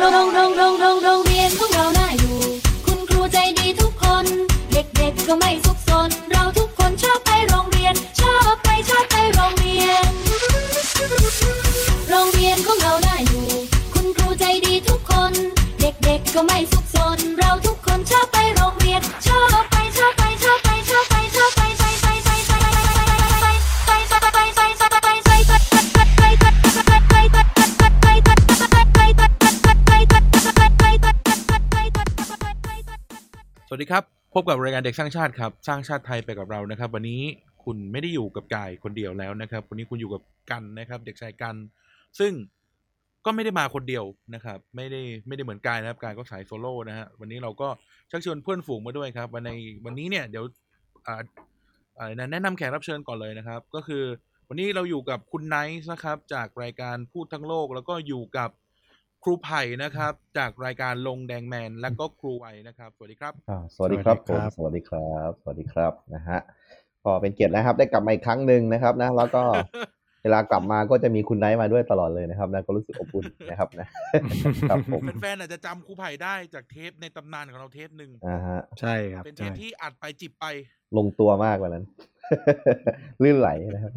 咚咚咚咚咚 พบกับรายการเด็กสร้างชาติครับ สร้างชาติไทยไปกับเรานะครับ วันนี้คุณไม่ได้อยู่กับกายคนเดียวแล้วนะครับ วันนี้คุณอยู่กับกันนะครับ เด็กชายกัน ซึ่งก็ไม่ได้มาคนเดียวนะครับ ไม่ได้ไม่ได้เหมือนกายนะครับกายก็สายโซโล่นะฮะวันนี้เราก็ชักชวนเพื่อนฝูงมาด้วยครับ วันในวันนี้เนี่ยเดี๋ยวอ่าอะไรนะแนะนำแขกรับเชิญก่อนเลยนะครับ ก็คือ วันนี้เราอยู่กับคุณไนท์นะครับ จากรายการพูดทั้งโลก แล้วก็อยู่กับ ครูไผ่นะครับ จากรายการลงแดงแมน และก็ครูไวนะครับ สวัสดีครับอ่าสวัสดีครับสวัสดีผมครับสวัสดีครับ สวัสดีครับนะฮะก็เป็นเกียรตินะครับ ได้กลับมาอีกครั้งหนึ่งนะครับนะแล้วก็เวลากลับมาก็จะมีคุณไนท์มาด้วยตลอดเลยนะครับนะก็รู้สึกอบอุ่นนะครับนะครับผมแฟนๆอาจจะจำครูไผ่ได้จากเทปในตำนานของเราเทปหนึ่งอ่าฮะใช่ครับเป็นเทใช่ปที่อัดไปจิบไป ลงตัวมากกว่านั้นลื่นไหลนะครับ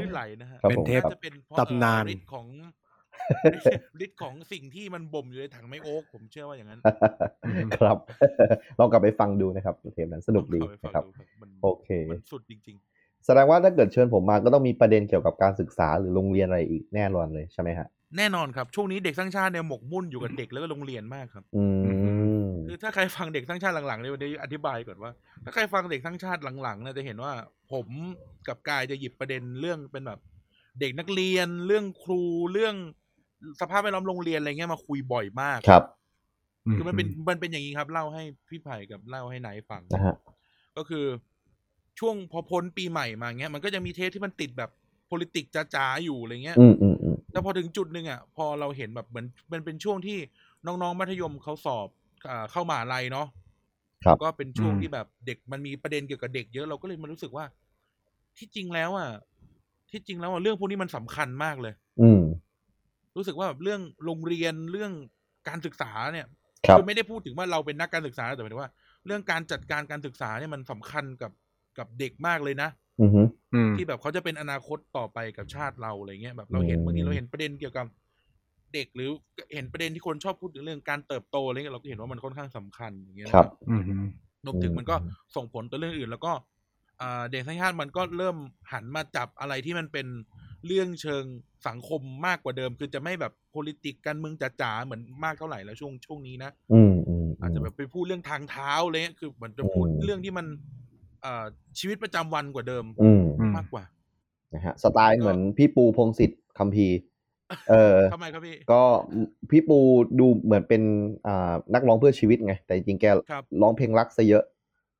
ลื่นไหลนะฮะครับเป็นผมเทปครับจะเป็นเพราะตำนานเอ่อฤทธิ์ของ ฤทธิ์ของสิ่งที่มันบ่มอยู่ในถังไม้โอ๊กผมเชื่อว่าอย่างนั้น ครับ ลองกลับไปฟังดูนะครับเทปนั้นสนุกดีเอาไปฟังนะครับดูครับมันโอเคมันสุดจริงแสดงว่าถ้าเกิดเชิญผมมาก็ต้องมีประเด็นเกี่ยวกับการศึกษาหรือโรงเรียนอะไรอีกแน่นอนเลยใช่ไหมฮะๆแน่นอนครับช่วงนี้เด็กสร้างชาติเนี่ยหมกมุ่นอยู่กับเด็กแล้วก็โรงเรียนมากครับ อืมคือถ้าใครฟังเด็กสร้างชาติหลังๆเนี่ยวันนี้อธิบายก่อนว่า ถ้าใครฟังเด็กสร้างชาติหลังๆเนี่ยจะเห็นว่า ผมกับกายจะหยิบประเด็นเรื่องเป็นแบบ เด็กนักเรียน เรื่องครูเรื่อง สภาพแวดล้อมโรงเรียนอะไรเงี้ยมาคุยบ่อยมากครับคือมันเป็นมันเป็นอย่างนี้ครับ เล่าให้พี่ไผ่กับเล่าให้ไหนฟังนะฮะก็คือช่วงพอพ้นปีใหม่มาเงี้ยมันก็จะมีเทปที่มันติดแบบ politics จ๋าๆอยู่อะไรเงี้ยอืมอืมอืมแต่พอถึงจุดหนึ่งอะ พอเราเห็นแบบเหมือนมันเป็นช่วงที่น้องๆมัธยมเขาสอบอ่าเข้ามหาลัยเนาะครับก็เป็นช่วงอืมที่แบบเด็กมันมีประเด็นเกี่ยวกับเด็กเยอะเราก็เลยมารู้สึกว่า ที่จริงแล้วอะที่จริงแล้วอะเรื่องพวกนี้มันสำคัญมากเลย อืม รู้สึกว่าแบบเรื่องโรงเรียนเรื่องการศึกษาเนี่ยครับอไม่ได้พูดถึงว่าเราเป็นนักการศึกษาแต่หมายถึงว่า เรื่องการจัดการการศึกษาเนี่ยมันสำคัญกับกับเด็กมากเลยนะอือฮึอืมที่แบบเขาจะเป็นอนาคตต่อไปกับชาติเราอะไรเงี้ยแบบเราเห็นอืมบางทีเราเห็นประเด็นเกี่ยวกับเด็กหรือเห็นประเด็นที่คนชอบพูดถึงเรื่องการเติบโตอะไรเงี้ยเราก็เห็นว่ามันค่อนข้างสำคัญอย่างเงี้ยครับอืมรวมถึงมันก็ส่งผลต่อเรื่องอื่น แล้วก็อ่าเด็กทั้งชาติมันก็เริ่มหันมาจับอะไรที่มันเป็น เรื่องเชิงสังคมมากกว่าเดิม คือจะไม่แบบ politics การเมืองจ๋าๆเหมือนมากเท่าไหร่แล้วช่วงช่วงนี้นะอืมอืมอาจจะแบบไปพูดเรื่องทางเท้าอะไรเลยคือเหมือนจะพูดอืมเรื่องที่มันเอ่อชีวิตประจำวันกว่าเดิมอืมอืมมากกว่านะฮะสไตล์เหมือนพี่ปูพงศิษฐ์คัมภีร์เออทำไมครับพี่ก็พี่ปูดูเหมือนเป็นอ่านักร้องเพื่อชีวิตไง แต่จริงๆแกครับร้องเพลงรักซะเยอะ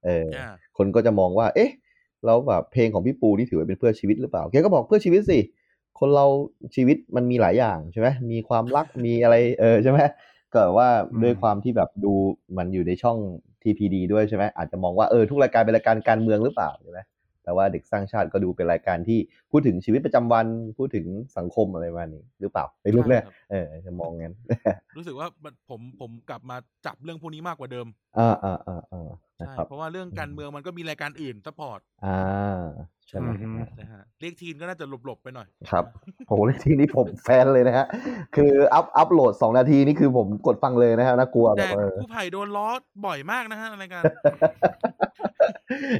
เอออ่าคนก็จะมองว่า เอ๊ะ แล้วแบบเพลงของพี่ปูนี่ถือว่าเป็นเพื่อชีวิตหรือเปล่าแกก็บอกเพื่อชีวิตสิ คนเราชีวิตมันมีหลายอย่างใช่ไหมมีความรักมีอะไรเออใช่ไหมก็ว่าอืมด้วยความที่แบบดูมันอยู่ในช่อง TPD ด้วยใช่ไหมอาจจะมองว่าเออทุกรายการเป็นรายการการเมืองหรือเปล่าใช่ไหมแต่ว่าเด็กสร้างชาติก็ดูเป็นรายการที่ พูดถึงชีวิตประจำวันพูดถึงสังคมอะไรประมาณนี้ หรือเปล่าไม่รู้เนี่ยใช่ครับเออจะมองงั้น รู้สึกว่ามันผมผมกลับมาจับเรื่องพวกนี้มากกว่าเดิมอ่าอ่าอ่าอ่านะใช่ครับเพราะว่าเรื่องการเมืองมันก็มีรายการอื่นซัพพอร์ตอ่าใช่ไหมอืมนะฮะเรียกทีนก็น่าจะหลบๆไปหน่อยครับโหเลยทีนี้ผมแฟนเลยนะฮะคืออัพอัพโหลดสองนาทีนี่คือผมกดฟังเลยนะฮะน่ากลัวแบแต่บเออผู้ไผ่โดนล้อบ่อยมากนะฮะรายการ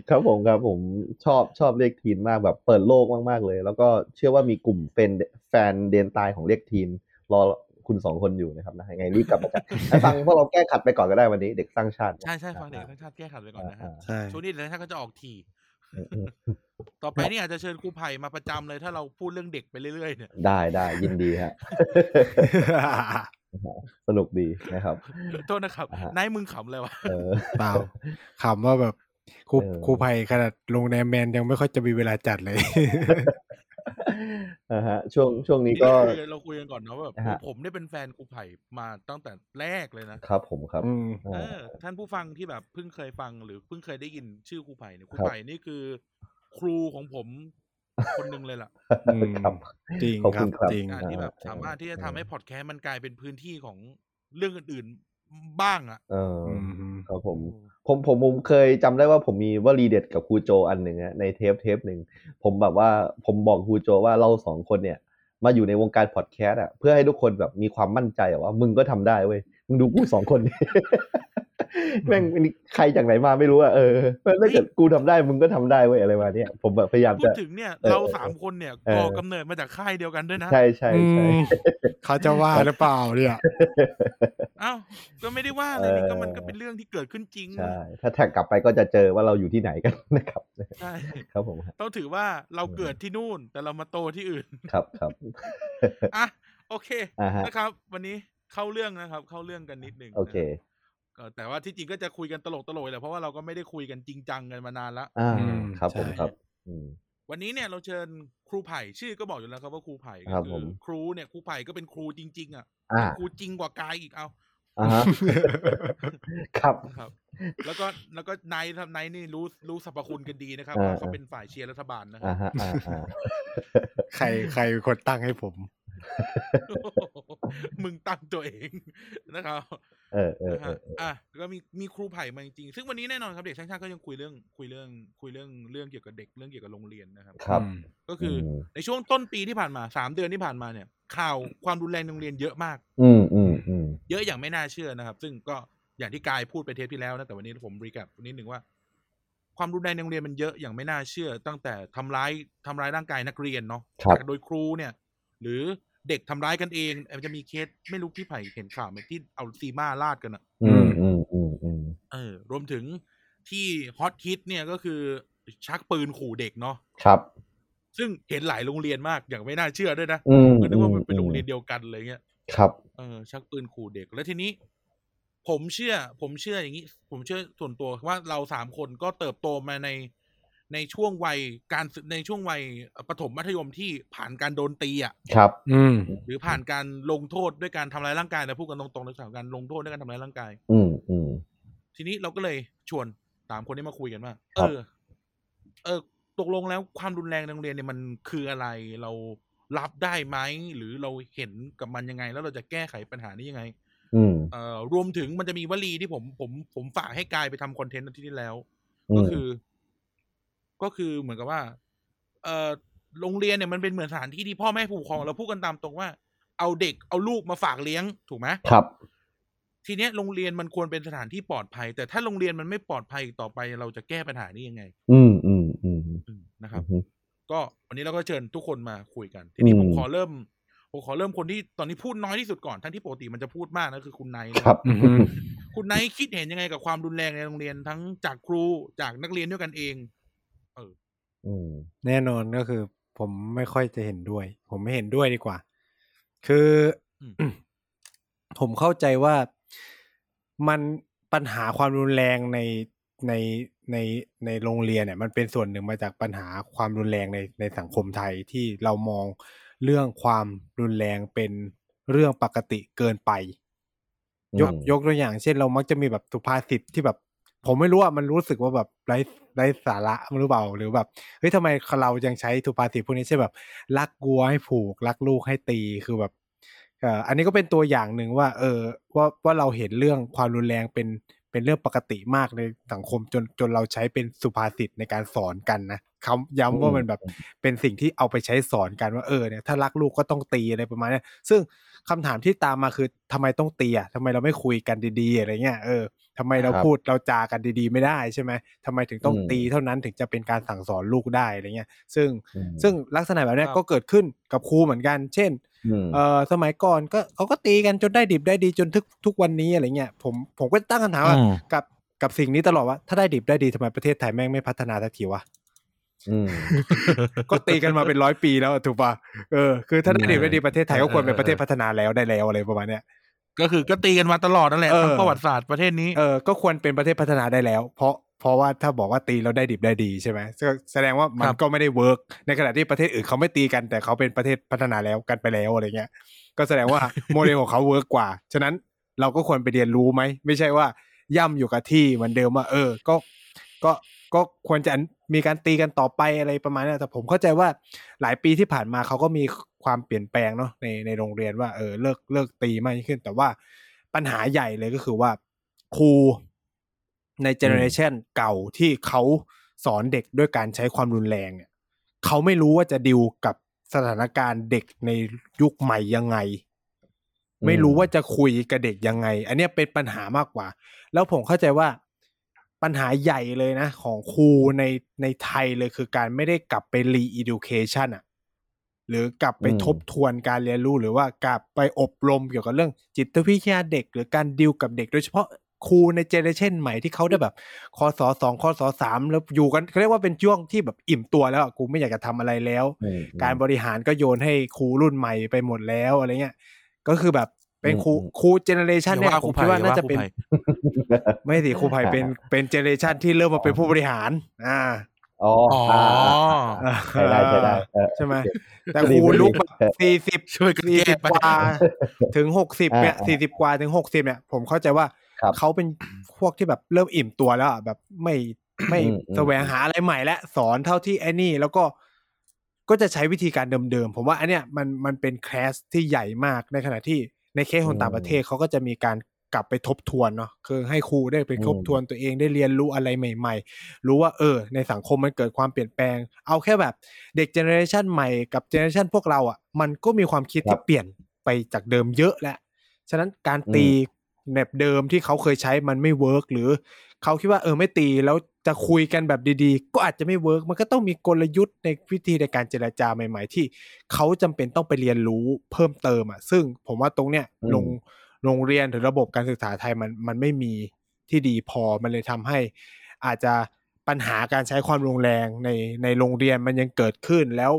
ครับผมครับผมชอบชอบเลขทีนมากแบบเปิดโลกมากๆเลย แล้วก็เชื่อว่ามีกลุ่มแฟนแฟนเดนตายของเลขทีนรอคุณสองคนอยู่นะครับนะยังไงรีบกลับมาจัดให้ฟังพวกเราแก้ขัดไปก่อนก็ได้วันนี้ เด็กสร้างชาติใช่ใช่ฟังเด็กทั้งชาติแก้ขัดไปก่อนนะฮะอ่าใช่ช่วงนี้เด็กทั้งชาติก็จะออกทีอืมอืมต่อไปนี่อาจจะเชิญครูไผ่มาประจำเลยถ้าเราพูดเรื่องเด็กไปเรื่อยๆเนี่ยได้ได้ยินดีฮะสนุกดีนะครับ โทษนะครับอ่าฮะนายมึงขำเลยวะเออเปล่าขำว่าแบบ ครูเออครูภัยขนาดลงในแมนยังไม่ค่อยจะมีเวลาจัดเลยอ่าฮะช่วงช่วงนี้นี่ก็เราคุยเราคุยกันก่อนเนาะว่าแบบนะฮะผมได้เป็นแฟนครูไผ่มาตั้งแต่แรกเลยนะครับ ผมครับอืมเออ่าอท่านผู้ฟังที่แบบเพิ่งเคยฟังหรือเพิ่งเคยได้ยินชื่อครูไผ่เนี่ยครูครับไผ่นี่คือ ครูของผมคนหนึ่งเลยล่ะอืมครับจริงขอบครัคุบณครับจริงการที่แบบอ่าสามารถที่จะเออทำให้พอดแคสต์มันกลายเป็นพื้นที่ของเรื่องอื่นๆบ้างอะเออออืมครับผม ผมผมผมเคยจำได้ว่าผมมีวลีเด็ดกับครูโจอันหนึ่งอะในเทปเทปหนึ่งผมแบบว่าผมบอกครูโจว่าเราสองคนเนี่ย มาอยู่ในวงการพอดแคสต์อะเพื่อให้ทุกคนแบบมีความมั่นใจว่ามึงก็ทำได้เว้ยมึงดูกูสองคน แม่งนี่ใครจากไหนมาไม่รู้อะเออถ้าเกิดกูทำได้มึงก็ทำได้เว้ยอะไรมาเนี้ยผมแบบพยายามพูดจะถึงเนี่ยเออเราสามคนเนี่ยเออก่อกำเนิดมาจากค่ายเดียวกันด้วยนะ ใช่ใช่อืใช่มเขาจะว่าหรือเปล่าเนี่ยอ้าวก็ไม่ได้ว่าเลยนี่เออก็มันก็เป็นเรื่องที่เกิดขึ้นจริงใช่ถ้าแท็กกลับไปก็จะเจอว่าเราอยู่ที่ไหนกันนะครับใช่ครับผมต้องถือว่าเราเกิดที่นู่น แต่เรามาโตที่อื่นครับครับอะโอเคอ่าฮะนะครับ วันนี้เข้าเรื่องนะครับ เข้าเรื่องกันนิดหนึ่งโอเคนะครับก็ แต่ว่าที่จริงก็จะคุยกันตลกตลกๆแหละเพราะว่าเราก็ไม่ได้คุยกันจริงจังกันมานานละอ่าอืมครับผมใช่ครับอืมวันนี้เนี่ยเราเชิญครูไผ่ชื่อก็บอกอยู่แล้วครับว่าครูไผ่ก็ครับคืผอมครูเนี่ยครูไผ่ก็เป็นครูจริง ๆ อะอ่าเป็นครูจริงกว่ากายอีกเอาอ่าฮะครับครับ แล้วก็แล้วก็นายนายนี่รู้รู้สรรพคุณกันดีนะครับอ่าว่าเขาเป็นฝ่ายเชียร์รัฐบาลนะครัอ่าบฮะอ่าอ่าใครใครเป็นคนตั้งให้ผม มึงตั้งตัวเองนะครับ เออเออนะเอฮะอเอออะแล้วก็มีมีครูไผ่มาจริงๆซึ่งวันนี้แน่นอนครับเด็กช่างชาติก็ยังคุยเรื่องคุยเรื่อง คุยเรื่องเรื่องเกี่ยวกับเด็กเรื่องเกี่ยวกับโรงเรียนนะครับ ครับอืมก็คืออมในช่วงต้นปีที่ผ่านมาสามเดือนที่ผ่านมาเนี่ย ข่าวความรุนแรงในโรงเรียนเยอะมาก อืมอืมอืมเยอะอย่างไม่น่าเชื่อนะครับ ซึ่งก็อย่างที่กายพูดไปเทปที่แล้วนะแต่วันนี้ผม recap นิดหนึ่งว่าความรุนแรงในโรงเรียนมันเยอะอย่างไม่น่าเชื่อ ตั้งแต่ทำร้ายทำร้ายร่างกายนักเรียนเนาะครับจากโดยครูเนี่ย หรือเด็กทำร้ายกันเองมันจะมีเคสไม่รู้พี่ไผ่เห็นข่าวไหมที่เอาฉี่มาราดกันอะอืมอืมอืมอืมเออ รวมถึงที่ฮอตฮิตเนี่ยก็คือชักปืนขู่เด็กเนาะครับ ซึ่งเห็นหลายโรงเรียนมากอย่างไม่น่าเชื่อด้วยนะอืมก็นึกว่ามันอืมเป็นโรงเรียนเดียวกันเลยเงี้ยครับเออชักปืนขู่เด็กแล้วทีนี้ ผมเชื่อ ผมเชื่ออย่างนี้ ผมเชื่อส่วนตัวว่าเราสามคนก็เติบโตมาใน ในช่วงวัยการศึกในช่วงวัยประถมมัธยมที่ผ่านการโดนตีอะครับ อืม หรือผ่านการลงโทษด้วยการทำร้ายร่างกายนะพูดกันตรงๆในสถานการลงโทษด้วยการทำร้ายร่างกาย อืมอืมทีนี้เราก็เลยชวนสามคนนี้มาคุยกันว่าครัเอบอเออ ตกลงแล้วความรุนแรงในโรงเรียนเนี่ยมันคืออะไรเรารับได้ไหมหรือเราเห็นกับมันยังไง แล้วเราจะแก้ไขปัญหานี้ยังไงอืมเอ่อรวมถึงมันจะมีวลีที่ผมผมผมฝากให้กายไปทำคอนเทนต์อาที่ที่แล้วอืก็มคือ ก็คือเหมือนกับว่า เออโรงเรียนเนี่ยมันเป็นเหมือนสถานที่ที่พ่อแม่ผู้ปกครองเราพูดกันตามตรงว่า เอาเด็กเอาลูกมาฝากเลี้ยงถูกไหมครับ ทีเนี้ยโรงเรียนมันควรเป็นสถานที่ปลอดภัย แต่ถ้าโรงเรียนมันไม่ปลอดภัยอีกต่อไปเราจะแก้ปัญหานี้ยังไง อืมอืมอืมอืมนะครับอืมก็วันนี้เราก็เชิญทุกคนมาคุยกัน ทีนี้อืมผมขอเริ่มผมขอเริ่มคนที่ตอนนี้พูดน้อยที่สุดก่อนทั้งที่ปกติมันจะพูดมากนะคือคุณไนท์นะครับอืมคุณไนท์คิดเห็นยังไงกับความรุนแรงในโรงเรียนทั้งจากครูจากนักเรียนด้วยกันเองอืม แน่นอนก็คือ ผมไม่ค่อยจะเห็นด้วย ผมไม่เห็นด้วยดีกว่า คืออืมผมเข้าใจว่ามันปัญหาความรุนแรงในในในในโรงเรียนเนี่ยมันเป็นส่วนหนึ่งมาจากปัญหาความรุนแรงในในสังคมไทยที่เรามองเรื่องความรุนแรงเป็นเรื่องปกติเกินไป ยกอืมยกตัวอย่าง เช่นเรามักจะมีแบบสุภาษิตที่แบบ ผมไม่รู้ว่ามันรู้สึกว่าแบบไร้ไร้สาระมันรู้เปล่าหรือแบบเฮ้ยทำไมเรายังใช้ทุพาษิตพวกนี้ใช่แบบ รักวัวให้ผูก รักลูกให้ตีคือแบบอันนี้ก็เป็นตัวอย่างหนึ่งว่า เออว่าว่าเราเห็นเรื่องความรุนแรงเป็น เป็นเรื่องปกติมากในสังคมจนจนเราใช้เป็นสุภาษิตในการสอนกันนะคำย้ำว่ามันแบบเป็นสิ่งที่เอาไปใช้สอนกันว่าเออเนี่ยถ้ารักลูกก็ต้องตีอะไรประมาณเนี้ยซึ่งคำถามที่ตามมาคือทำไมต้องตีอะทำไมเราไม่คุยกันดีๆอะไรเงี้ยเออทำไมเราครับพูดเราจากันดีๆ ไม่ได้ใช่ไหมทำไมถึงต้องอืมตีเท่านั้นถึงจะเป็นการสั่งสอนลูกได้อะไรเงี้ย ซึ่งอืมซึ่งลักษณะแบบเนี้ยครับก็เกิดขึ้นกับครูเหมือนกัน เช่นอืม เออสมัยก่อนก็เขาก็ตีกันจนได้ดิบได้ดีจนทุกทุกวันนี้อะไรเงี้ยผมผมก็ตั้งคำถามว่าอืมกับกับสิ่งนี้ตลอดว่าถ้าได้ดิบได้ดีทำไมประเทศไทยแม่งไม่พัฒนาสักทีวะอืมก็ตีกันมาเป็นร้อยปีแล้วอะถูกป่ะเออคือถ้าได้ดีไม่ดีประเทศไทยก็ควรเป็นประเทศพัฒนาแล้วได้แล้วอะไรประมาณเนี้ยก็คือก็ตีกันมาตลอดนั่นแหละเออทั้งประวัติศาสตร์ประเทศนี้เออก็ควรเป็นประเทศพัฒนาได้แล้ว เพราะ เพราะว่าถ้าบอกว่าตีแล้วได้ดิบได้ดีใช่ไหมก็แสดงว่ามันครับก็ไม่ได้ work ในขณะที่ประเทศอื่นเขาไม่ตีกันแต่เขาเป็นประเทศพัฒนาแล้วกันไปแล้วอะไรเงี้ย ก็แสดงว่าโมเดลของเขา work กว่า ฉะนั้นเราก็ควรไปเรียนรู้ไหม ไม่ใช่ว่าย่ำอยู่กับที่เหมือนเดิมว่าเออ ก็ก็ก็ควรจะมีการตีกันต่อไปอะไรประมาณนี้แต่ผมเข้าใจว่าหลายปีที่ผ่านมาเขาก็มีความเปลี่ยนแปลงเนาะในในโรงเรียนว่าเออเลิกเลิกตีมากยิ่งขึ้น แต่ว่าปัญหาใหญ่เลยก็คือว่าครู ในเจเนอเรชันเก่าที่เขาสอนเด็กด้วยการใช้ความรุนแรงเนี่ยเขาไม่รู้ว่าจะดิวกับสถานการณ์เด็กในยุคใหม่ยังไง ไม่รู้ว่าจะคุยกับเด็กยังไง อันเนี้ยเป็นปัญหามากกว่า แล้วผมเข้าใจว่าปัญหาใหญ่เลยนะ ของครูในในไทยเลยคือการไม่ได้กลับไป re-education อะหรือกลับไปอืมทบทวนการเรียนรู้หรือว่ากลับไปอบรมเกี่ยวกับเรื่องจิตวิทยาเด็ก หรือการดิวกับเด็ก โดยเฉพาะ ครูใน generation ใหม่ที่เขาได้แบบคอสอสองคอสอสามแล้วอยู่กันเขาเรียกว่าเป็นช่วงที่แบบอิ่มตัวแล้วอะกูไม่อยากจะทำอะไรแล้วอืมการบริหารก็โยนให้ครูรุ่นใหม่ไปหมดแล้วอะไรเงี้ยก็คือแบบเป็นครูอืมครูเจเนอเรชันอย่าเนี่ยว่าผมครูคิดว่าไผ่น่าอย่าจะว่าเป็นครูไผ่ไม่สิครูไผ่เป็นเป็นเจเนอเรชันที่เริ่มมาเป็นผู้บริหาร อ่าอ๋ออ๋ออ่าใช่ได้ใช่ได้เออใช่ไหมโอเคแต่ครูลุกแบบสี่สิบช่วยกันสี่แก้สิบไปกว่าถึงหกสิบเนี่ยอ่าสี่สิบกว่าถึงหกสิบเนี่ย ผมเข้าใจว่าครับ เขาเป็นพวกที่แบบเริ่มอิ่มตัวแล้วอะแบบไม่ไม่อืมอืมแสวงหาอะไรใหม่และสอนเท่าที่ไอ้นี่ แล้วก็ก็จะใช้วิธีการเดิมๆผมว่าอันเนี้ยมันมันเป็นแคสที่ใหญ่มากในขณะที่ในเคสของต่างประเทศเขาก็จะมีการกลับไปทบทวนเนาะคือให้ครูได้ไปทบทวนตัวเองได้เรียนรู้อะไรใหม่ ๆ รู้ว่าเออ ในสังคมมันเกิดความเปลี่ยนแปลง เอาแค่แบบเด็ก generation ใหม่กับ generation พวกเราอะ มันก็มีความคิดครัที่เปลี่ยนไปจากเดิมเยอะแล้วฉะนั้นการตีอื แบบเดิมที่เขาเคยใช้มันไม่ work หรือเขาคิดว่าเออไม่ตีแล้วจะคุยกันแบบดีๆ ก็อาจจะไม่เวิร์กมันก็ต้องมีกลยุทธ์ในวิธีในการเจรจาใหม่ ๆ ที่เขาจำเป็นต้องไปเรียนรู้เพิ่มเติมอะซึ่งผมว่าตรงเนี้ยอืมโรงโรงเรียนหรือระบบการศึกษาไทยมันมันไม่มีที่ดีพอมันเลยทำให้ อาจจะปัญหาการใช้ความรุนแรงในในโรงเรียนมันยังเกิดขึ้นแล้ว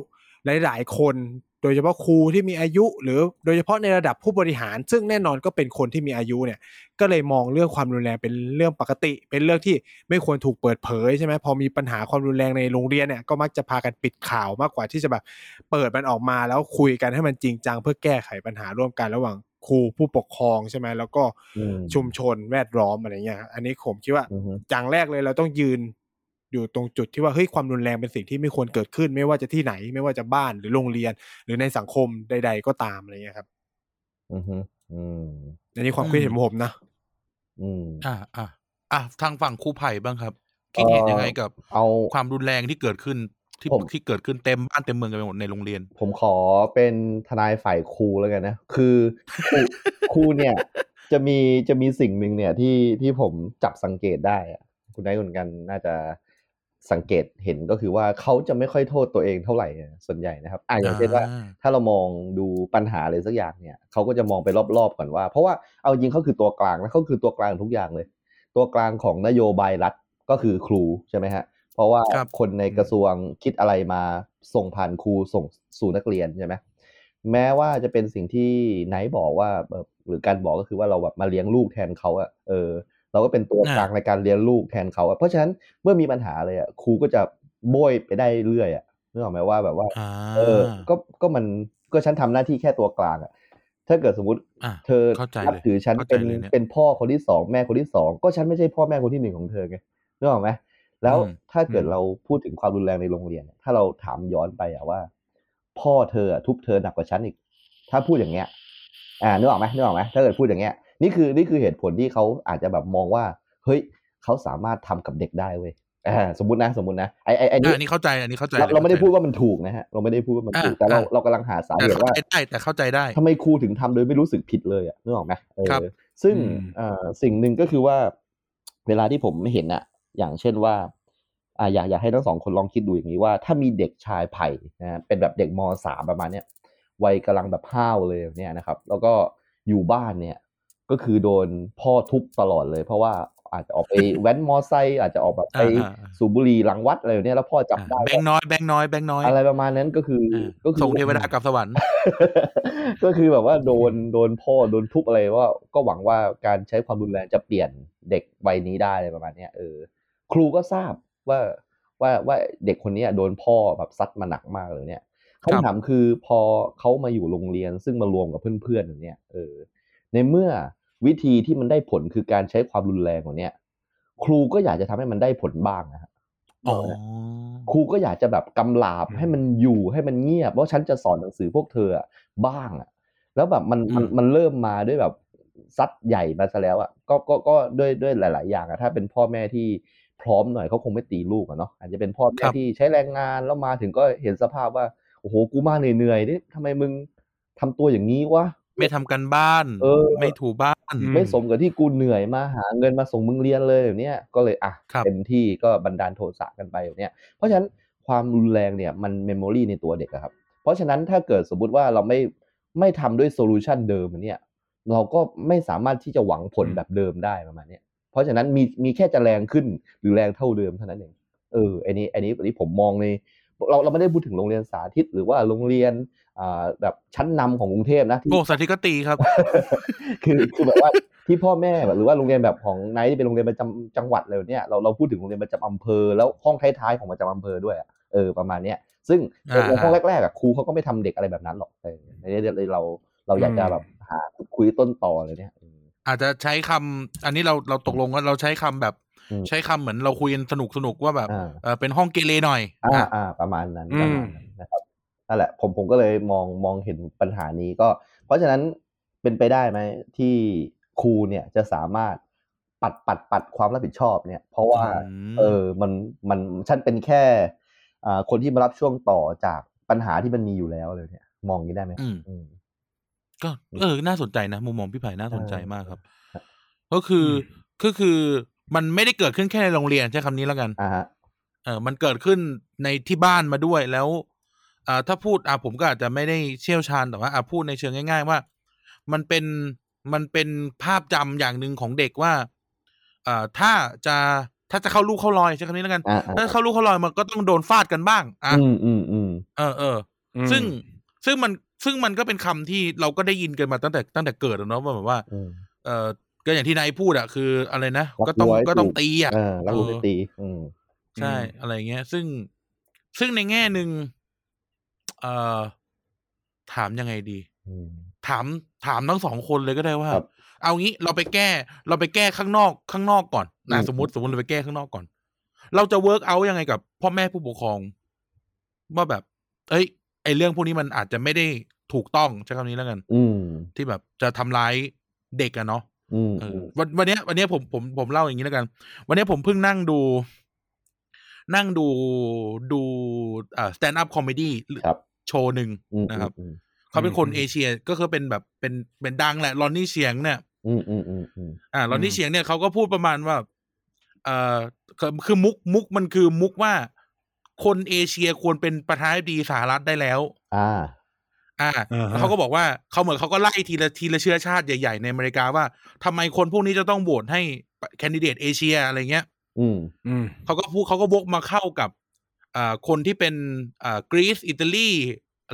หลาย ๆ คน โดยเฉพาะครูที่มีอายุ หรือโดยเฉพาะในระดับผู้บริหาร ซึ่งแน่นอนก็เป็นคนที่มีอายุเนี่ยก็เลยมองเรื่องความรุนแรงเป็นเรื่องปกติ เป็นเรื่องที่ไม่ควรถูกเปิดเผยใช่ไหมพอมีปัญหาความรุนแรงในโรงเรียนเนี่ยก็มักจะพากันปิดข่าวมากกว่าที่จะแบบเปิดมันออกมาแล้วคุยกันให้มันจริงจังเพื่อแก้ไขปัญหาร่วมกันระหว่างครูผู้ปกครองใช่ไหมแล้วก็อืมชุมชนแวดล้อมอะไรเงี้ยครับอันนี้ผมคิดว่าอือฮึอย่างแรกเลยเราต้องยืน อยู่ตรงจุดที่ว่าเฮ้ยความรุนแรงเป็นสิ่งที่ไม่ควรเกิดขึ้น ไม่ว่าจะที่ไหน ไม่ว่าจะบ้านหรือโรงเรียน หรือในสังคมใด ๆ ก็ตามอะไรเงี้ยครับ อือฮึอืมอันนี้ความคิดเห็นของผมนะอืมอ่าอ่าอะทางฝั่งครูไผ่บ้างครับคิดเห็นยังไงกับ เอาความรุนแรงที่เกิดขึ้นที่ผมที่เกิดขึ้นเต็มบ้านเต็มเมืองกันไปหมดในโรงเรียน ผมขอเป็นทนายฝ่ายครูแล้วกันนะ คือครูครูเนี่ย จะมีจะมีสิ่งหนึ่งเนี่ยที่ที่ผมจับสังเกตได้อะคุณได้คุณกันน่าจะ สังเกตเห็นก็คือว่าเขาจะไม่ค่อยโทษตัวเองเท่าไหร่อะส่วนใหญ่นะครับอ่าอย่างเช่นว่าอ่าถ้าเรามองดูปัญหาอะไรสักอย่างเนี่ยเขาก็จะมองไปรอบๆก่อนว่า เพราะว่าเอาจริงเขาคือตัวกลางนะเขาคือตัวกลางทุกอย่างเลย ตัวกลางของนโยบายรัฐก็คือครูใช่ไหมฮะเพราะว่าครับคนในกระทรวงคิดอะไรมาส่งผ่านครูส่งสู่นักเรียนใช่ไหมแม้ว่าจะเป็นสิ่งที่ไนท์บอกว่าเอ่อหรือการบอกก็คือว่าเราแบบมาเลี้ยงลูกแทนเขาอะเออ เราก็เป็นตัวกลางในการเลี้ยงลูกแทนเขาอะเพราะฉะนั้นเมื่อมีปัญหาอะไรอะครูก็จะโบยไปได้เรื่อยอะนึกออกไหมว่าแบบว่าอ่าเออก็ก็มันก็ฉันทำหน้าที่แค่ตัวกลางอะถ้าเกิดสมมติอะเธอเข้าใจนับเลยถือฉันเข้าใจเป็นเลยเนี่ยเป็นพ่อคนที่สองแม่คนที่สองก็ฉันไม่ใช่พ่อแม่คนที่หนึ่งของเธอไงนึกออกไหมแล้วอืมถ้าเกิดอืมเราพูดถึงความรุนแรงในโรงเรียนเนี่ยถ้าเราถามย้อนไปอะว่า พ่อเธออะทุบเธอหนักกว่าฉันอีก ถ้าพูดอย่างเงี้ย อ่านึกออกไหมนึกออกไหมถ้าเกิดพูดอย่างเงี้ย นี่คือนี่คือเหตุผลที่เขาอาจจะแบบมองว่า เฮ้ยเขาสามารถทำกับเด็กได้เว้ยอ่าสมมตินะสมมตินะไอ้ไอ้ไอ้อะนี่อันนี้เข้าใจอันนี้เข้าใจเราลยเราไม่ได้ข้ใจพูดว่ามันถูกนะฮะเราไม่ได้พูดว่ามันถูกอ่าแต่เราอ่าเรากำลังหาสาแต่เหตุเข้าว่าใจได้แต่เข้าใจได้ทำไมครูถึงทำโดยไม่รู้สึกผิดเลยอะนึกออกไหมเออครับ ซึ่งอืมเอ่อสิ่งหนึ่งก็คือว่า เวลาที่ผมเห็นอะ อย่างเช่นว่าอ่าอยากอยากให้ทั้งสองคนลองคิดดูอย่างนี้ว่า ถ้ามีเด็กชายไผ่นะฮะเป็นแบบเด็กมสามประมาณเนี้ยวัยกำลังแบบห้าวเลยเนี่ยนะครับ แล้วก็อยู่บ้านเนี่ย ก็คือโดนพ่อทุบตลอดเลย เพราะว่าอาจจะออกไปแว้นมอไซค์อาจจะออกแบบไปอ่าอ่าสูบบุหรี่หลังวัดอะไรแบบเนี้ยแล้วพ่อจับได้แบงค์น้อยแบงค์น้อยแบงค์น้อยอะไรประมาณนั้นก็คืออ่าก็คือส่งเทวดากลับสวรรค์ ก็คือแบบว่าโดนโดนพ่อโดนทุบอะไรว่า ก็หวังว่าการใช้ความรุนแรงจะเปลี่ยนเด็กวัยนี้ได้อะไรประมาณเนี้ยเออครูก็ทราบว่าว่าว่าเด็กคนเนี้ยโดนพ่อแบบซัดมาหนักมากเลยเนี่ยครับคำถามคือพอเขามาอยู่โรงเรียนซึ่งมารวมกับเพื่อนๆอย่างเนี้ยเออในเมื่อ วิธีที่มันได้ผลคือการใช้ความรุนแรงของเนี้ยครูก็อยากจะทำให้มันได้ผลบ้างนะฮะอ๋อครูก็อยากจะแบบกำลาบอืมให้มันอยู่ให้มันเงียบเพราะฉันจะสอนหนังสือพวกเธออะบ้างอะแล้วแบบมันมันอืมมันเริ่มมาด้วยแบบซัดใหญ่มาซะแล้วอะก็ก็ก็ด้วยด้วยหลาย ๆ อย่างอะถ้าเป็นพ่อแม่ที่พร้อมหน่อยเขาคงไม่ตีลูกอะเนาะอาจจะเป็นพ่อแม่ครับที่ใช้แรงงานแล้วมาถึงก็เห็นสภาพว่าโอ้โหกูมาเหนื่อยๆนี่ทำไมมึงทำตัวอย่างนี้วะ ไม่ทำกันบ้าน เออ ไม่ถูบ้านอืไม่สมกับที่กูเหนื่อยมาหาเงินมาส่งมึงเรียนเลยแบบเนี้ยก็เลยอะครับเต็มที่ก็บันดาลโทสะกันไปแบบเนี้ยเพราะฉะนั้นความรุนแรงเนี่ยมัน memory ในตัวเด็กอะครับ เพราะฉะนั้นถ้าเกิดสมมุติว่าเราไม่ไม่ทำด้วย solution เดิมเนี่ยเราก็ไม่สามารถที่จะหวังผลอืมแบบเดิมได้ประมาณเนี้ยเพราะฉะนั้นมีมีแค่จะแรงขึ้นหรือแรงเท่าเดิมเท่านั้นเองเอออันนี้อันนี้อันนี้ผมมองในเราเราไม่ได้พูดถึงโรงเรียนสาธิตหรือว่าโรงเรียนอ่า แบบชั้นนำของกรุงเทพนะที่โอ้สาธิตก็ตีครับ คือคือแบบว่าที่พ่อแม่แบบหรือว่าโรงเรียนแบบของไนท์ที่เป็นโรงเรียนประจำจังหวัดเลยเนี่ยเราเราพูดถึงโรงเรียนประจำอำเภอแล้วห้องท้ายๆของประจำอำเภอด้วยอะเออประมาณเนี้ยซึ่งอ่าในห้องแรกๆอะครูเขาก็ไม่ทำเด็กอะไรแบบนั้นหรอกเออในนี้เราเราอยากจะแบบหาคุยต้นต่อเลยเนี่ยเอออาจจะใช้คำอันนี้เราเราตกลงว่าเราใช้คำแบบอืมใช้คำเหมือนเราคุยกันสนุกสนุกๆว่าแบบอ่าเออเป็นห้องเกเรหน่อยอ่าอะอ่าประมาณนั้นอืประมมาณนั้นนะครับ นั่นแหละผมผมก็เลยมองมองเห็นปัญหานี้ก็ เพราะฉะนั้นเป็นไปได้ไหมที่ครูเนี่ยจะสามารถปัดปัดปัดความรับผิดชอบเนี่ย เพราะว่าอืมเออมันมันฉันเป็นแค่อ่าคนที่มารับช่วงต่อจากปัญหาที่มันมีอยู่แล้วเลยเนี่ย มองอย่างนี้ได้ไหมอืมอืมก็เออ น่าสนใจนะมุมมองพี่ไผ่น่าสนใจเออมากครับ ก็คืออมก็คือมันไม่ได้เกิดขึ้นแค่ในโรงเรียนใช้คำนี้แล้วกันอ่าฮะเออมันเกิดขึ้นในที่บ้านมาด้วยแล้ว อ่าถ้าพูดอ่าผมก็อาจจะไม่ได้เชี่ยวชาญแต่ว่าอ่าพูดในเชิงง่าย ๆ ว่า มันเป็นมันเป็นภาพจำอย่างหนึ่งของเด็กว่าอ่าถ้าจะถ้าจะเข้าลูกเข้ารอยใช้คำนี้แล้วกันอ่าอ่าถ้าเข้าลูกเข้ารอยมันก็ต้องโดนฟาดกันบ้าง อะอืมอืมอืมเออเอออืมซึ่งซึ่งมันซึ่งมันก็เป็นคำที่เราก็ได้ยินกันมาตั้งแต่ตั้งแต่เกิดอะเนาะว่าแบบว่าอืมเออก็อย่างที่นายพูดอะคืออะไรนะรักก็ต้องวัวให้ก็ต้องถูกตีอะเออแล้วคุณเอไม่อตีอืมใช่อืมอะไรเงี้ย ซึ่งซึ่งในแง่หนึ่ง เอ่อถามยังไงดีอืมถามถามทั้งสองคนเลยก็ได้ว่าครับเอางี้เราไปแก้ เราไปแก้ข้างนอกข้างนอกก่อนนะอืมสมมติสมมติเราไปแก้ข้างนอกก่อน เราจะเวิร์กเอายังไงกับพ่อแม่ผู้ปกครองว่าแบบ เอ้ย ไอเรื่องพวกนี้มันอาจจะไม่ได้ถูกต้องใช้คำนี้แล้วกัน อืมที่แบบจะทำร้ายเด็กอะเนาะอืมเออือมวันวันเนี้ยวันเนี้ยผมผมผมเล่าอย่างนี้แล้วกัน วันเนี้ยผมเพิ่งนั่งดู นั่งดูดูอ่า stand up comedy ครับโชว์หนึ่งอืมนะครับอืมเขาเป็นคนอืมเอเชียก็คือเป็นแบบเป็นเป็นดังแหละลอนนี่เชียงเนี่ยอืมอืมอืมอืมอ่าลอนนี่อืมเชียงเนี่ยเขาก็พูดประมาณว่าเอ่อคือคือมุกมุกมันคือมุกว่าคนเอเชียควรเป็นประธานาธิบดีสหรัฐได้แล้ว อ่า อ่าอ่าฮะแล้วเขาก็บอกว่าเขาเหมือนเขาก็ไล่ทีละทีละเชื้อชาติใหญ่ๆในอเมริกาว่าทำไมคนพวกนี้จะต้องโหวตให้แคนดิเดตเอเชียอะไรเงี้ย อืมอืมเขาก็พูดเขาก็วกมาเข้ากับอ่าคนที่เป็นอ่ากรีซอิตาลี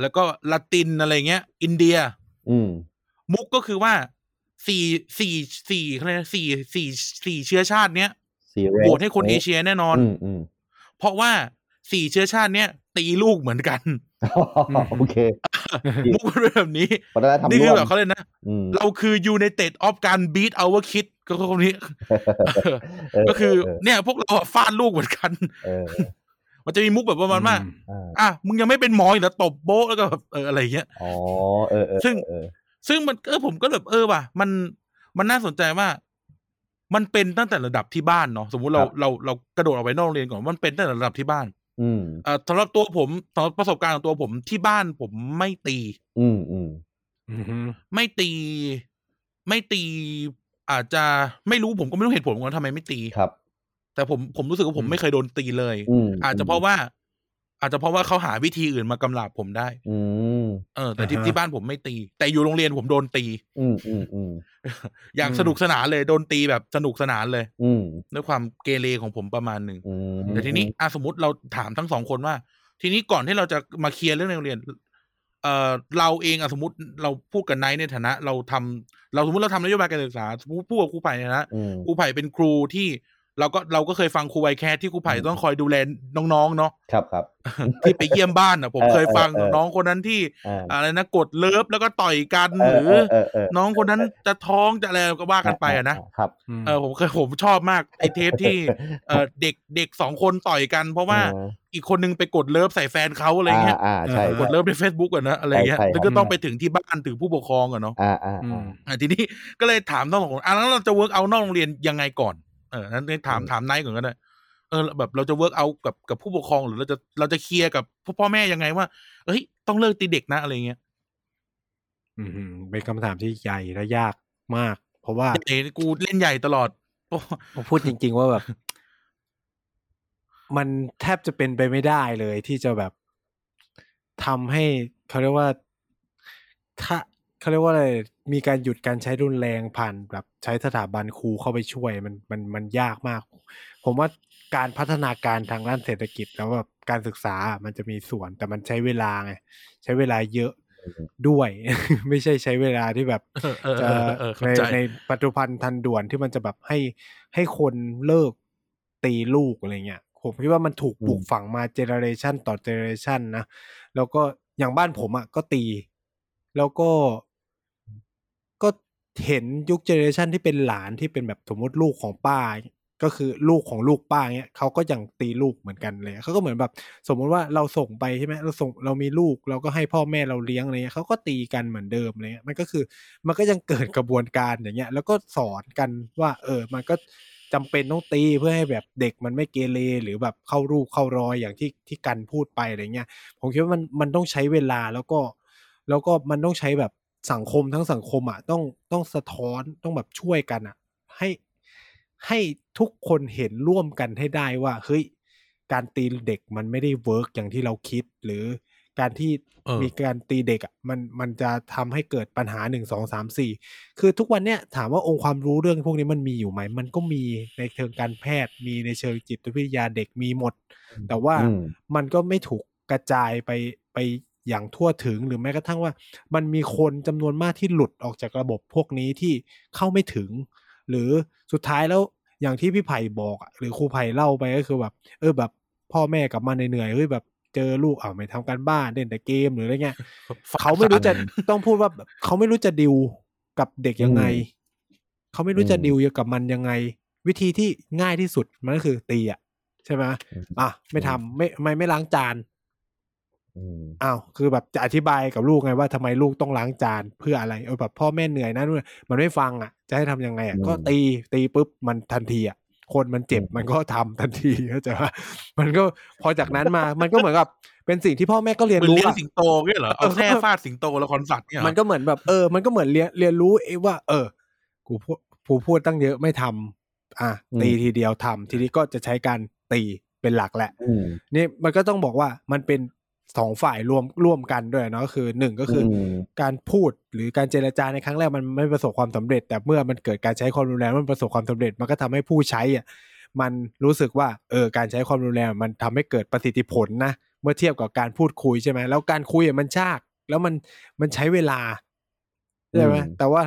แล้วก็ละตินอะไรเงี้ย อินเดีย อืม มุกก็คือว่าสี่สี่สี่อะไรนะสี่สี่สี่เชื้อชาติเนี้ยซีเรโหวตให้คนเอเชียแน่นอนอืมอืมเพราะว่าสี่เชื้อชาติเนี้ยตีลูกเหมือนกันโอเคมุกมันเป็นแบบนี้วัฒนธรรมนี่คือร่วมแบบเขาเลยนะอืมเราคือ United of การ beat our kid ก็คือคนนี้เออก็คือเออเนี่ย พวกเราอะฟาดลูกเหมือนกันเออมันจะมีมุกแบบประมาณว่าอ่าอะมึงยังไม่เป็นหมออีกแล้วตบโบ๊ะแล้วก็แบบเอออะไรอย่างเงี้ยอ๋อเออเออซึ่งเออซึ่งมันเออผมก็แบบเออว่ะ มันมันน่าสนใจว่า มันเป็นตั้งแต่ระดับที่บ้านเนาะสมมุติเราเราเรากระโดดออกไปนอกโรงเรียนก่อนมันเป็นตั้งแต่ระดับที่บ้าน อืมเอ่อสำหรับตัวผมสำหรับประสบการณ์ของตัวผมที่บ้านผมไม่ตี อืมอืมอืมไม่ตี ไม่ตี อาจจะไม่รู้ผมก็ไม่รู้เหตุผลว่าทำไมไม่ตีครับ แต่ผมผมรู้สึกว่าผมอืมไม่เคยโดนตีเลยอืมอาจจะเพราะว่า อาจจะเพราะว่าเขาหาวิธีอื่นมากำราบผมได้ อืมเออ แต่ที่อ่าฮะที่บ้านผมไม่ตี แต่อยู่โรงเรียนผมโดนตี อืมอืมอืมอย่างอืมสนุกสนานเลยโดนตีแบบสนุกสนานเลย อืมด้วยความเกเรของผมประมาณหนึ่งอืมแต่ทีนี้อะสมมติเราถามทั้งสองคนว่า ทีนี้ก่อนที่เราจะมาเคลียร์เรื่องในโรงเรียน เอ่อเราเองอะสมมติเราพูดกับไนท์ในฐานะ เราทำเราสมมติเราทำนโยบายการศึกษาพูดพูดกับครูไผ่ในฐานะอืมครูไผ่เป็นครูที่ เราก็เราก็เคยฟังครูไวแคสที่ครูไผ่ต้องคอยดูแลน้องๆเนาะครับครับที่ไปเยี่ยมบ้านอะ ผมเออเคยฟังเออเออน้องคนนั้นที่อ่าอะไรนะกด love แล้วก็ต่อยกันเอหอรือเออเออเออน้องคนนั้นจะท้องจะอะไรก็ว่ากันไปอะนะครับเออผมเคยผมชอบมากไอเทปที่เออเด็กเด็กสองคนต่อยกัน เพราะว่าเอออีกคนนึงไปกด love ใส่แฟนเขาอะไรเงี้ยอ่าอ่าใช่กด love ใน Facebook อะนะอะไรเงี้ยใช่ใช่แล้วก็ต้องไปถึงที่บ้านถึงผู้ปกครองอะเนาะอ่าอ่าอือ่ามอะทีนี้ก็เลยถามน้องสองคนอะแล้วเราจะ work out นอกโรงเรียนยังไงก่อน เออนั้นถามถามนายก่อนก็ได้เออ แบบเราจะ work out กับกับผู้ปกครองหรือเราจะเราจะ clear กับพ่อพ่อแม่ยังไงว่าเอ้ยต้องเลิกตีเด็กนะอะไรเงี้ยอืมเป็นคำถามที่ใหญ่และยากมาก เพราะว่าเอ้กูเล่นใหญ่ตลอดโอ้ผมพูดจริง ๆ ว่าแบบ มันแทบจะเป็นไปไม่ได้เลยที่จะแบบทำให้เขาเรียกว่าถ้า เขาเรียกว่าอะไรมีการหยุดการใช้รุนแรงผ่านแบบใช้สถาบันครูเข้าไปช่วยมันมันมันยากมาก ผมว่าการพัฒนาการทางด้านเศรษฐกิจแล้วแบบการศึกษามันจะมีส่วนแต่มันใช้เวลาไงใช้เวลาเยอะด้วย ไม่ใช่ใช้เวลาที่แบบเออเออจะเออเออเข้าในใจในปัจจุบันทันด่วนที่มันจะแบบให้ให้คนเลิกตีลูกอะไรเงี้ยผมคิดว่ามันถูกอืมปลูกฝังมา generation ต่อ generation นะแล้วก็อย่างบ้านผมอะก็ตี แล้วก็ก็ เห็นยุค generation ที่เป็นหลานที่เป็นแบบสมมติลูกของป้า ก็คือลูกของลูกป้าเนี้ยเขาก็ยังตีลูกเหมือนกันเลยเขาก็เหมือนแบบ สมมุติว่าเราส่งไปใช่ไหมเราส่งเรามีลูกเราก็ให้พ่อแม่เราเลี้ยงอะไรเงี้ยเขาก็ตีกันเหมือนเดิมอะไรเงี้ยมันก็คือมันก็ยังเกิดกระบวนการอย่างเงี้ย แล้วก็สอนกันว่า เออ มันก็จำเป็นต้องตีเพื่อให้แบบเด็กมันไม่เกเรหรือแบบเข้ารูปเข้ารอยอย่างที่ที่กันพูดไปอะไรเงี้ยผมคิดว่ามันมันต้องใช้เวลาแล้วก็ แล้วก็มันต้องใช้แบบ สังคมทั้งสังคมอะต้องต้องสะท้อนต้องแบบช่วยกันอะ ให้ให้ทุกคนเห็นร่วมกันให้ได้ว่าเฮ้ยการตีเด็กมันไม่ได้เวิร์กอย่างที่เราคิด หรือการที่เออมีการตีเด็กอะมันมันจะทำให้เกิดปัญหาหนึ่งสองสามสี่คือทุกวันเนี้ยถามว่าองค์ความรู้เรื่องพวกนี้มันมีอยู่ไหม มันก็มีในเชิงการแพทย์ มีในเชิงจิตวิทยาเด็กมีหมด แต่ว่าอืมมันก็ไม่ถูกกระจายไปไป อย่างทั่วถึงหรือแม้กระทั่งว่า มันมีคนจำนวนมากที่หลุดออกจากระบบพวกนี้ที่เข้าไม่ถึง หรือสุดท้ายแล้วอย่างที่พี่ไผ่บอกอะหรือครูไผ่เล่าไปก็คือแบบ เออแบบพ่อแม่กลับมาเหนื่อยๆเฮ้ยแบบเจอลูกอ่าวไม่ทำการบ้านเล่นแต่เกมหรืออะไรเงี้ยเขาไม่รู้จะต้องพูดว่าแบบเขาไม่รู้จะดิวกับเด็กยังไงอืมเขาไม่รู้จะอืมดิวกับมันยังไง วิธีที่ง่ายที่สุดมันก็คือตีอะใช่ไหมอืมอะไม่ทำไม่ไม่ไม่ล้างจาน อืมอ้าวคือแบบจะอธิบายกับลูกไงว่าทำไมลูกต้องล้างจานเพื่ออะไรเออแบบพ่อแม่เหนื่อยนะนู่นมันไม่ฟังอะ จะให้ทำยังไงอะก็ตีตีปุ๊บมันทันทีอะคนมันเจ็บมันก็ทำทันทีเข้าใจว่ามันก็พอจากนั้นมามันก็เหมือนกับเป็นสิ่งที่พ่อแม่ก็เรียนเหมือนรู้เลี้ยงอะสิงโตเงี้ยเหรอเอาแค่ฟาดสิงโตละครสัตว์เนี่ยเหรอมันก็เหมือนแบบเออมันก็เหมือนเรียนเรียนรู้เองว่า เออ กูพูดกูพูดตั้งเยอะไม่ทำอะอืมตีทีเดียวทำทีนี้ก็จะใช้การตีเป็นหลักแหละอืมนี่มันก็ต้องบอกว่ามันเป็น สองฝ่ายรวมร่วมกันด้วยเนาะคือหนึ่งก็คืออมการพูดหรือการเจรจาในครั้งแรกมันไม่ประสบความสำเร็จ แต่เมื่อมันเกิดการใช้ความรุนแรงมันประสบความสำเร็จ มันก็ทำให้ผู้ใช้อะมันรู้สึกว่าเออการใช้ความรุนแรงมันทำให้เกิดประสิทธิผลนะเมื่อเทียบกับการพูดคุยใช่ไหมแล้วการคุยอะมันชาก แล้วมันมันใช้เวลาใช่ไหมอืมแต่ว่า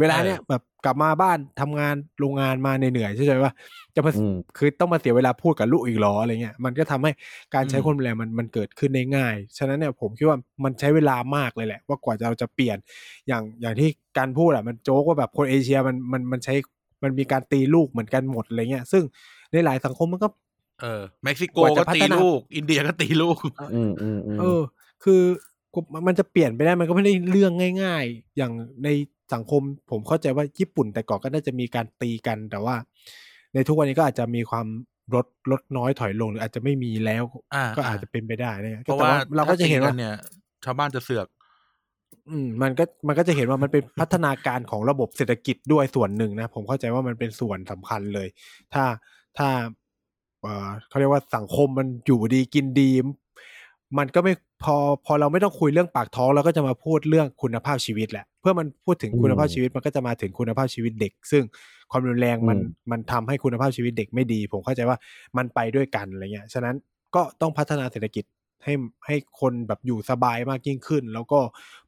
เวลาเนี้ยแบบกลับมาบ้านทำงานโรงงานมาเหนื่อยๆใช่ไหมว่าจะมาอืมคือต้องมาเสียเวลาพูดกับลูกอีกเหรออะไรเงี้ยมันก็ทำให้การใช้อืมความรุนแรงมันมันเกิดขึ้นได้ง่าย ฉะนั้นเนี่ยผมคิดว่ามันใช้เวลามากเลยแหละ ว่ากว่าเราจะเปลี่ยนอย่างอย่างที่การพูดอะมันโจ๊กว่าแบบคนเอเชียมันมันมันใช้มันมีการตีลูกเหมือนกันหมดอะไรเงี้ย ซึ่งในหลายสังคมมันก็ เออเม็กซิโกกว่าก็จะพัตีฒนาลูก อินเดียก็ตีลูกอืมอืมอืมเออ คือกูมันจะเปลี่ยนไปได้มันก็ไม่ได้เรื่องง่าย ๆ อย่างใน สังคมผมเข้าใจว่าญี่ปุ่นแต่ก่อนก็น่าจะมีการตีกัน แต่ว่า ในทุกวันนี้ก็อาจจะมีความลดลดน้อยถอยลงหรืออาจจะไม่มีแล้วอ่าก็อาจจะเป็นไปได้เนี่ยเพราะแต่ว่าเราก็จะเห็นว่าถ้ตีเนี่ย ชาวบ้านจะเสือก อืม มันก็มันก็จะเห็นว่ามันเป็นพัฒนาการของระบบเศรษฐกิจด้วยส่วนหนึ่งนะ ผมเข้าใจว่ามันเป็นส่วนสำคัญเลย ถ้าถ้าเอ่อเขาเรียกว่าสังคมมันอยู่ดีกินดี มันก็ไม่พอพอเราไม่ต้องคุยเรื่องปากท้องเราก็จะมาพูดเรื่องคุณภาพชีวิตแหละ เพื่อมันพูดถึงคุณภาพชีวิตมันก็จะมาถึงคุณภาพชีวิตเด็ก ซึ่งความรุนแรงมันมันทำให้คุณภาพชีวิตเด็กไม่ดี ผมเข้าใจว่ามันไปด้วยกันอะไรเงี้ยฉะนั้นก็ต้องพัฒนาเศรษฐกิจให้ให้คนแบบอยู่สบายมากยิ่งขึ้น แล้วก็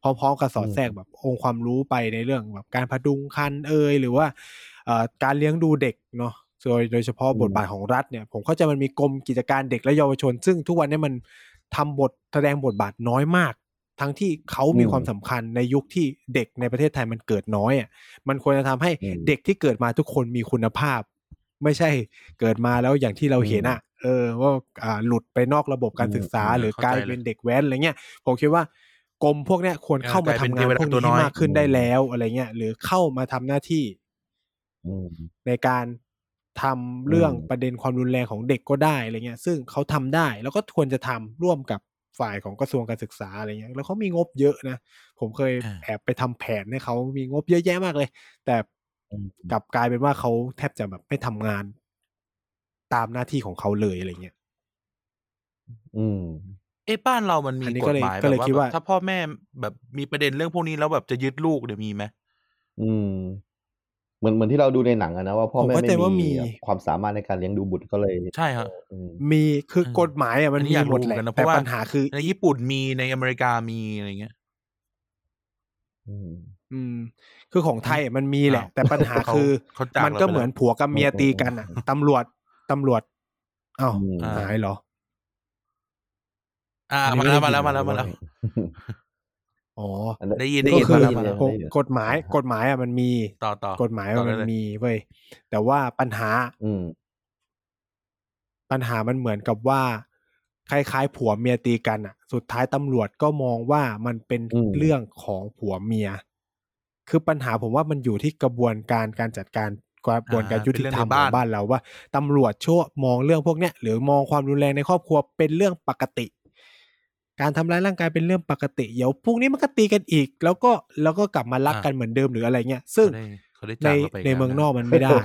พร้อมๆกับสอดแทรกแบบองค์ความรู้ไปในเรื่องแบบการพดุงคันเอยหรือว่าเอ่อการเลี้ยงดูเด็กเนาะโดยโดยเฉพาะอืมบทบาทของรัฐเนี่ย ผมเข้าใจมันมีกรมกิจการเด็กและเยาวชน ซึ่งทุกวันเนี้มัน ทำบทแสดงบทบาทน้อยมาก ทั้งที่เขามีอืมความสำคัญในยุคที่เด็กในประเทศไทยมันเกิดน้อยอะมันควรจะทำให้อืมเด็กที่เกิดมาทุกคนมีคุณภาพ ไม่ใช่เกิดมาแล้วอย่างที่เราเห็นอะเออว่าอ่าหลุดไปนอกระบบการศึกษาอืมหรือเข้าใจกลายเป็นเด็กแว้นอะไรเงี้ยผมคิดว่ากรมพวกเนี้ยควรเข้ามาทำงานพวกนี้ให้มากขึ้นได้แล้วอะไรเงี้ยหรือเข้ามาทำหน้าที่อืมในการ ทำเรื่องอืมประเด็นความรุนแรงของเด็กก็ได้อะไรเงี้ย ซึ่งเขาทำได้แล้วก็ควรจะทำร่วมกับฝ่ายของกระทรวงการศึกษาอะไรเงี้ย แล้วเขามีงบเยอะนะ ผมเคยอ่าแอบไปทำแผนให้เขามีงบเยอะแยะมากเลย แต่อืมกลับกลายเป็นว่าเขาแทบจะแบบไม่ทำงานตามหน้าที่ของเขาเลยอะไรเงี้ย อืม เอ้บ้านเรามันมีอันนี้กก็ฎเลยหมายก็แบเลยบว่าคิดว่าแบบถ้าพ่อแม่แบบมีประเด็นเรื่องพวกนี้แล้วแบบจะยึดลูกเนี่ยมีไหมอืม เหมือนเหมือนที่เราดูในหนังอะนะว่าพ่อผมแม่เข้าใจไม่ว่ามีมีความสามารถในการเลี้ยงดูบุตรก็เลย ใช่ครับอืมมีคือเออกฎหมายอะมันอันนี้มีอยากหมดรู้แหละเหมือนกันนะเพแต่ราะว่าปัญหาคือ ในญี่ปุ่นมีในอเมริกามีอะไรเงี้ยอืมอืมคือของไทยอะมันมีแหละอ้าวแต่ปัญหาเขาคือเขาจากมันก็เราไปแล้วเหมือนผัวกับเมียตีกันอะตำรวจตำรวจอ้าวอืมหายเหรอ อ่าอันนี้มาแล้วไม่มาได้แล้วยินมาแล้วมาแล้ว อ๋ออันนั้นได้ยินก็ได้ยินก็คือมาแล้วมาแล้วผมได้ยินกฎหมายกฎหมายอะมันมีต่อต่อกฎหมายต่อมันได้เลยมีเว้ยแต่ว่าปัญหา อืมปัญหามันเหมือนกับว่าคล้ายๆ ผัวเมียตีกันอะ สุดท้ายตำรวจก็มองว่ามันเป็นอืมเรื่องของผัวเมีย คือปัญหาผมว่ามันอยู่ที่กระบวนการการจัดการกระบวนการยุติธรรมของบ้านเราว่าตำรวจชั่วมองเรื่องพวกเนี้ยหรือมองความรุนแรงในครอบครัวเป็นเรื่องปกติ การทำร้ายร่างกายเป็นเรื่องปกติ เดี๋ยวพรุ่งนี้มันก็ตีกันอีก แล้วก็แล้วก็กลับมารักกันเหมือนเดิมหรืออะไรเงี้ย ซึ่งเขาได้เขาได้ในจากเราไปในแล้วเมืองนะนอกมันไม่ได้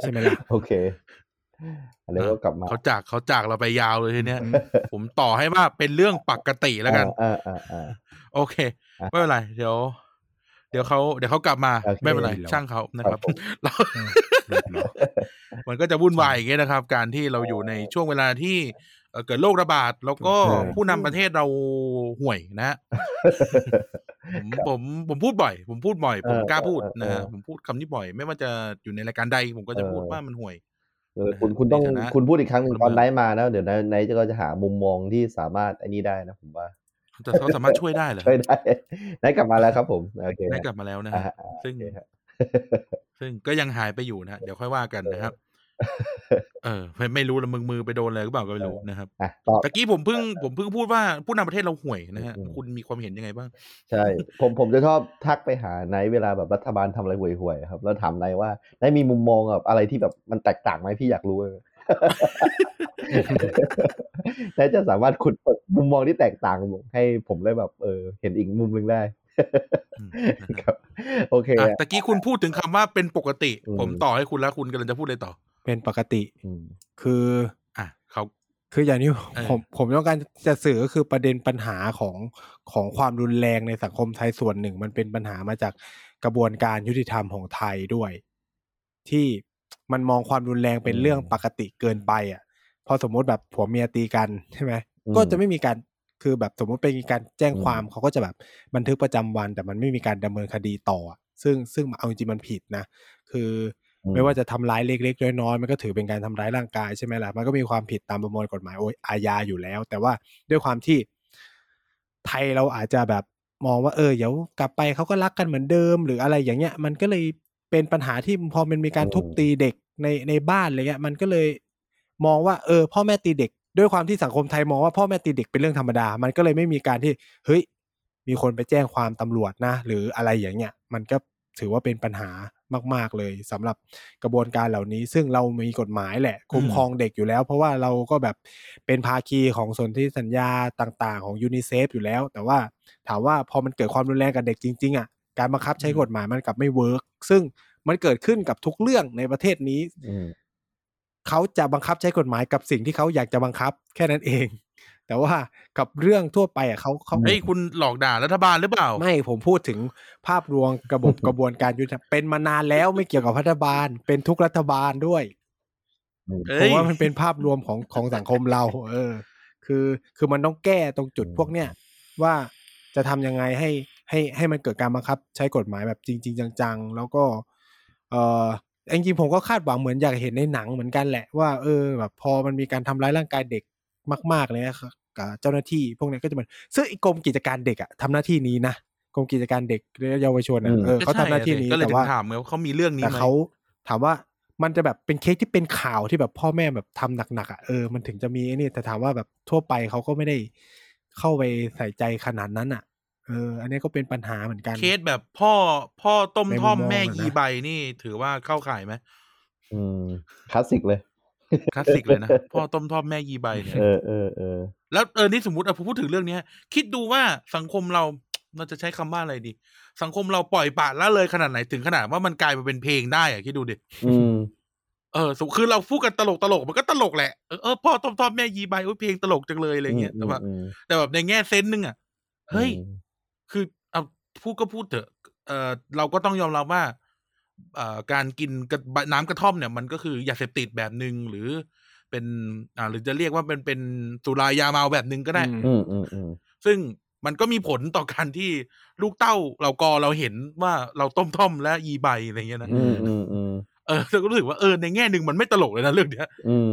ใช่ไหมล่ะโอเคอันนี้ก็กลับมาเขาจากเขาจากเราไปยาวเลยทีเนี้ยผมต่อให้ว่าเป็นเรื่องปกติแล้วกันอ่าอ่าอ่าโอเคอะไม่เป็นไรเดี๋ยว เดี๋ยวเขาเดี๋ยวเขากลับมาโอเคไม่เป็นไรเหรอช่างเขานะครับครับผมเรามันก็จะวุ่นวายอย่างเงี้ยนะครับ การที่เราอยู่ในช่วงเวลาที่ เอ่อเกิดโรคระบาด แล้วก็ใช่ผู้นำประเทศเราห่วยนะฮะผมผมผมพูดบ่อย ผมพูดบ่อย ผมกล้าพูดนะฮะผมพูดคำนี้บ่อย ไม่ว่าจะอยู่ในรายการใด ผมก็จะพูดว่ามันห่วยเออคุณคุณต้องในฐานะคุณพูดอีกครั้งหนึ่งพลเมืตองอนไนท์มานะเดี๋ยวไนท์ก็จะหามุมมองที่สามารถไอ้นี้ได้นะผมว่าแต่เขาสามารถช่วยได้เหรอช่วยได้ไนท์กลับมาแล้วครับผมโอเคได้กลับมาแล้วนะอ่าฮะอ่าซึ่งโอเคครับซึ่งก็ยังหายไปอยู่นะฮะเดี๋ยวค่อยว่ากันนะครับ เออไม่ไม่รู้ละมึงมือไปโดนอะไรหรือเปล่าก็ไม่รู้นะครับอะต่อตะกี้ผมเพิ่งผมเพิ่งพูดว่าผู้นำประเทศเราห่วยนะฮะอืมคุณมีความเห็นยังไงบ้าง ใช่ ผมผมจะชอบทักไปหาไนท์เวลาแบบรัฐบาลทำอะไรห่วยๆครับ แล้วถามไนท์ว่าไนท์มีมุมมองแบบอะไรที่แบบมันแตกต่างไหมพี่อยากรู้เลยไนท์จะสามารถขุดเปิดมุมมองที่แตกต่างให้ผมได้แบบเออเห็นอีกมุมหนึ่งได้อืมครับโอเคอะอะตะกี้คุณพูดถึงคำว่าเป็นปกติอืมผมต่อให้คุณแล้วคุณกำลังจะพูดอะไรต่อ เป็นปกติอืมคืออะเขาคืออย่างที่เออผมผมต้องการจะสื่อก็คือประเด็นปัญหาของของความรุนแรงในสังคมไทยส่วนหนึ่ง มันเป็นปัญหามาจากกระบวนการยุติธรรมของไทยด้วย ที่มันมองความรุนแรงเป็นอืมเรื่องปกติเกินไป อะพอสมมติแบบผัวเมียตีกันใช่ไหมอืมก็จะไม่มีการคือแบบสมมติเป็นการแจ้งอืมความเขาก็จะแบบบันทึกประจำวัน แต่มันไม่มีการดำเนินคดีต่ออะซึ่งซึ่งเอาจริงๆมันผิดนะ คืออืม ไม่ว่าจะทำร้ายเล็กๆน้อยๆมันก็ถือเป็นการทำร้ายร่างกายใช่ไหมล่ะมันก็มีความผิดตามประมวลกฎหมายโอ้ยอาญาอยู่แล้ว แต่ว่าด้วยความที่ไทยเราอาจจะแบบมองว่าเออเดี๋ยวกลับไปเขาก็รักกันเหมือนเดิม หรืออะไรอย่างเงี้ย มันก็เลยเป็นปัญหาที่พอมันมีการอืมทุบตีเด็กในในบ้านอะไรเงี้ย มันก็เลยมองว่าเออ พ่อแม่ตีเด็ก ด้วยความที่สังคมไทยมองว่าพ่อแม่ตีเด็กเป็นเรื่องธรรมดา มันก็เลยไม่มีการที่เฮ้ยมีคนไปแจ้งความตำรวจนะ หรืออะไรอย่างเงี้ย มันก็ถือว่าเป็นปัญหา มาก ๆ เลยสำหรับกระบวนการเหล่านี้ ซึ่งเรามีกฎหมายแหละคุ้มครองเด็กอยู่แล้ว เพราะว่าเราก็แบบเป็นภาคีของสนธิสัญญาต่าง ๆ ของยูนิเซฟอยู่แล้ว แต่ว่าถามว่าพอมันเกิดความรุนแรงกับเด็กจริง ๆ อะ การบังคับใช้กฎหมายมันกลับไม่ work ซึ่งมันเกิดขึ้นกับทุกเรื่องในประเทศนี้อืมเขาจะบังคับใช้กฎหมายกับสิ่งที่เขาอยากจะบังคับแค่นั้นเอง แต่ว่ากับเรื่องทั่วไปอะเขาเขาเฮ้ยคุณหลอกด่ารัฐบาลหรือเปล่า ไม่ผมพูดถึงภาพรวมกระบบกระบวนการยุติธรรมเป็นมานานแล้วไม่เกี่ยวกับรัฐบาล เป็นทุกรัฐบาลด้วยเอ้ผมยว่ามันเป็นภาพรวมของของสังคมเรา เออ คือคือมันต้องแก้ตรงจุดพวกเนี้ยว่าจะทำยังไงให้ให้ให้มันเกิดการบังคับ ใช้กฎหมายแบบจริง ๆ จังๆ แล้วก็ เออจริงๆผมก็คาดหวังเหมือนอยากเห็นในหนังเหมือนกันแหละว่าเออแบบพอมันมีการทำร้ายร่างกายเด็ก มากๆเลยนะครับกับเจ้าหน้าที่พวกนี้ก็จะมันซึ่งไอ้กรมกิจการเด็กอะทำหน้าที่นี้นะกรมกิจการเด็กและเยาวชนอะอืมเออเขาทำหน้าที่นี้ก็เลยแต่ถึว่างถามไงว่าเขามีเรื่องนี้แต่ไหมเขาถามว่ามันจะแบบเป็นเคสที่เป็นข่าวที่แบบพ่อแม่แบบทำหนักๆอะเออมันถึงจะมีไอ้นี่แต่ถามว่าแบบทั่วไปเขาก็ไม่ได้เข้าไปใส่ใจขนาดนั้นอะ เออ อันนี้ก็เป็นปัญหาเหมือนกันเคสแบบพ่อพ่อต้มในมุมท่อมมองแม่อะนะยีใบนี่ถือว่าเข้าข่ายไหมอืมคลาสสิกเลย คลาสสิกเลยนะ พ่อต้มท่อมแม่ยีใบเนี่ยเออเออเออแล้วเออนี่สมมติอะผมพูดถึงเรื่องเนี้ย คิดดูว่าสังคมเราเราจะใช้คำว่าอะไรดี สังคมเราปล่อยปละละเลยขนาดไหนถึงขนาดว่ามันกลายมาเป็นเพลงได้อะคิดดูดิอืมเออสมคือเราพูดกันตลกตลกๆมันก็ตลกแหละ เออเออพ่อต้มท่อมแม่ยีใบโอ้ยเพลงตลกจังเลยอะไรเงี้ยแต่ว่าอืมแต่แบบในแง่เซนส์นึงอะเฮ้ยอืมคือเอาพูดก็พูดเถอะเออเราก็ต้องยอมรับว่าเอ่อ การกินกระบะน้ำกระท่อมเนี่ยมันก็คือยาเสพติดแบบหนึ่งหรือเป็นอ่าหรือจะเรียกว่าเป็นเป็นสุรายาเมาแบบหนึ่งก็ได้อืมอืมอืมอืมซึ่งมันก็มีผลต่อการที่ลูกเต้าเรากอเราเห็นว่าเราต้มท่อมและยีใบอะไรเงี้ยนะอืมอืมอืมเออเราก็รู้สึกว่าเออในแง่หนึ่งมันไม่ตลกเลยนะเรื่องเนี้ยอืม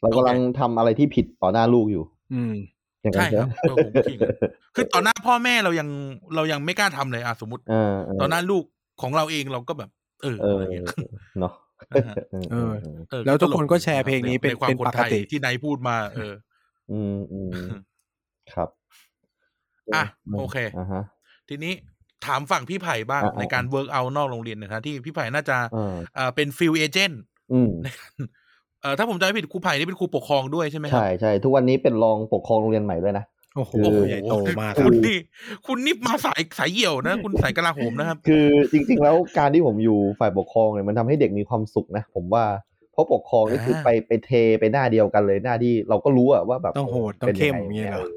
เรากำลังทำอะไรที่ผิดต่อหน้าลูกอยู่ อืมอย่างนั้ใช่นใช่คไหรัมบเออผมก็คิดอย่างนั้นคือต่อหน้าพ่อแม่เรายังเรายังไม่กล้าทำเลยอะสมมติเออเออต่อหน้าลูก ของเราเองเราก็แบบ เออเอออะไรเงี้ยเนาะนะฮะเออเออ แล้วทุกคนก็ตแชร์เพลงนี้เป็นใความเป็นคนปไทกยติที่นายพูดมา เออ อืมอืมครับอะโอเคอ่าฮะทีนี้ถามฝั่งพี่ไผ่บ้างอะอะในการเวิร์กเอานอกโรงเรียนนะครับที่พี่ไผ่น่าจะอ่าเอ่อเป็นฟิลเอเจนต์อืมในการเอ่อถ้าผมจำไม่ผิดครูไผ่นี่เป็นครูปกครองด้วยใช่ไหมครัใช่ใช่ทุกวันนี้เป็นรองปกครองโรงเรียนใหม่ด้วยนะ โอ้โหคือใหญ่โตมากคคุรับณนี่คุณนี่มาสายสายเหี่ยวนะ คุณสายกลาโหมนะครับ คือจริง ๆ แล้วการที่ผมอยู่ฝ่ายปกครองเนี่ยมันทำให้เด็กมีความสุขนะ ผมว่าเพราะปกครองนี่คืออ่าไปไปเทไปหน้าเดียวกันเลยหน้าที่เราก็รู้อะว่าแบบต้องโหดต้องป็นเข้มไอย่างเงี้ยเหรออ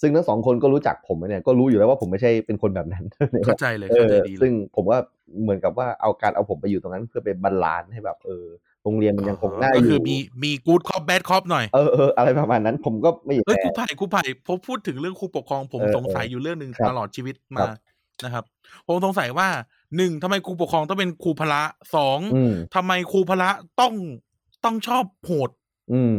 ซึ่งทั้งสองคนก็รู้จักผมเนี่ยก็รู้อยู่แล้วว่าผมไม่ใช่เป็นคนแบบนั้นเข้าใจเลยเอเข้าอใจดีเลซึ่ยงผมว่าเหมือนกับว่าเอาการเอาผมไปอยู่ตรงนั้นเพื่อเป็น balance ให้แบบเออ โรงเรียนมันยังคงน่าก็อคืยู่อมีมี good cop bad copหน่อย เออเอออะไรประมาณนั้น ผมก็ไม่อยากเอ้ยคแต่รูไผ่ครูไผ่ผมพูดถึงเรื่องครูปกครอง ผมเออสงสัยอยู่เรื่องหนึ่งครับตลอดชีวิตคมารับนะครับ ผมสงสัยว่าหนึ่งทำไมครูปกครองต้องเป็นครูพละสองอืมทำไมครูพละต้องต้องชอบโหด อืม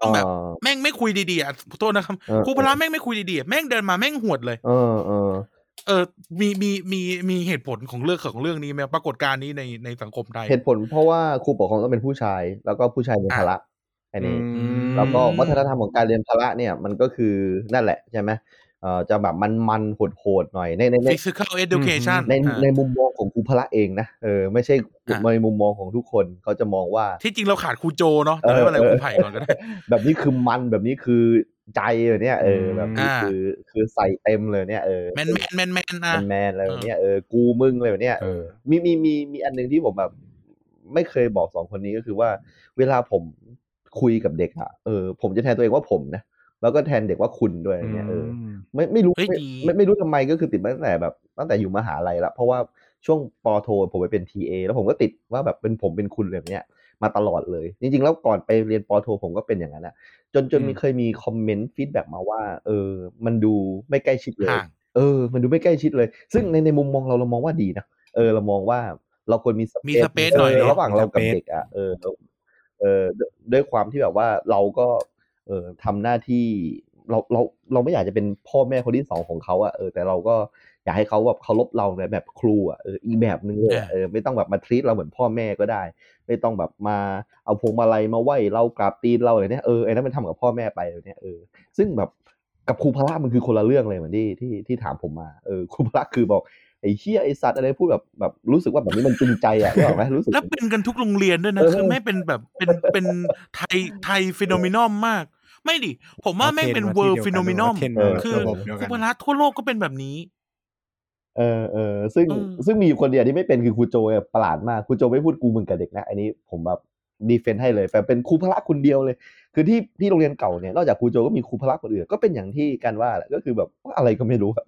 ต้องแบบเออแม่งไม่คุยดีๆอะโทษนะครับเออครูพละแม่งไม่คุยดีๆอะแม่งเดินมาแม่งหวดเลย เออเออ เออมีมีมีมีเหตุผลของเรื่องของเรื่องนี้ไหมปรากฏการณ์นี้ในในสังคมไทย เหตุผลเพราะว่าครูปกครองต้องเป็นผู้ชาย แล้วก็ผู้ชายเรียนพละอันนี้อืมแล้วก็วัฒนธรรมของการเรียนพละเนี่ยมันก็คือนั่นแหละใช่ไหมเอ่อ จะแบบมันมันโหดโหดๆหน่อยในในใน physical education ในอ่าในมุมมองของครูพละเองนะเออไม่ใช่อะในมุมมองของทุกคนเขาจะมองว่า ที่จริงเราขาดครูโจเนาะแต่ไม่เป็นไรครูไผ่ก่อนก็ได้แบบนี้คือมันแบบนี้คือใจเลยเนี่ยเออแบบนี้อ่าคือคือใส่เต็มเลยเนี่ยเออแมนแมนแมนแมนอะแมนๆอะไรแบบเนี้ยเออกูมึงอะไรแบบเนี้ยเออมีมีมีมีอันหนึงที่ผมแบบ ไม่เคยบอกสองคนนี้ก็คือว่า เวลาผมคุยกับเด็กอะเออผมจะแทนตัวเองว่าผมนะ แล้วก็แทนเด็กว่าคุณด้วยอย่างเงี้ยเออมไม่ไม่รู้เฮ้ยไม่ดีไม่ไม่รู้ทำไมก็คือติดมาตั้งแต่แบบตั้งแต่อยู่มหาลัยแล้วเพราะว่าช่วงปอโทผมไปเป็นทีเอแล้วผมก็ติดว่าแบบเป็นผมเป็นคุณแบบเนี้ยมาตลอดเลย จริง ๆ แล้วก่อนไปเรียนปอโทผมก็เป็นอย่างนั้นนะจนจนมีอืมเคยมีคอมเมนต์ฟีดแบ็มาว่า เออ มันดูไม่ใกล้ชิดเลยห่างเออ มันดูไม่ใกล้ชิดเลย ซึ่งในในมุมมองเราเรามองว่าดีนะเออเรามองว่าเราควรมีมี space หน่อยเอเนออะระหว่างเรากับมี space เด็กอะเออแล้วเออด้วยด้วยความที่แบบว่าเราก็ เออทำหน้าที่เราเราเราไม่อยากจะเป็นพ่อแม่คนที่สองของเขาอะเออแต่เราก็อยากให้เขาแบบเคารพเราในแบบครูอะเอออีกแบบนึงเลยอะอ่าเออไม่ต้องแบบมาทรีตเราเหมือนพ่อแม่ก็ได้ ไม่ต้องแบบมาเอาพวงมาลัยมาไหว้เรากราบตีนเราอะไรเนี่ยเออไอ้นั้นมันทำกับพ่อแม่ไปเลยเนี่ยเออซึ่งแบบกับครูพละมันคือคนละเรื่องเลยเหมือนที่ที่ที่ถามผมมาเออครูพละคือบอกไอ้เฮียไอ้สัตว์อะไรพูดแบบแบบรู้สึกว่าแบบนี้มันจริงใจอะรู้ไหมรู้สึกแล้วเป็นกันทุกโรงเรียนด้วยนะเออคือไม่เป็นแบบเป็นเป็นไทยไทยฟิโนมินอมมาก ไม่ดิ ผมว่าแม่งเป็นอาเวิร์ที่ฟิโนมินอมเทรนเออมาคือระบบเดียวครูกันพละทั่วโลกก็เป็นแบบนี้ เออเออซึ่งเออซึ่งมีอยู่คนเดียวที่ไม่เป็นคือครูโจอะประหลาดมากครูโจไม่พูดกูมึงกับเด็กนะ อันนี้ผมแบบดีเฟนต์ให้เลยแต่เป็นครูพละคนเดียวเลย คือที่ที่โรงเรียนเก่าเนี่ยนอกจากครูโจก็มีครูพละคนอื่นก็เป็นอย่างที่กันว่าแหละก็คือแบบว่าอะไรก็ไม่รู้อะ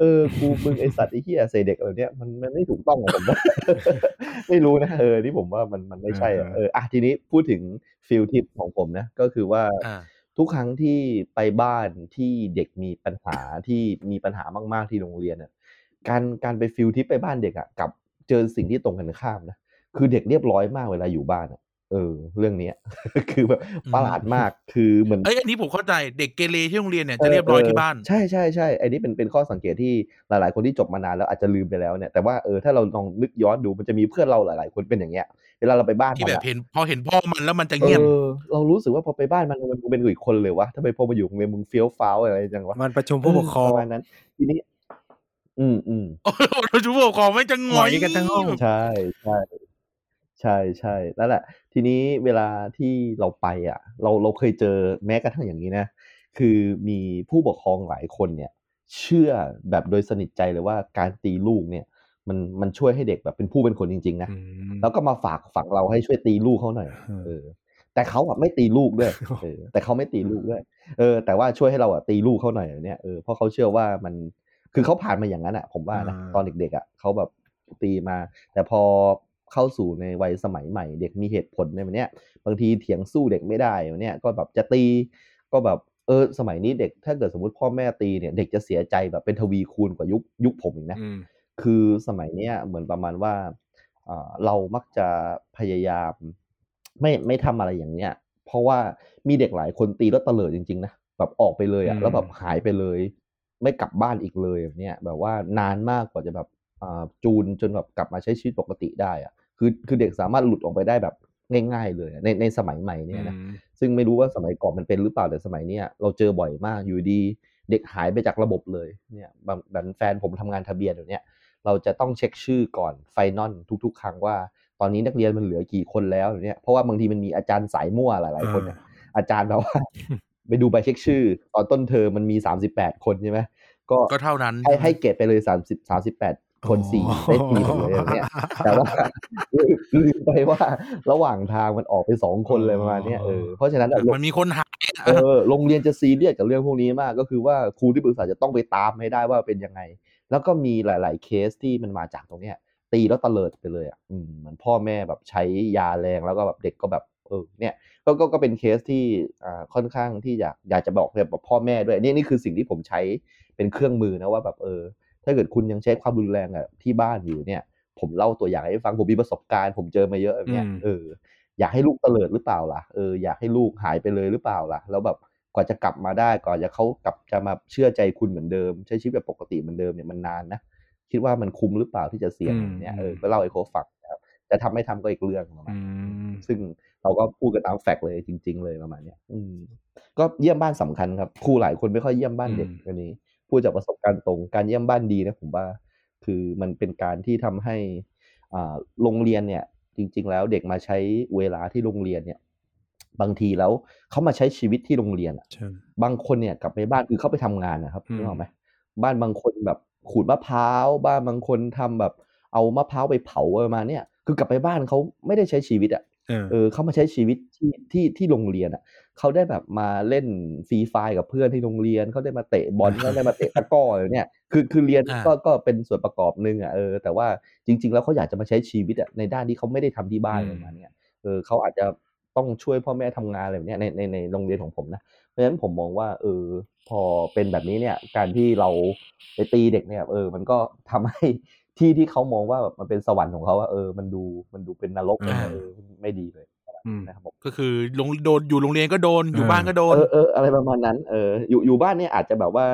เออครูมึงไอสัตว์ไอเหี้ยใส่เด็กอะไรเนี้ยมันมันไม่ถูกต้องอะผมว่าไม่รู้นะเออที่ผมว่ามันมันไม่ใช่อะเอออะทีนี้พูดถึงฟิลทิปของผมนะ ก็คือว่าอ่า ทุกครั้งที่ไปบ้านที่เด็กมีปัญหาที่มีปัญหามาก ๆที่โรงเรียนเนี่ยการการไปฟิลทิปไปบ้านเด็กอะกับเจอสิ่งที่ตรงกันข้ามนะคือเด็กเรียบร้อยมากเวลาอยู่บ้านอะ เออ เรื่องเนี้ย คือแบบประหลาดมากคือเหมือนเอ้ยอันนี้ผมเข้าใจเด็กเกเรที่โรงเรียนเนี่ยจะเรียบร้อยที่บ้าน ใช่ใช่ใช่ไอ้นี่เป็นเป็นข้อสังเกตที่หลาย ๆ คนที่จบมานานแล้วอาจจะลืมไปแล้วเนี่ยแต่ว่าเออถ้าเราลองนึกย้อนดูมันจะมีเพื่อนเราหลาย ๆ คนเป็นอย่างเงี้ยเวลาเราไปบ้านที่มันแบบอะเห็นพอเห็นพ่อมันแล้วมันจะเอเงียบอเรารู้สึกว่าพอไปบ้านมันมันเป็นอีกคนเลยวะทำไมพอมาอยู่โรงเรียนมึงเฟี้ยวฟ้าวอะไรจังวะมันประชุมผู้ปกครองประมาณนั้น ทีนี้ อืมอืมโอ้โหเราจูบอกของไม่จะงอยหงอยกันทั้งห้องใช่ใช่ ใช่ใช่นั่นแหละ ทีนี้เวลาที่เราไปอะ เราเราเคยเจอแม้กระทั่งอย่างนี้นะ คือมีผู้ปกครองหลายคนเนี่ย เชื่อแบบโดยสนิทใจเลยว่าการตีลูกเนี่ย มันมันช่วยให้เด็กแบบเป็นผู้เป็นคนจริงๆนะอืมแล้วก็มาฝากฝังเราให้ช่วยตีลูกเขาหน่อยอืมเออ แต่เขาอะไม่ตีลูกด้วยเออแต่เขาไม่ตีลูกด้วย เออ แต่ว่าช่วยให้เราอะตีลูกเขาหน่อยเนี่ยเออเพราะเขาเชื่อว่ามันคือเขาผ่านมาอย่างนั้นอะ ผมว่านะอ่าตอนเด็กๆอะเขาแบบตีมา แต่พอ เข้าสู่ในวัยสมัยใหม่ เด็กมีเหตุผลในแบบเนี้ยบางทีเถียงสู้เด็กไม่ได้แบบเนี้ยก็แบบจะตีก็แบบเออสมัยนี้เด็กถ้าเกิดสมมติพ่อแม่ตีเนี่ยเด็กจะเสียใจแบบเป็นทวีคูณกว่ายุคยุคผมอีกนะอืมคือสมัยเนี้ยเหมือนประมาณว่าเอ่อเรามักจะพยายาม ไม่ไม่ทำอะไรอย่างเนี้ยเพราะว่ามีเด็กหลายคนตีแล้วเตลิดจริงๆนะแบบออกไปเลยอะอืมแล้วแบบหายไปเลย ไม่กลับบ้านอีกเลยแบบเนี้ยแบบว่านานมากกว่าจะแบบอ่าจูนจนแบบกลับมาใช้ชีวิตปกติได้อะ คือคือเด็กสามารถหลุดออกไปได้แบบง่าย ๆ เลยอะในในสมัยใหม่เนี่ยนะอืมซึ่งไม่รู้ว่าสมัยก่อนมันเป็นหรือเปล่าแต่สมัยเนี้ยเราเจอบ่อยมากอยู่ดีเด็กหายไปจากระบบเลยเนี่ยบางแบบแฟนผมทำงานทะเบียนอยู่เนี่ยเราจะต้องเช็คชื่อก่อนไฟนอลทุก ๆ ครั้งว่า ตอนนี้นักเรียนมันเหลือกี่คนแล้วอย่างเนี่ยเพราะว่าบางทีมันมีอาจารย์สายมั่วหลาย ๆ คนเนี่ยอาจารย์แบบว่าไปดูใบเช็คชื่อ ตอนต้นเทอมมันมีสามสิบแปดคนใช่ไหมก็ก็เท่านั้นให้ให้เกรดไปเลยสามสิบสามสิบแปด คนสี่ได้ตีหมดเลยอย่างเนี่ยแต่ว่าลืมไปว่าระหว่างทางมันออกไปสองคนเลยประมาณเนี้ยเออเพราะฉะนั้นอะมันมีคนหายอะเออโรงเรียนจะซีเรียสกับเรื่องพวกนี้มาก ก็คือว่าครูที่ปรึกษาจะต้องไปตามให้ได้ว่าเป็นยังไง แล้วก็มีหลาย ๆ เคสที่มันมาจากตรงเนี้ยตีแล้วตะเลิดไปเลยอะอืมเหมือนพ่อแม่แบบใช้ยาแรงแล้วก็แบบเด็กก็แบบเออเนี่ยก็ก็ก็เป็นเคสที่อ่าค่อนข้างที่อยากอยากจะบอกแบบพ่อแม่ด้วยนี่นี่คือสิ่งที่ผมใช้เป็นเครื่องมือนะว่าแบบเออ ถ้าเกิดคุณยังใช้ความรุนแรงอะที่บ้านอยู่เนี่ย ผมเล่าตัวอย่างให้ฟังผมมีประสบการณ์ ผมเจอมาเยอะแบบเนี้ยอืมเอออยากให้ลูกเตลิดหรือเปล่าล่ะเอออยากให้ลูกหายไปเลยหรือเปล่าล่ะ แล้วแบบกว่าจะกลับมาได้ก่อนจะเขากลับจะมาเชื่อใจคุณเหมือนเดิม ใช้ชีวิตแบบปกติเหมือนเดิมเนี่ยมันนานนะคิดว่ามันคุ้มหรือเปล่าที่จะเสี่ยงอืมอย่างเนี่ยเอออืมก็เล่าให้เขาฟังนะครับจะทำไม่ทำก็อีกเรื่องประมาณอืนั้นมซึ่งเราก็พูดกันตามแฟกต์เลยจริง ๆ เลยประมาณเนี้ยอืมก็เยี่ยมบ้านสำคัญครับครูหลายคนไม่ค่อยเยี่ยมบ้านเด็กอืมอันนี้ พูดจากประสบการณ์ตรง การเยี่ยมบ้านดีนะผมว่า คือมันเป็นการที่ทำให้อ่าโรงเรียนเนี่ย จริง ๆ แล้วเด็กมาใช้เวลาที่โรงเรียนเนี่ย บางทีแล้วเขามาใช้ชีวิตที่โรงเรียนอะใช่บางคนเนี่ยกลับไปบ้านคือเขาไปทำงานนะครับอืมนึกออกไหมบ้านบางคนแบบขูดมะพร้าวบ้านบางคนทำแบบ เอามะพร้าวไปเผาประมาณเนี่ยคือกลับไปบ้านเขาไม่ได้ใช้ชีวิตอะเออเออเขามาใช้ชีวิตที่ที่ที่โรงเรียนอะ เขาได้แบบมาเล่นฟรีไฟร์กับเพื่อนที่โรงเรียนเขาได้มาเตะบอลเขาได้มาเตะตะกร้ออะไรเนี่ยคือคือเรียนอ่าก็ก็เป็นส่วนประกอบหนึ่งอะเออแต่ว่าจริง ๆ แล้วเขาอยากจะมาใช้ชีวิตอะในด้านที่เขาไม่ได้ทำที่บ้านประมาณเนี้ยเออเขาอาจจะต้องช่วยพ่อแม่ทำงานอะไรแบบเนี้ยในในในโรงเรียนของผมนะเพราะฉะนั้นผมมองว่าเออพอเป็นแบบนี้เนี่ย การที่เราไปตีเด็กเนี่ย เออ มันก็ทำให้ที่ที่เขามองว่าแบบมันเป็นสวรรค์ของเขาว่าเออ มันดูมันดูเป็นนรกเลยอ่าเออไม่ดีเลยอืม นะครับผมก็คือลงโดนอยู่โรงเรียนก็โดนอยู่เออบ้านก็โดน เออเอออะไรประมาณนั้นเอออยู่อยู่บ้านเนี่ยอาจจะแบบว่า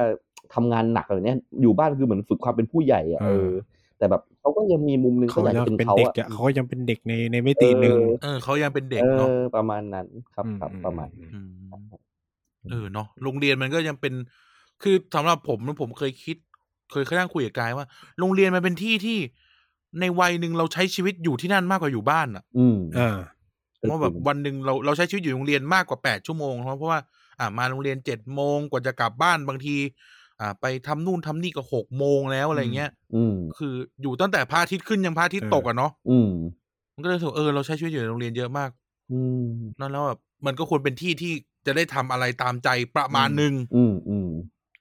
ทำงานหนักอะไรเนี้ยอยู่บ้านคือเหมือนฝึกความเป็นผู้ใหญ่อะเออ แต่แบบเขาก็ยังมีมุมนึงเขาเขาอยากยัจะงเป็นเป็นเขาเด็กอะอะเขายังเป็นเด็กในในมิติหนึ่งเออเออเขายังเป็นเด็กเอเนาะอประมาณนั้นครับอืมครับอืมประมาณอืมอืมเออเนาะโรงเรียนมันก็ยังเป็น คือสำหรับผมผมเคยคิด เคยเคยนั่งคุยกับกายว่า โรงเรียนมันเป็นที่ที่ในวัยหนึ่งเราใช้ชีวิตอยู่ที่นั่นมากกว่าอยู่บ้านอะ อืมเออ เพราะแบบวันหนึ่งเราเราใช้ชีวิตอยู่โรงเรียนมากกว่าแปดชั่วโมงเพราะว่าอ่ามาโรงเรียนเจ็ดโมงกว่าจะกลับบ้านบางที อ่า ไปทำนู่นทำนี่ก็หกโมงแล้วอะไรเงี้ยอืมคืออยู่ตั้งแต่พระอาทิตย์ขึ้นยังพระอาทิตย์เออตกอะเนาะอืมมันก็เลยรู้สึกว่าเออเราใช้ชีวิตอยู่ในโรงเรียนเยอะมาก อืมนั่นแล้วแบบมันก็ควรเป็นที่ที่จะได้ทำอะไรตามใจประมาณหนึ่งอืมอืม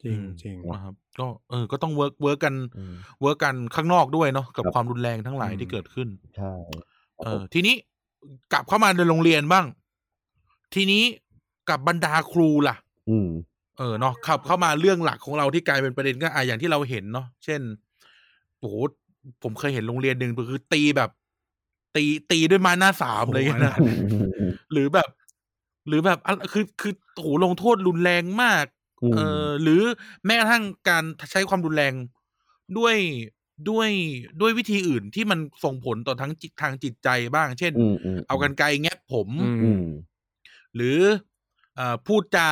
จริงจริงนะครับก็เออ ก็ต้อง work work กันอืม work กันข้างนอกด้วยเนาะกับครับความรุนแรงทั้งหลายอืมที่เกิดขึ้นใช่เออทีนี้ กลับเข้ามาในโรงเรียนบ้าง ทีนี้กับบรรดาครูล่ะ อืม เออเนาะขับเข้ามาเรื่องหลักของเราที่กลายเป็นประเด็นก็อะอย่างที่เราเห็นเนาะเช่นโอ้โหผมเคยเห็นโรงเรียนหนึ่งคือตีแบบ ตีตีด้วยไม้หน้าสามเลยนะอืมอืมอืมหรือแบบ หรือแบบอะคือคือโอ้โหลงโทษรุนแรงมากอืมเออหรือแม้กระทั่งการใช้ความรุนแรงด้วย ด้วยด้วยวิธีอื่นที่มันส่งผลต่อทั้งจิตทางจิตใจบ้าง เช่นอืมอืมเอากันไกลแงะผมอืมอืมหรือเอ่อพูดจา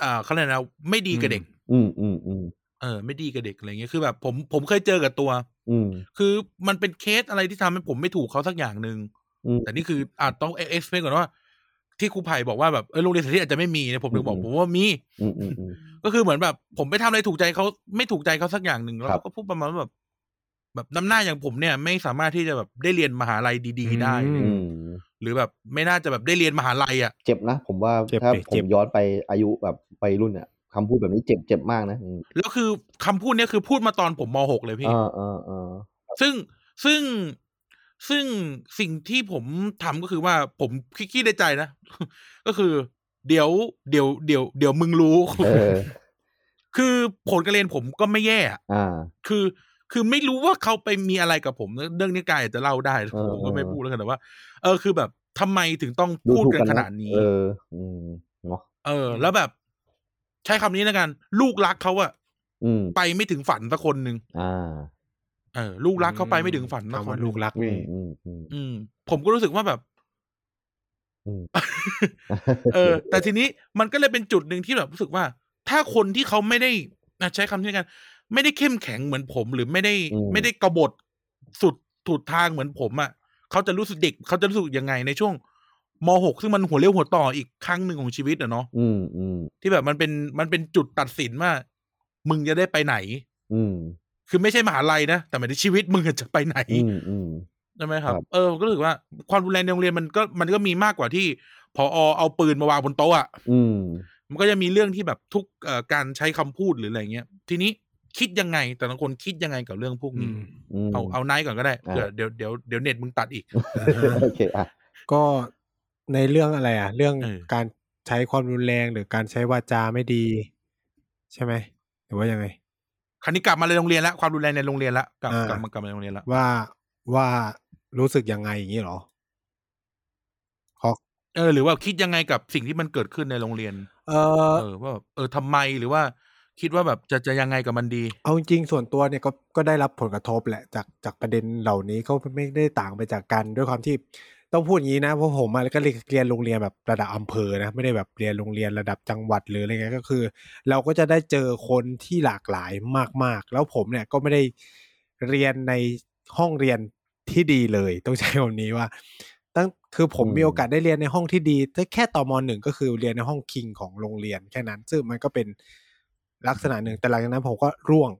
เอ่อเขาเรียกอะไรนะไม่ดีกับเด็ก อืมอืมอืมเออ ไม่ดีกับเด็กอะไรเงี้ยคือแบบ ผมผมเคยเจอกับตัว อืมคือมันเป็นเคสอะไรที่ทำให้ผมไม่ถูกเขาสักอย่างหนึ่งอืมแต่นี่คืออาจต้องเอ็กซ์เพรสก่อนว่า ที่ครูไผ่บอกว่าแบบเออโรงเรียนสาธิตอาจจะไม่มีเนี่ยผมถึงบอกอืมผมว่ามีอืมอืมอืมก็คือเหมือนแบบ ผมไปทำอะไรถูกใจเขาไม่ถูกใจเขาสักอย่างหนึ่งแล้วครับเขาก็พูดประมาณว่าแบบ แบบน้ำหน้าอย่างผมเนี่ย ไม่สามารถที่จะแบบได้เรียนมหาลัยดี ๆ ได้อือืม หรือแบบไม่น่าจะแบบได้เรียนมหาลัยอะ เจ็บนะ ผมว่าเจ็บถ้าดิผเจ็มบ ย้อนไปอายุแบบไปรุ่นเนี่ยคำพูดแบบนี้เจ็บเจ็บมากนะอืมแล้วคือคำพูดเนี้ยคือพูดมาตอนผมมหกเลยพี่อ่าอ่าอ่าซึ่งซึ่งซึ่งสิ่งที่ผมทำก็คือว่าผมคิดในใจนะ ก็คือ เดี๋ยวเดี๋ยวเดี๋ยวเดี๋ยวมึงรู้ เออ คือผลการเรียนผมก็ไม่แย่อะอ่า คือ คือไม่รู้ว่าเขาไปมีอะไรกับผมเรื่องนี้กายอาจจะเล่าได้เออผมก็ไม่เออพูดแล้วกันแต่ว่า เออคือแบบทำไมถึงต้องดูพูดถูกกันกันขนะนาดนี้ เอออืมเนาะเออ แล้วแบบ ใช้คำนี้แล้วกัน ลูกรักเขาอะอืมไปไม่ถึงฝันสักคนหนึ่งอ่า เออ ลูกรักเขาไปไม่ถึงฝันสักคำคนว่าหนึ่งลูกรักอืนี่มอืมอืมอืม ผมก็รู้สึกว่าแบบอืมเออ แต่ทีนี้มันก็เลยเป็นจุดหนึ่งที่แบบรู้สึกว่า ถ้าคนที่เขาไม่ได้อะใช้คำที่กัน ไม่ได้เข้มแข็งเหมือนผม หรือไม่ได้อืมไม่ได้กบฏสุดถูดทางเหมือนผมอะเขาจะรู้สึกเด็กเขาจะรู้สึกยังไงในช่วงมหกซึ่งมันหัวเลี้ยวหัวต่ออีกครั้งหนึ่งของชีวิตอะเนาะอืมอืมที่แบบมันเป็นมันเป็นจุดตัดสินว่ามึงจะได้ไปไหน อืมคือไม่ใช่มหาลัยนะ แต่หมายถึงชีวิตมึงจะไปไหนอืมอืมใช่ไหมครับครับเออผมก็รู้สึกว่า ความรุนแรงในโรงเรียนมันก็มันก็มีมากกว่าที่พอเอาปืนมาวางบนโต๊ะอะอืมมันก็จะมีเรื่องที่แบบทุกเอ่อการใช้คำพูดหรืออะไรเงี้ย ทีนี้ คิดยังไง แต่ละคนคิดยังไงกับเรื่องพวกอืนี้มอืมเอาเอาไนท์ก่อนก็ได้อ่าเผื่อเดี๋ยวเดี๋ยวเดี๋ยวเน็ตมึงตัดอีกโอเคอะก็ในเรื่องอะไรอะ เรื่องเออการใช้ความรุนแรงหรือการใช้วาจาไม่ดี ใช่ไหมหรือว่ายังไงคราวนี้กลับมาในโรงเรียนละความรุนแรงในโรงเรียนละกลับอ่ากกลับมากลับมาในโรงเรียนละว่าว่ารู้สึกยังไงอย่างนี้เหรอขอเออหรือว่าคิดยังไงกับสิ่งที่มันเกิดขึ้นในโรงเรียน เออเออว่าแบบเออทำไมหรือว่า คิดว่าแบบจะจะยังไงกับมันดี เอาจริงๆส่วนตัวเนี่ยก็ก็ได้รับผลกระทบแหละจากจากประเด็นเหล่านี้ก็ไม่ได้ต่างไปจากกันด้วยความที่ต้องพูดอย่างนี้นะเพราะผมอะก็เรียนโรงเรียนแบบระดับอำเภอนะไม่ได้แบบเรียนโรงเรียนระดับจังหวัดหรืออะไรเงี้ยก็คือ เราก็จะได้เจอคนที่หลากหลายมาก ๆ แล้วผมเนี่ยก็ไม่ได้เรียนในห้องเรียนที่ดีเลย ต้องใช้คำนี้ว่าตั้งคือผมอืมมีโอกาสได้เรียนในห้องที่ดีแต่แค่ตอนมหนึ่งก็คือเรียนในห้องคิงของโรงเรียนแค่นั้น ซึ่งมันก็เป็น ลักษณะหนึ่งแต่หลังจากนั้นผมก็ร่วง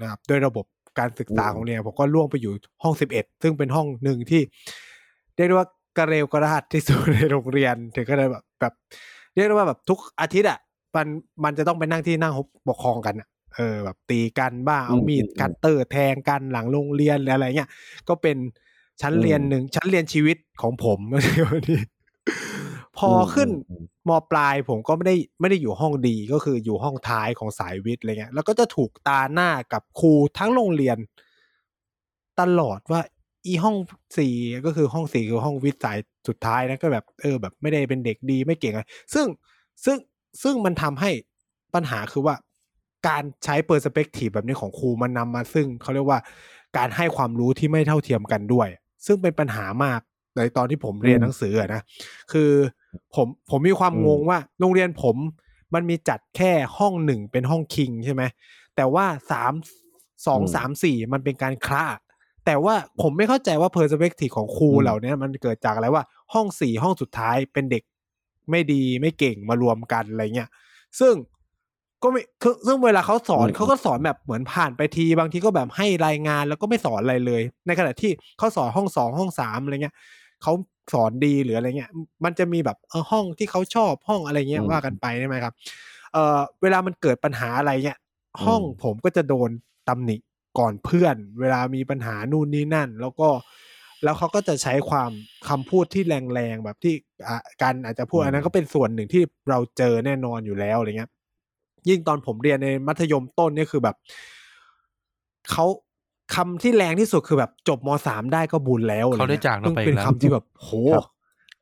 นะครับด้วยระบบการศึกษาของโรงเรียนผมก็ร่วงไปอยู่ห้องสิบเอ็ดซึ่งเป็นห้องหนึ่งที่เรียกได้ว่ากระเรวกระราดที่สุดในโรงเรียนถึงก็เลยแบบแบบ เรียกได้ว่าแบบทุกอาทิตย์อะมันมันจะต้องไปนั่งที่นั่งปกครองกันอะเออแบบตีกันบ้างเอามีดอืมคัตเตอร์แทงกันหลังโรงเรียนหรืออะไรเงี้ยก็เป็นชั้นอืมเรียนหนึ่งชั้นเรียนชีวิตของผมไม่ใช่วันนี้ พอขึ้นอืมมปลายผมก็ไม่ได้ไม่ได้อยู่ห้องดีก็คืออยู่ห้องท้ายของสายวิทย์อะไรเงี้ย แล้วก็จะถูกตาหน้ากับครูทั้งโรงเรียน ตลอดว่าอีห้องสี่ก็คือห้องสี่คือห้องวิทย์สายสุดท้ายนะก็แบบเออแบบไม่ได้เป็นเด็กดีไม่เก่งอะไรซึ่งซึ่งซึ่งมันทำให้ปัญหาคือว่า การใช้เปอร์สเปกทีฟแบบนี้ของครูมันนำมาซึ่งเขาเรียกว่าการให้ความรู้ที่ไม่เท่าเทียมกันด้วย ซึ่งเป็นปัญหามาก ในตอนที่ผมเรียนอืมหนังสืออะนะคือผมผมมีความอืมงงว่าโรงเรียนผมมันมีจัดแค่ห้องหนึ่งเป็นห้องคิงใช่ไหมแต่ว่าสามสองสามสี่มันเป็นการคลาแต่ว่าผมไม่เข้าใจว่าเพอร์สเปกทีของครูอืมเหล่านี้มันเกิดจากอะไรว่าห้องสี่ห้องสุดท้ายเป็นเด็กไม่ดีไม่เก่งมารวมกันอะไรเงี้ยซึ่งก็ไม่คือซึ่งเวลาเขาสอนอืมเขาก็สอนแบบเหมือนผ่านไปที บางทีก็แบบให้รายงานแล้วก็ไม่สอนอะไรเลย ในขณะที่เขาสอนห้องสองห้องสามอะไรเงี้ย เขาสอนดีหรืออะไรเงี้ย มันจะมีแบบเออห้องที่เขาชอบห้องอะไรเงี้ยอืมว่ากันไปใช่ไหมครับ เอ่อเวลามันเกิดปัญหาอะไรเงี้ย ห้องอืมผมก็จะโดนตำหนิก่อนเพื่อน เวลามีปัญหานู่นนี่นั่น แล้วก็ แล้วเขาก็จะใช้ความคำพูดที่แรงๆแบบที่อะการอาจจะพูดอืมอันนั้นก็เป็นส่วนหนึ่งที่เราเจอแน่นอนอยู่แล้วอะไรเงี้ยยิ่งตอนผมเรียนในมัธยมต้นเนี่ยคือแบบเขา คำที่แรงที่สุดคือแบบจบมสามได้ก็บุญแล้วอะไรเขาได้งี้ยจากเราซึ่งไปเป็นแล้วคำที่แบบโห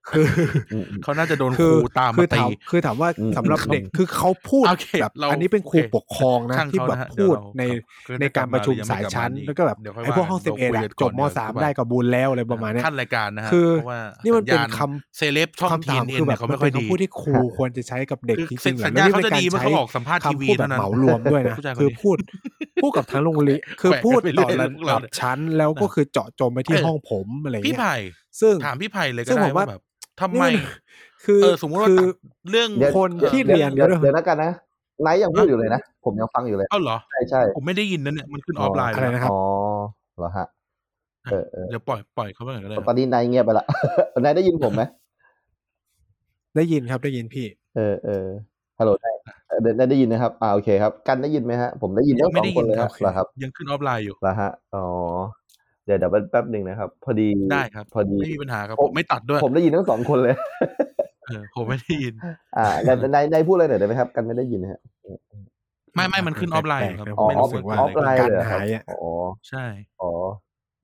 ครับคืออืมอืมเขาน่าจะโดนคคืรูอตามคืมาอตีถามคือถามว่าอืมสำหรับเด็กคือเขาพูดโอเคแบบเราอันนี้เป็นครูโอเคปกครองนะช่างที่เขาแบบนะฮะพูดเดี๋ยวเราในก็ในการประชุมสายชั้น แล้วก็แบบเดี๋ยวค่อยไอ้พวกว่าห้องกันสิบเอ็ดเราคุยกันจบก่อนมเดี๋ยวสามค่อยว่าได้กับบุญแล้วอะไรประมาณเนี้ยขั้นรายการนะฮะคือเพราะว่านี่มันเป็นสัญญาณคำเซเลบช่องคำทีถามเอ็คืนอแบเนี่ยบเขามันไม่ค่เป็อยนดีคำพูดที่ครูควรจะใช้กับเด็กคือจริงๆเหรอสัญญาณแล้วเขานี่จะเป็นดีการเมื่อใช้เขาออกสัมภาษณ์ทีคำวีพูดแบเท่าบนั้นเหมารวมด้วยนะผู้ชายคนนี้คือพูดพูดกับทั้งโรงเรียนคือแขวะพูดไปเรื่ต่ออยระพวกเราดับชั้นแล้วก็คือเจาะจงไปที่เออห้องผมอะไรอย่างพี่เงี้ยไผ่ซึ่งถามพี่ไผ่เลยก็ซึ่งได้ผมว่าว่าแบบ ทำไมนี่นคือเออสมมติว่าคือตัดเรื่องเดี๋ยวคนดี๋วที่ดี๋วเรียนเดี๋ยวด้วยเดี๋ยวนะกันนะไนท์ยังพูดอยู่เลยนะ ผมยังฟังอยู่เลยเอ้าเหรอใช่ใช่ผมไม่ได้ยินนะเนี่ยมันขึ้นออฟไลน์อะไรแล้วนะครับอ๋อเหรอฮะเออเออเดี๋ยวปล่อยปล่อยเขาไปก่อนก็ได้ตอนนี้ไนท์เงียบไปละไนท์ได้ยินผมไหมได้ยินครับได้ยินพี่ เออเออฮัลโหลได้เออได้ได้ยินนะครับอ่าโอเคครับ กันได้ยินไหมฮะผมได้ยินทั้งสไม่องได้คยินนเลยครัฮะบเหรอครับ ยังขึ้นออฟไลน์อยู่เหรอฮะอ๋อ เดี๋ยวเดี๋ยวแป๊บหนึ่งนะครับ พอดีได้ครับ พอดีไม่มีปัญหาครับผมผมไม่ตัดด้วย ผมได้ยินทั้งสองคนเลยเออผมไม่ได้ยิน อ่าในในในพูดอะไรหน่อยได้ไหมครับ กันไม่ได้ยินนะฮะไม่ไม่มันขึ้นออฟไลน์ครับแปลกๆนะอ๋อไม่ออรู้ฟสึกว่าออฟไลน์การเลยเหรอครับหายอะอ๋อใช่อ๋อ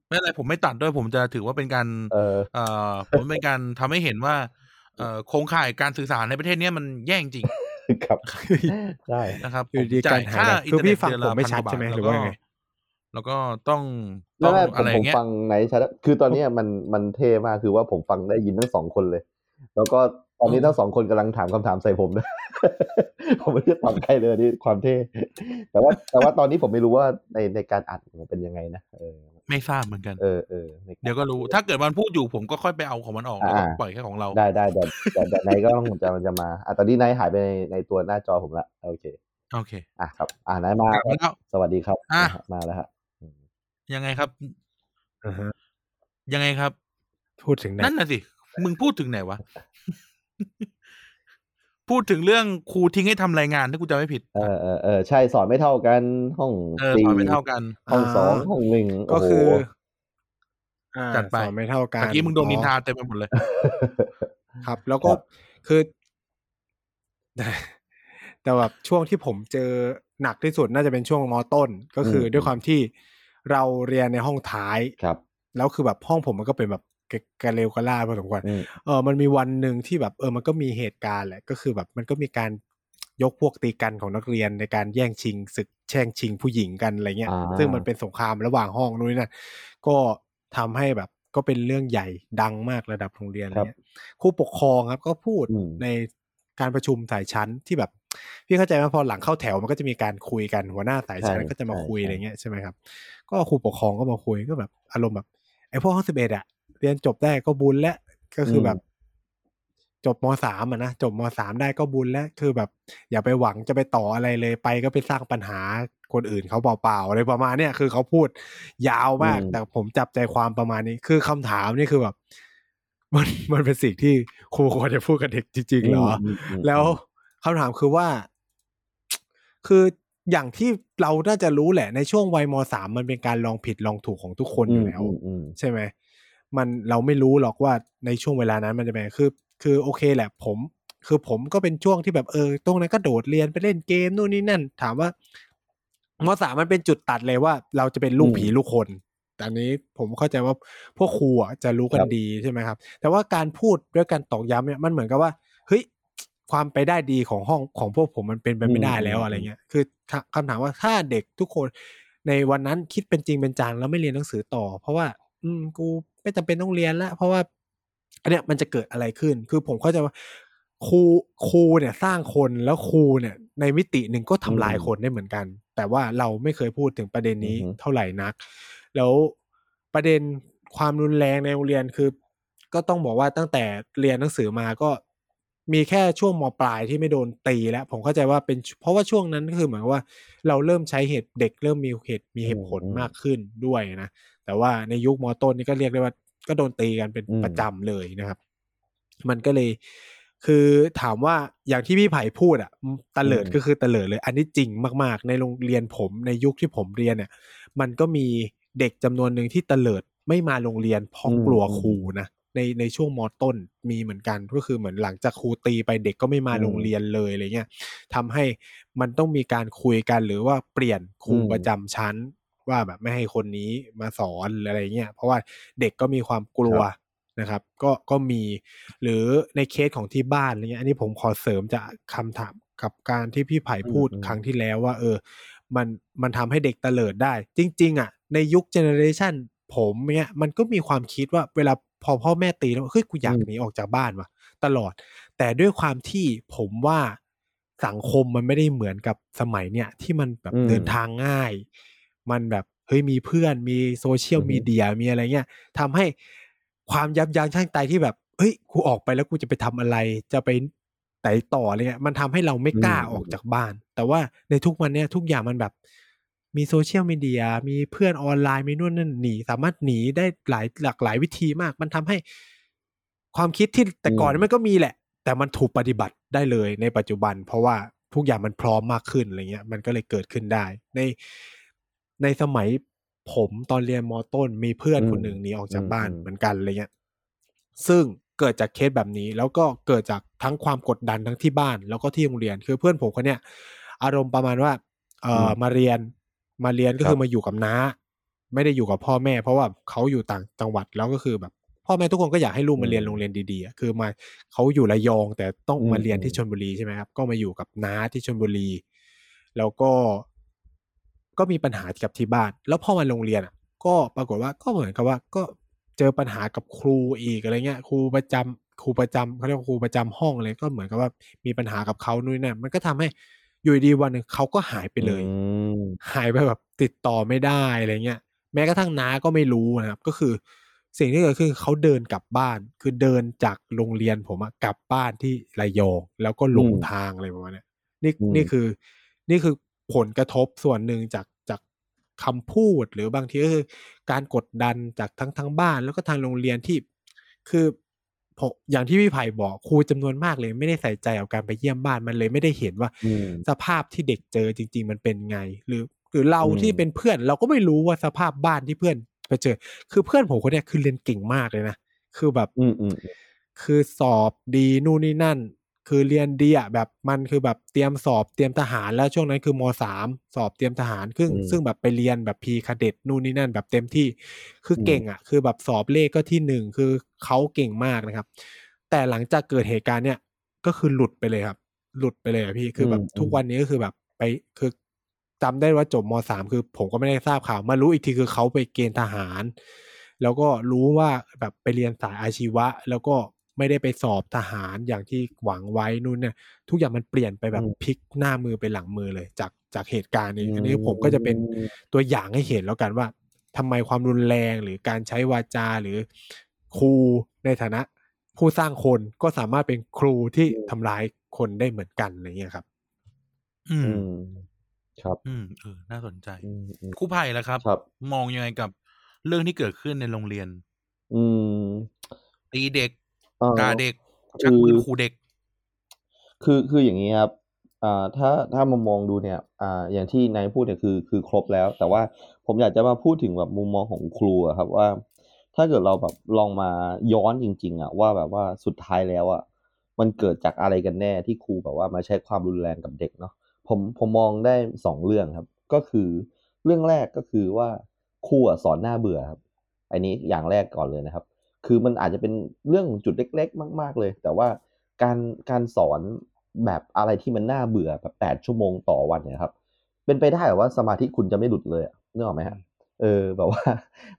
ไม่เป็นไรผมไม่ตัดด้วยผมจะถือว่าเป็นการ เออเอ่อผมเป็นการทำให้เห็นว่าเอ่อโครงข่ายการสื่อสารในประเทศเนี้ยมันแย่จริงครับใช่นะครับอยู่ดีผมจ่ายการหายค่าแบบอินคือเทอร์พี่เน็ตฟังเดือนผมละไม่พันชัดกว่าใช่ไหมบาทหรืแล้วอก็ว่าไง แล้วก็ต้องต้ไม่องไม่ผอะมไรผมเงี้ยฟังไหนชัดคือตอนเนี้ยมันมันเท่มากคือว่าผมฟังได้ยินทั้งสองคนเลย แล้วก็ตอนนี้ทั้งสองคนกำลังถามคำถามใส่ผมด้วยผมไม่ได้ตอบใครเลยนี่ความเท่แต่ว่าแต่ว่าตอนนี้ผมไม่รู้ว่าในในการอัดมันเป็นยังไงนะเออไม่ทราบเหมือนกันเออเออในการเดี๋ยวก็รู้ถ้าเกิดมันพูดอยู่ผมก็ค่อยไปเอาของมันออกแล้วก็อ่าปล่อยแค่ของเรา ได้ได้แต่แต่แต่ไนท์ก็ต้องจะจะมาอะตอนนี้ไนท์หายไปในในตัวหน้าจอผมละโอเคโอเค อะครับ อ่าไนท์มากลับมาแล้วสวัสดีครับอะมาแล้วฮะอืม ยังไงครับ อ่าฮะ ยังไงครับ พูดถึงไหนนั่นน่ะสิ มึงพูดถึงไหนวะ พูดถึงเรื่องครูทิ้งให้ทำรายงานถ้ากูจำไม่ผิด เออเออเออใช่สอนไม่เท่ากันห้องเออสี่สอนไม่เท่ากัน ห้องสองห้องหนึ่งก็โอ้โหคืออ่าจัดไป สอนไม่เท่ากันเมื่อกี้มึงโดนนินทาอ๋อเต็มไปหมดเลย ครับ แล้วก็ครับ คือ แต่แบบช่วงที่ผมเจอหนักที่สุดน่าจะเป็นช่วงมต้น ก็คือด้วยความที่ เราเรียนในห้องท้ายครับ แล้วคือแบบห้องผมมันก็เป็นแบบกระกระเลวกระล่าพอสมควรอืมเออมันมีวันหนึ่งที่แบบเออมันก็มีเหตุการณ์แหละก็คือแบบมันก็มีการยกพวกตีกันของนักเรียนในการแย่งชิงศึกแช่งชิงผู้หญิงกันอะไรเงี้ยอ่าซึ่งมันเป็นสงครามระหว่างห้องนู้นนนั่นก็ทำให้แบบก็เป็นเรื่องใหญ่ดังมากระดับโรงเรียนอะไรเงี้ยครูปกครองครับก็พูดอืมในการประชุมสายชั้นที่แบบ พี่เข้าใจว่าพอหลังเข้าแถวมันก็จะมีการคุยกันหัวหน้าสายชั้นใช่ก็จะมาใช่คุยใช่อะไรเงี้ยใช่ไหมครับ ก็ครูปกครองก็มาคุยก็แบบอารมณ์แบบไอ้พวกห้องสิบเอ็ดอะเรียนจบได้ก็บุญแล้วก็คือแบบ จบมสามอะนะจบมสามได้ก็บุญแล้วคือแบบ อย่าไปหวังจะไปต่ออะไรเลยไปก็ไปสร้างปัญหาคนอื่นเขาเปล่าๆอะไรประมาณเนี้ยคือเขาพูดยาวมากอืมแต่ผมจับใจความประมาณนี้ คือคำถามนี่คือแบบ มันมันเป็นสิ่งที่ครูควรจะพูดกับเด็กจริงๆเหรอมมมแล้วคำถามคือว่า คือ อย่างที่เราน่าจะรู้แหละในช่วงวัยมสามมันเป็นการลองผิดลองถูกของทุกคนอยู่แล้วมอืมใช่ไหมมันเราไม่รู้หรอกว่าในช่วงเวลานั้นมันจะเป็นไงคือ คือโอเคแหละ ผม คือผมก็เป็นช่วงที่แบบเออ ตรงนั้นก็โดดเรียนไปเล่นเกมนู่นนี่นั่น ถามว่ามสามมันเป็นจุดตัดเลยว่า เราจะเป็นลูกผีลูกคนแต่อันนี้ผมเข้าใจว่าพวกครูอะจะรู้กันดีใช่ไหมครับ แต่ว่าการพูดด้วยการตอกย้ำเนี่ยมันเหมือนกับว่าเฮ้ย ความไปได้ดีของห้องของพวกผมมันเป็นไปไม่ได้แล้วอะไรเงี้ยคือคำถามว่าถ้าเด็กทุกคนในวันนั้นคิดเป็นจริงเป็นจังแล้วไม่เรียนหนังสือต่อ เพราะว่า อืมกูไม่จำเป็นต้องเรียนแล้วเพราะว่าอันเนี้ยมันจะเกิดอะไรขึ้น คือผมเข้าใจว่าครูครูเนี่ยสร้างคนแล้วครูเนี่ย ในมิติหนึ่งก็ทำลายคนได้เหมือนกัน แต่ว่าเราไม่เคยพูดถึงประเด็นนี้อือฮึเท่าไหร่นัก แล้วประเด็นความรุนแรงในโรงเรียนคือ ก็ต้องบอกว่าตั้งแต่เรียนหนังสือมาก็ มีแค่ช่วงมปลายที่ไม่โดนตีแล้ว ผมเข้าใจว่าเป็นเพราะว่าช่วงนั้นก็คือเหมือนว่าเราเริ่มใช้เหตุเด็กเริ่มมีเหตุมีเหตุผลอืมมากขึ้นด้วยนะแต่ว่าในยุคมต้นนี่ก็เรียกได้ว่าก็โดนตีกันเป็นอืมประจำเลยนะครับ มันก็เลยคือถามว่าอย่างที่พี่ไผ่พูดอะตะเลิดก็คือตะเลิดเลย อันนี้จริงมาก ๆ ในโรงเรียนผมในยุคที่ผมเรียนเนี่ย มันก็มีเด็กจำนวนหนึ่งที่ตะเลิดไม่มาโรงเรียนเพราะอืมกลัวครูนะ ในในช่วงมต้นมีเหมือนกันก็คือเหมือนหลังจากครูตีไปเด็กก็ไม่มาอืมโรงเรียนเลยอะไรเงี้ยทำให้มันต้องมีการคุยกันหรือว่าเปลี่ยนครูอืมประจำชั้นว่าแบบไม่ให้คนนี้มาสอนหรืออะไรเงี้ยเพราะว่าเด็กก็มีความกลัวนะครับ ก็ก็มีหรือในเคสของที่บ้านอะไรเงี้ยอันนี้ผมขอเสริมจากคำถามกับการที่พี่ไผ่พูดอืมครั้งที่แล้วว่า เออ มันมันทำให้เด็กเตลิดได้ จริง ๆ อะ ในยุค generation ผมเนี้ยมันก็มีความคิดว่าเวลา พอพ่อแม่ตีแล้วเฮ้ยกูอยากอืมหนีออกจากบ้านว่ะ ตลอด แต่ด้วยความที่ผมว่าสังคมมันไม่ได้เหมือนกับสมัยเนี้ยที่มันแบบอืมเดินทางง่าย มันแบบเฮ้ยมีเพื่อนมีโซเชียลอือฮึมีเดียมีอะไรเงี้ยทำให้ความยับยั้งชั่งใจที่แบบเฮ้ยกูออกไปแล้วกูจะไปทำอะไร จะไปไหนต่ออะไรเงี้ยมันทำให้เราไม่กล้าออกจากบ้าน แต่ว่าในทุกวันเนี้ยทุกอย่างมันแบบ มีโซเชียลมีเดียมีเพื่อนออนไลน์มีนู่นนั่นหนี สามารถหนีได้หลายหลากหลายวิธีมาก มันทำให้ความคิดที่แต่ก่อนอืมมันก็มีแหละ แต่มันถูกปฏิบัติได้เลยในปัจจุบัน เพราะว่าทุกอย่างมันพร้อมมากขึ้นอะไรเงี้ย มันก็เลยเกิดขึ้นได้ ในในสมัยผมตอนเรียนมต้นมีเพื่อนอืมคนหนึ่งหนีออกจากอืมบ้านอืมเหมือนกันอะไรเงี้ย ซึ่งเกิดจากเคสแบบนี้แล้วก็เกิดจากทั้งความกดดันทั้งที่บ้าน แล้วก็ที่โรงเรียน คือเพื่อนผมคนเนี้ยอารมณ์ประมาณว่า เออมาเรียน มาเรียนก็ครับคือมาอยู่กับน้า ไม่ได้อยู่กับพ่อแม่ เพราะว่าเขาอยู่ต่างจังหวัดแล้วก็คือแบบ พ่อแม่ทุกคนก็อยากให้ลูกมาเรียนโรงเรียนดีๆอะคือมาเขาอยู่ระยอง แต่ต้องอืมมาเรียนที่อืมชลบุรีใช่ไหมครับก็มาอยู่กับน้าที่ชลบุรี แล้วก็ก็มีปัญหากับที่บ้าน แล้วพอมาโรงเรียนอะ ก็ปรากฏว่าก็เหมือนกับว่าก็เจอปัญหากับครูอีกอะไรเงี้ย ครูประจำครูประจำเขาเรียกว่าครูประจำห้องเลยก็เหมือนกับว่ามีปัญหากับเขานู่นนนั่นมันก็ทำให้ อยู่ดีๆวันหนึ่งเขาก็หายไปเลยอืมหายไปแบบติดต่อไม่ได้อะไรเงี้ย แม้กระทั่งน้าก็ไม่รู้นะครับ ก็คือ สิ่งที่เกิดขึ้นคือเขาเดินกลับบ้าน คือเดินจากโรงเรียนผมอะกลับบ้านที่ระยองแล้วก็หลงอืมทางอะไรประมาณเนี้ยนี่อืมนี่คือ นี่คือผลกระทบส่วนหนึ่งจากจากคำพูดหรือบางทีก็คือการกดดันจากทั้งทั้งบ้านแล้วก็ทางโรงเรียนที่คือผม อย่างที่พี่ไผ่บอกครูจำนวนมากเลย ไม่ได้ใส่ใจกับการไปเยี่ยมบ้านมันเลยไม่ได้เห็นว่าอืมสภาพที่เด็กเจอจริง ๆ มันเป็นไง หรือ หรือเราอืมที่เป็นเพื่อน เราก็ไม่รู้ว่าสภาพบ้านที่เพื่อนไปเจอ คือเพื่อนผมคนเนี้ยคือเรียนเก่งมากเลยนะคือแบบอืมอืมคือสอบดีนู่นนี่นั่น คือเรียนดีอะแบบมันคือแบบเตรียมสอบเตรียมทหารแล้วช่วงนั้นคือมสามสอบเตรียมทหารซึ่งอืมซึ่งแบบไปเรียนแบบพีคาเด็ดนู่นนี่นั่นแบบเต็มที่ คืออมเก่งอะ คือแบบสอบเลขก็ที่หนึ่งคือเขาเก่งมากนะครับ แต่หลังจากเกิดเหตุการณ์เนี่ยก็คือหลุดไปเลยครับ หลุดไปเลยอะพี่คือแบบอืมทุกวันนี้ก็คือแบบไปคือจำได้ว่าจบมสามคือ ผมก็ไม่ได้ทราบข่าวมารู้อีกทีคือเขาไปเกณฑ์ทหาร แล้วก็รู้ว่าแบบไปเรียนสายอาชีวะ แล้วก็ ไม่ได้ไปสอบทหารอย่างที่หวังไว้นู่นเนี่ยทุกอย่างมันเปลี่ยนไปแบบอืมพลิกหน้ามือไปหลังมือเลย จากจากเหตุการณ์นี้อันนี้ผมก็จะเป็นตัวอย่างให้เห็นแล้วกันว่าทำไมความรุนแรงหรือการใช้วาจาหรือครูในฐานะ ผู้สร้างคนก็สามารถเป็นครูที่ทำร้ายคนได้เหมือนกันอะไรเงี้ยครับ อือืมมครับ อืมเออน่าสนใจอืมอืมครูไผ่ละครับครับมองยังไงกับเรื่องที่เกิดขึ้นในโรงเรียน อืมตีเด็กเอ่อ ด่าเด็กชักคือปืนขู่เด็ก คือคืออย่างนี้ครับอ่าถ้าถ้ามามองดูเนี่ยอ่าอย่างที่นายพูดเนี่ยคือคือครบแล้ว แต่ว่าผมอยากจะมาพูดถึงแบบมุมมองของครูอะครับว่า ถ้าเกิดเราแบบลองมาย้อนจริง ๆอะว่าแบบว่าสุดท้ายแล้วอะมันเกิดจากอะไรกันแน่ที่ครูแบบว่ามาใช้ความรุนแรงกับเด็กเนาะผมผมมองได้สองเรื่องครับ ก็คือเรื่องแรกก็คือว่าครูอะสอนหน้าเบื่อครับ อันนี้อย่างแรกก่อนเลยนะครับ คือมันอาจจะเป็นเรื่องจุดเล็ก ๆ มาก ๆ เลย แต่ว่าการการสอนแบบอะไรที่มันน่าเบื่อแบบแปดชั่วโมงต่อวันเนี่ยครับ เป็นไปได้หรอว่าสมาธิคุณจะไม่หลุดเลยอะนึกออกไหมฮะเออแบบว่า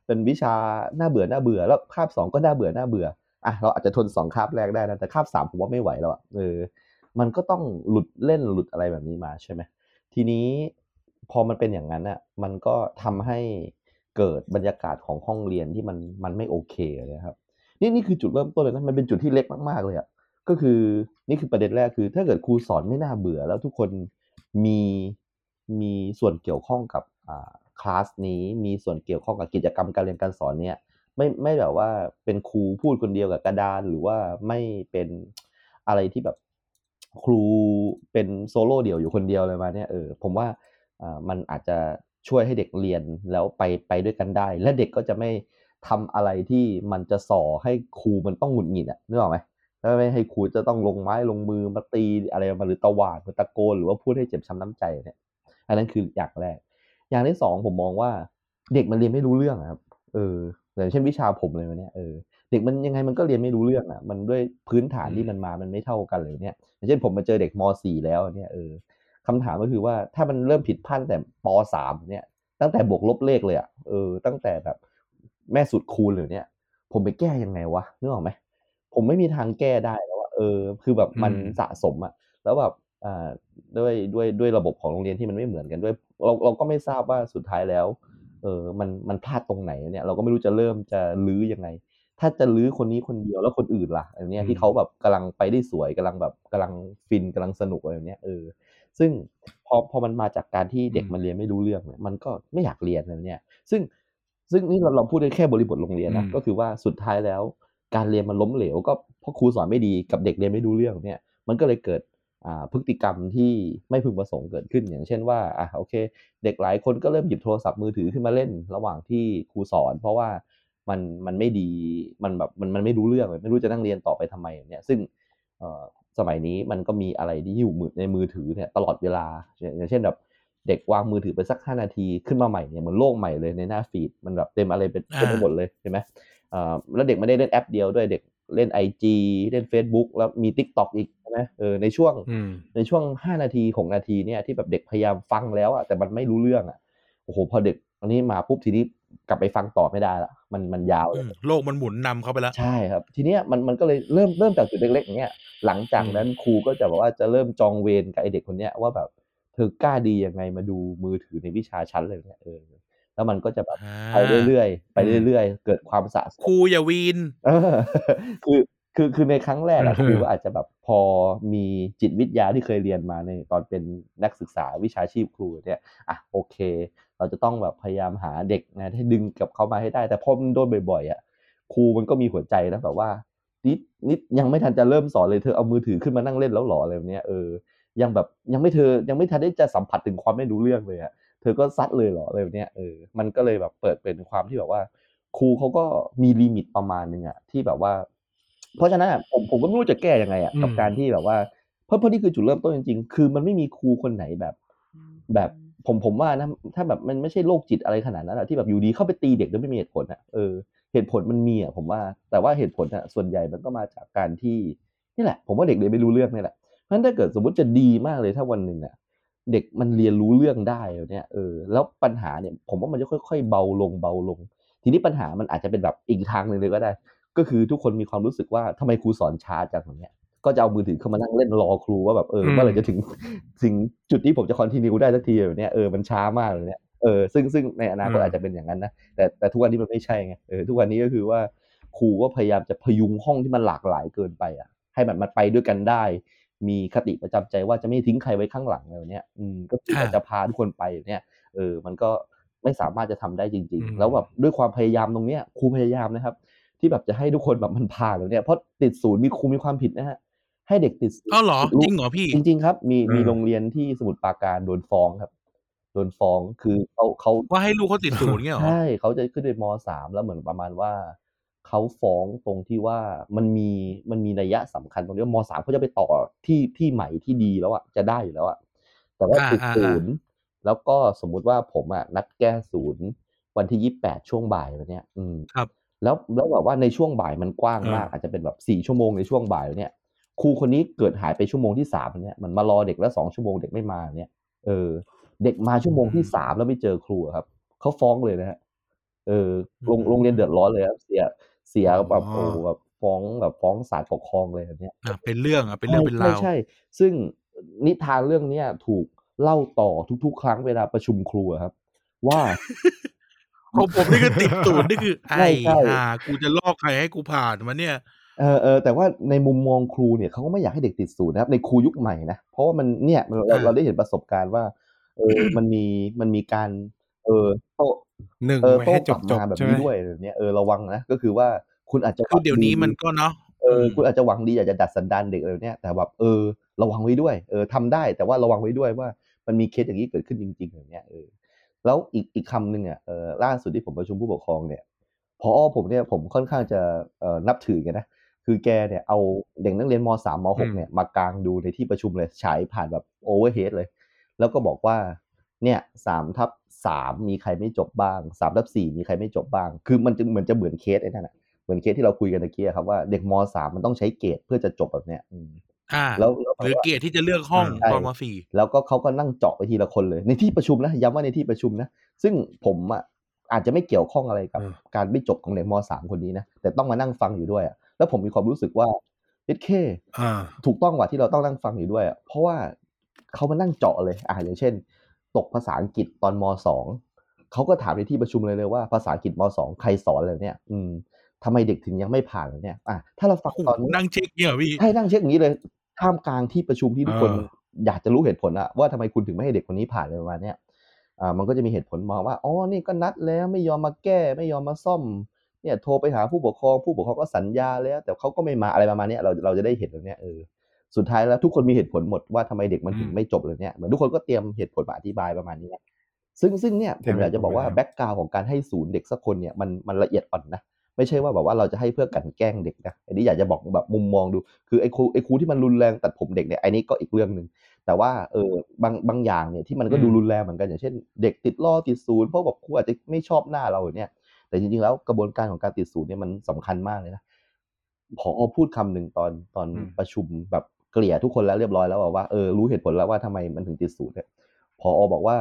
เป็นวิชาน่าเบื่อน่าเบื่อ แล้วคาบสองก็น่าเบื่อน่าเบื่ออะเราอาจจะทนสองคาบแรกได้นะแต่คาบสามผมว่าไม่ไหวแล้วอะเออ มันก็ต้องหลุดเล่นหลุดอะไรแบบนี้มาใช่ไหมทีนี้พอมันเป็นอย่างนั้นอะมันก็ทำให้ เกิดบรรยากาศของห้องเรียนที่มันมันไม่โอเคเลยครับ นี่นี่คือจุดเริ่มต้นเลยนะมันเป็นจุดที่เล็กมากๆเลยอะก็คือนี่คือประเด็นแรกคือ ถ้าเกิดครูสอนไม่น่าเบื่อ แล้วทุกคนมีมีส่วนเกี่ยวข้องกับอ่าคลาสนี้มีส่วนเกี่ยวข้องกับกิจกรรมการเรียนการสอนเนี่ยไม่ไม่แบบว่าเป็นครูพูดคนเดียวกับกระดานหรือว่าไม่เป็นอะไรที่แบบครูเป็นโซโล่เดี่ยวอยู่คนเดียวเลยมาเนี่ยเออผมว่าอ่ามันอาจจะ ช่วยให้เด็กเรียนแล้วไปไปด้วยกันได้ และเด็กก็จะไม่ทำอะไรที่มันจะส่อให้ครูมันต้องหงุดหงิดอะนึกออกไหมแล้วไม่ให้ครูจะต้องลงไม้ลงมือมาตีอะไรมาหรือตะหวาดหรือตะโกนหรือว่าพูดให้เจ็บช้ำน้ำใจเนี่ย อันนั้นคืออย่างแรก อย่างที่สองผมมองว่าเด็กมันเรียนไม่รู้เรื่องครับเอออย่างเช่นวิชาผมเลยวันเนี้ยเออเด็กมันยังไงมันก็เรียนไม่รู้เรื่องอะ มันด้วยพื้นฐานที่มันมามันไม่เท่ากันเลยเนี่ยอย่างเช่นผมมาเจอเด็กม .4 แล้วเนี่ยเออ คำถามก็คือว่าถ้ามันเริ่มผิดพลาดแต่ป .3 เนี่ย ตั้งแต่บวกลบเลขเลยอะเออ ตั้งแต่แบบแม่สุดคูณเลยเนี่ย ผมไปแก้ยังไงวะนึกออกไหมผมไม่มีทางแก้ได้แล้วว่าเออ คือแบบมันอืมสะสมอะแล้วแบบอ่าด้วยด้วยด้วยระบบของโรงเรียนที่มันไม่เหมือนกันด้วย เราเราก็ไม่ทราบว่าสุดท้ายแล้ว เออ มันมันพลาดตรงไหนเนี่ย เราก็ไม่รู้จะเริ่มจะลื้อยังไง ถ้าจะลื้อคนนี้คนเดียวแล้วคนอื่นล่ะอันเนี้ยอืมที่เขาแบบกำลังไปได้สวยกำลังแบบกำลังฟินกำลังสนุกอะไรแบบเนี้ยเออ ซึ่งพอพอมันมาจากการที่เด็กอืมมันเรียนไม่รู้เรื่องเนี่ยมันก็ไม่อยากเรียนอะไรเนี่ย ซึ่งซึ่งนี่เราเราพูดได้แค่บริบทโรงเรียนนะอืมก็คือว่าสุดท้ายแล้ว การเรียนมันล้มเหลว ก็เพราะครูสอนไม่ดีกับเด็กเรียนไม่รู้เรื่องเนี่ย มันก็เลยเกิดอ่าพฤติกรรมที่ไม่พึงประสงค์เกิดขึ้น อย่างเช่นว่าอะโอเค เด็กหลายคนก็เริ่มหยิบโทรศัพท์มือถือขึ้นมาเล่น ระหว่างที่ครูสอน เพราะว่ามันมันไม่ดีมันแบบมันมันไม่รู้เรื่องเลยไม่รู้จะนั่งเรียนต่อไปทำไมเนี่ยซึ่งเอ่อสมัยนี้มันก็มีอะไรที่อยู่มือในมือถือเนี่ยตลอดเวลาอย่างอย่างเช่นแบบเด็กวางมือถือไปสักห้านาทีขึ้นมาใหม่เนี่ยเหมือนโลกใหม่เลยในหน้าฟีดมันแบบเต็มอะไรเป็นเต็มไปหมดเลยเห็นไหมเอ่อแล้วเด็กไม่ได้เล่นแอปเดียวด้วยเด็กเล่น IG เล่น Facebook แล้วมี TikTok อีกใช่ไหมเออในช่วงอืมในช่วง 5 นาทีของนาทีเนี่ยที่แบบเด็กพยายามฟังแล้วอะแต่มันไม่รู้เรื่องอะโอ้โหพอเด็กอันนี้มาปุ๊บทีนี้ กลับไปฟังต่อไม่ได้ละมันมันยาวเลอืยมโลกมันหมุนนำเข้าไปแล้วใช่ครับ ทีเนี้ยมันมันก็เลยเริ่มเริ่มจากจุดเล็กๆอย่างเงี้ยหลังจากนั้นครูก็จะบอกว่าจะเริ่มจองเวรกับไอเด็กคนเนี้ยว่าแบบเธอกล้าดียังไงมาดูมือถือในวิชาชั้นเลยเนี่ยเออแล้วมันก็จะแบบอ่าไปเรื่อยๆไปเรื่อยๆ เกิดความสะสมครูอย่าวีนเออคือ คือคือในครั้งแรกอะเออครูอาจจะแบบพอมีจิตวิทยาที่เคยเรียนมาในตอนเป็นนักศึกษาวิชาชีพครูเนี่ยอะโอเค เราจะต้องแบบพยายามหาเด็กนะให้ดึงกับเขามาให้ได้ แต่พอมันโดนบ่อยๆอะครูมันก็มีหัวใจนะแบบว่านิดนิดยังไม่ทันจะเริ่มสอนเลยเธอเอามือถือขึ้นมานั่งเล่นแล้วเหรออะไรแบบเนี้ยเออยังแบบยังไม่เธอยังไม่ทันได้จะสัมผัสถึงความไม่รู้เรื่องเลยอะเธอก็ซัดเลยเหรออะไรแบบเนี้ยเออมันก็เลยแบบเปิดเป็นความที่แบบว่า ครูเขาก็มีลิมิตประมาณหนึ่งอะที่แบบว่า เพราะฉะนั้นอะผมผมก็ไม่รู้จะแก้ยังไงอะกับอืมการที่แบบว่า เพราะเพราะนี่คือจุดเริ่มต้นจริงๆ คือมันไม่มีครูคนไหนแบบ แบบผมผมว่านะถ้าแบบมันไม่ใช่โรคจิตอะไรขนาดนั้นอะที่แบบอยู่ดีเข้าไปตีเด็กโดยไม่มีเหตุผลอะเออเหตุผลมันมีอะผมว่าแต่ว่าเหตุผลอะส่วนใหญ่มันก็มาจากการที่นี่แหละ ผมว่าเด็กเรียนไม่รู้เรื่องนี่แหละเพราะฉะนั้นถ้าเกิดสมมติจะดีมากเลยถ้าวันหนึ่งอะเด็กมันเรียนรู้เรื่องได้แล้วเนี่ยเออแล้วปัญหาเนี่ยผมว่ามันจะค่อย ๆ เบาลงเบาลง ทีนี้ปัญหามันอาจจะเป็นแบบอีกทางหนึ่งเลยก็ได้ ก็คือทุกคนมีความรู้สึกว่าทำไมครูสอนช้าจังอย่างเงี้ยก็จะเอามือถือเข้ามานั่งเล่นรอครูว่าแบบเอออืมเมื่อไหร่จะถึงถึงจุดที่ผมจะคอนติเนียได้สักทีแบบเนี้ยเออมันช้ามากเลยเนี่ยเออซึ่งซึ่งในอนาคตอาจจะเป็นอย่างนั้นนะแต่แต่ทุกวันนี้มันไม่ใช่ไงเออทุกวันนี้ก็คือว่าครูก็พยายามจะพยุงห้องที่มันหลากหลายเกินไปอะ ให้มันมันไปด้วยกันได้ มีคติประจำใจว่าจะไม่ทิ้งใครไว้ข้างหลังอะไรแบบเนี้ยอืมก็คืออ่าจะพาทุกคนไปแบบเนี้ยเออมันก็ไม่สามารถจะทำได้จริงอืมๆแล้วแบบด้วยความพยายามตรงเนี้ยครูพยายามนะครับ ที่แบบจะให้ทุกคนแบบมันผ่านแล้วเนี่ยเพราะติดศูนย์มีครูมีความผิดนะฮะให้เด็กติดศูนย์อ้าวเหรอติดลูกจริงเหรอพี่จริง ๆ ครับ มีเออมีโรงเรียนที่สมุทรปราการโดนฟ้องครับโดนฟ้องคือเขาเขาว่าให้ลูกเขาติดศูนย์เงี้ยเหรอใช่เขาจะขึ้นไปมสามแล้วเหมือนประมาณว่าเขาฟ้องตรงที่ว่ามันมีมันมีนัยยะสำคัญตรงที่ว่ามสามเขาจะไปต่อที่ที่ใหม่ที่ดีแล้วอะจะได้อยู่แล้วอะแต่ว่าอ่าติดอ่าศูนย์แล้วก็สมมุติว่าผมอะนัดแก้ศูนย์วันที่ยี่แปดช่วงบ่ายวันเนี้ย อืมครับ แล้วแล้วแบบว่าในช่วงบ่ายมันกว้างมากอ่าอาจจะเป็นแบบสี่ชั่วโมงในช่วงบ่ายเนี่ยครูคนนี้เกิดหายไปชั่วโมงที่สามเนี่ยมันมารอเด็กแล้วสองชั่วโมงเด็กไม่มาเนี่ยเออ เด็กมาชั่วโมงที่สามแล้วไม่เจอครูอะครับเขาฟ้องเลยนะฮะเออโรงอืมโรงเรียนเดือดร้อนเลยครับเสียเสียแบบอ๋อโอ้โหแบบฟ้องแบบฟ้องศาลปกครองเลยแบบเนี้ยอะเป็นเรื่องอะเป็นเรื่องเป็นราวใช่ใช่ซึ่งนิทานเรื่องเนี้ยถูกเล่าต่อทุกๆ ครั้งเวลาประชุมครูอะครับ ว่า ของผมนี่คือติดศูนย์นี่คือใช่ไอ้ใช่ห่ากูจะลอกใครให้กูผ่านมาเนี่ยเออเออแต่ว่าในมุมมองครูเนี่ยเขาก็ไม่อยากให้เด็กติดศูนย์นะครับในครูยุคใหม่นะเพราะว่ามันเนี่ยเราเราอ่าเราได้เห็นประสบการณ์ว่าเออมันมีมันมีการ เออโตหนึ่งเออไว้โต้ให้กจลับบจบมาแบบใช่ไหมนี้ด้วยแบบเนี้ยเออระวังนะก็คือว่าคุณอาจจะคือเดี๋ยวนี้หวังมันก็เนาะเออคุณอาจจะหวังดีอยากจะดัดสันดานเด็กอะไรเนี่ยแต่แบบเออ ระวังไว้ด้วย เออทำได้แต่ว่าระวังไว้ด้วยว่า มันมีเคสอย่างนี้เกิดขึ้นจริงๆแบบเนี้ยเออ แล้วอีกอีกคำหนึ่งอะเออล่าสุดที่ผมประชุมผู้ปกครองเนี่ยพอผมเนี่ยผมค่อนข้างจะเอ่อนับถือแกันนะคือแกเนี่ยเอาเด็กนักเรียนมสามมหกอืมเนี่ยมากางดูในที่ประชุมเลยฉายผ่านแบบโอเวอร์เฮดเลย แล้วก็บอกว่าเนี่ยสามทับสามมีใครไม่จบบ้างสามทับสี่มีใครไม่จบบ้าง คือมันจะเหมือนจะเหมือนเคสไอ้นั่นแหะเหมือนเคสที่เราคุยกันตะกี้อะครับว่าเด็กมสามมันต้องใช้เกรดเพื่อจะจบแบบเนี้ย อืมอ่าแล้วแล้วหรือเกรดที่จะเลือกห้องใช่ตอนมสี่แล้วก็เขาก็นั่งเจาะไปทีละคนเลย ในที่ประชุมนะย้ำว่าในที่ประชุมนะ ซึ่งผมอะอาจจะไม่เกี่ยวข้องอะไรกับอืมการไม่จบของเด็กมสามคนนี้นะแต่ต้องมานั่งฟังอยู่ด้วยอะแล้วผมมีความรู้สึกว่าเอเคอ่าถูกต้องกว่าที่เราต้องนั่งฟังอยู่ด้วยอะเพราะว่าเขามานั่งเจาะเลยอ่าอย่างเช่น ตกภาษาอังกฤษตอนมสองเขาก็ถามในที่ประชุมเลยเลยว่าภาษาอังกฤษมสองใครสอนเลยเนี่ย อืมทำไมเด็กถึงยังไม่ผ่านเลยเนี่ย อะถ้าเราฟังโอ้โหตอนนี้นั่งเช็คเนี่ยเหรอพี่ใช่นั่งเช็คอย่างนี้เลย ท่ามกลางที่ประชุมที่ทุกคนเอออยากจะรู้เหตุผลอะว่าทำไมคุณถึงไม่ให้เด็กคนนี้ผ่านเลยประมาณเนี้ยอ่ามันก็จะมีเหตุผลมาว่าอ๋อนี่ก็นัดแล้วไม่ยอมมาแก้ไม่ยอมมาซ่อมเนี่ยโทรไปหาผู้ปกครองผู้ปกครองก็สัญญาแล้ว แต่เขาก็ไม่มาอะไรประมาณเนี้ยเราเราจะได้เห็นตรงเนี้ยเออสุดท้ายแล้วทุกคนมีเหตุผลหมดว่าทำไมเด็กมันถึงอืมไม่จบเลยเนี่ยเหมือนทุกคนก็เตรียมเหตุผลมาอธิบายประมาณนี้แหละซึ่งซึ่งเนี่ยผมอยากจะบอกว่าเตรียมเหตุผลแบ็กกราวของการให้ศูนย์เด็กสักคนเนี่ยมันมันละเอียดอ่อนนะ ไม่ใช่ว่าแบบว่าเราจะให้เพื่อกลันแกล้งเด็กนะอันนี้อยากจะบอกแบบมุมมองดู คือไอ้ครูไอ้ครูที่มันรุนแรงตัดผมเด็กเนี่ยไอ้นี้ก็อีกเรื่องหนึ่งแต่ว่าเออบางบางอย่างเนี่ยที่มันก็ดูอืมรุนแรงเหมือนกันอย่างเช่น เด็กติดล่อติดศูนย์เพราะแบบครูอาจจะไม่ชอบหน้าเราอย่างเนี่ยแต่จริงๆแล้วกระบวนการของการติดศูนย์เนี่ยมันสำคัญมากเลยนะพอพูดคำหนึ่งตอนตอนอืมประชุมแบบเกลี่ยทุกคนแล้วเรียบร้อยแล้วบอกว่าเออรู้เหตุผลแล้วว่าทำไมมันถึงติดศูนย์เนี่ยพอบอกว่า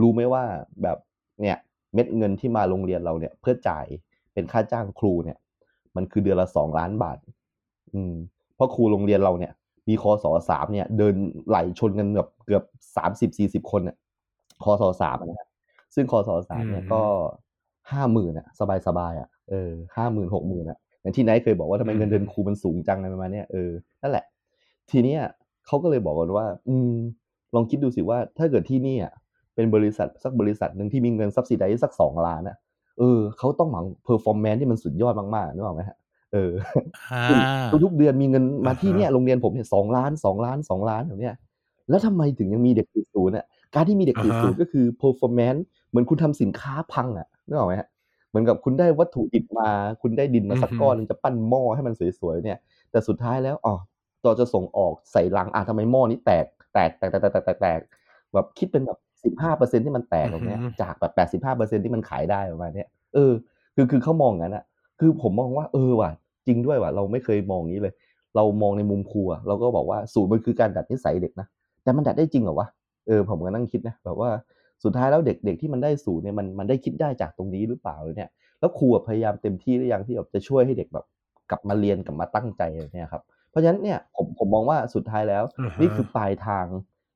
รู้ไหมว่าแบบเนี่ยเม็ดเงินที่มาโรงเรียนเราเนี่ยเพื่อจ่าย เป็นค่าจ้างครูเนี่ย มันคือเดือนละสองล้านบาท อืม เพราะครูโรงเรียนเราเนี่ย มีคอสอสามเนี่ย เดินไหลชนกันแบบเกือบสามสิบสี่สิบคนเนี่ยคอสอสามนะฮะซึ่งคอสอสามเนี่ยอืมก็ห้าหมื่นอะ สบายสบายๆอะเออห้าหมื่นหกหมื่นอะอย่างที่ไนท์เคยบอกว่าทำไมเงินเดือนครูมันสูงจังอะไรประมาณเนี้ยเออนั่นแหละ ทีเนี้ยเขาก็เลยบอกกันว่า อืม ลองคิดดูสิว่าถ้าเกิดที่นี่อะเป็นบริษัทสักบริษัทหนึ่งที่มีเงิน subsidize สักสองล้านอะ เออเขาต้องหวัง performance ที่มันสุดยอดมากๆนึกออกไหมฮะเออทุกๆเดือนมีเงินมาที่เนี่ยโรงเรียนผมเนี่ยสองล้านสองล้านสองล้านแบบเนี้ยแล้วทำไมถึงยังมีเด็กติดศูนย์เนี่ยการที่มีเด็กติดศูนย์ก็คือ performance เหมือนคุณทำสินค้าพังอะนึกออกไหมฮะเหมือนกับคุณได้วัตถุดิบมา คุณได้ดินมาสักก้อนจะปั้นหม้อให้มันสวยๆเนี่ย แต่สุดท้ายแล้วอ๋อต่อจะส่งออกใส่ลังอะทำไมหม้อนี้แตกแตกแตกแตกแตกแตกแบบคิดเป็นแบบ สิบห้าเปอร์เซ็นที่มันแตกตรงเนี้ยอือฮึจากแบบแปดสิบห้าเปอร์เซ็นที่มันขายได้ประมาณเนี้ยเออคือคือเขามองอย่างนั้นอะคือผมมองว่าเออว่ะจริงด้วยว่ะเราไม่เคยมองอย่างนี้เลย เรามองในมุมครูอะเราก็บอกว่าสูตรมันคือการดัดนิสัยเด็กนะแต่มันดัดได้จริงเหรอวะเออผมก็นั่งคิดนะแบบว่าสุดท้ายแล้วเด็กเด็กที่มันได้สูตรเนี่ยมันมันได้คิดได้จากตรงนี้หรือเปล่าเนี่ย แล้วครูอะพยายามเต็มที่หรือยังที่แบบจะช่วยให้เด็กแบบกลับมาเรียนกลับมาตั้งใจอะไรเนี่ยครับเพราะฉะนั้นเนี่ยผมผมมองว่าสุดท้ายแล้วอือฮะนี่คือปลายทาง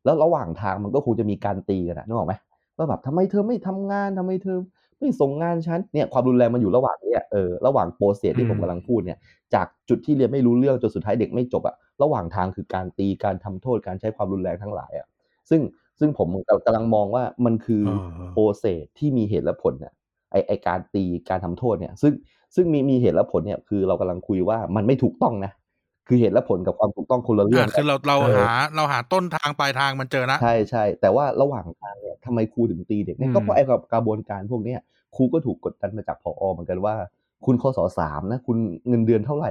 แล้วระหว่างทางมันก็คงจะมีการตีกันนะนึกออกไหมว่าแบบทำไมเธอไม่ทำงานทำไมเธอไม่ส่งงานฉันเนี่ยความรุนแรงมันอยู่ระหว่างเนี้ยเออระหว่าง process ที่ผมอืมกำลังพูดเนี่ยจากจุดที่เรียนไม่รู้เรื่องจนสุดท้ายเด็กไม่จบอะระหว่างทางคือการตีการทำโทษการใช้ความรุนแรงทั้งหลายอะซึ่งซึ่งผมกำลังมองว่ามันคืออา process ที่มีเหตุและผลเนี่ยไอไอการตีการทำโทษเนี่ย ซึ่งซึ่งมีมีเหตุและผลเนี่ยคือเรากำลังคุยว่ามันไม่ถูกต้องนะ คือเหตุและผลกับความถูกต้องคนละเรื่ออ่างคือเราเราเออหาเราหาต้นทางปลายทางมันเจอนะ ใช่ใช่แต่ว่าระหว่างทางเนี่ยทำไมครูถึงตีเด็กเนี่ยอืมก็เพราะไอ้กับกระบวนการพวกเนี้ยครูก็ถูกกดดันมาจากพอเหมือนกันว่า คุณคศสามนะ คุณเงินเดือนเท่าไหร่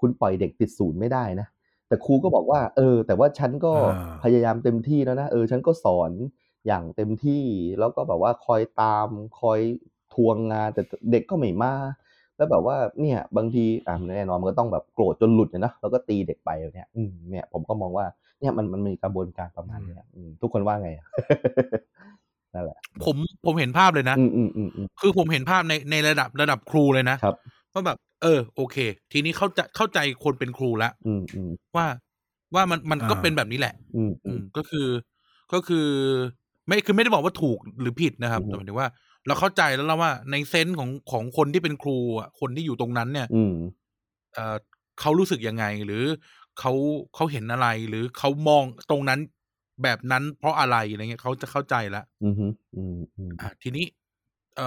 คุณปล่อยเด็กติดศูนย์ไม่ได้นะ แต่ครูก็บอกว่า เออ แต่ว่าฉันก็อ่าพยายามเต็มที่แล้วนะเออฉันก็สอนอย่างเต็มที่แล้วก็แบบว่าคอยตามคอยทวงงานแต่เด็กก็ไม่มา แล้วแบบว่าเนี่ยบางทีอ่าแน่นอนมันก็ต้องแบบโกรธจนหลุดเนี่ยนะแล้วก็ตีเด็กไปเนี่ยอืมเนี่ยผมก็มองว่าเนี่ยมันมันมีกระบวนการประมาณเนี้ยอืมทุกคนว่าไงอะนั่นแหละ ผมผมเห็นภาพเลยนะอืมอืมอืมอืมคือผมเห็นภาพในในระดับระดับครูเลยนะครับว่าแบบ เออ โอเค ทีนี้เข้าใจเข้าใจคนเป็นครูแล้วอืมอืมว่าว่ามันมันก็อ่าเป็นแบบนี้แหละ อืมอือืมมก็คือ ก็คือ ไม่คือไม่ได้บอกว่าถูกหรือผิดนะครับอือฮึแต่หมายถึงว่า เราเข้าใจแล้วเราว่า ในเซนส์ของของคนที่เป็นครูอะคนที่อยู่ตรงนั้นเนี่ย อืมเออเขารู้สึกยังไง หรือเขาเขาเห็นอะไร หรือเขามองตรงนั้นแบบนั้นเพราะอะไรอะไรเงี้ยเขาจะเข้าใจแล้วอืมอืมอืมอืมอะทีนี้ เอ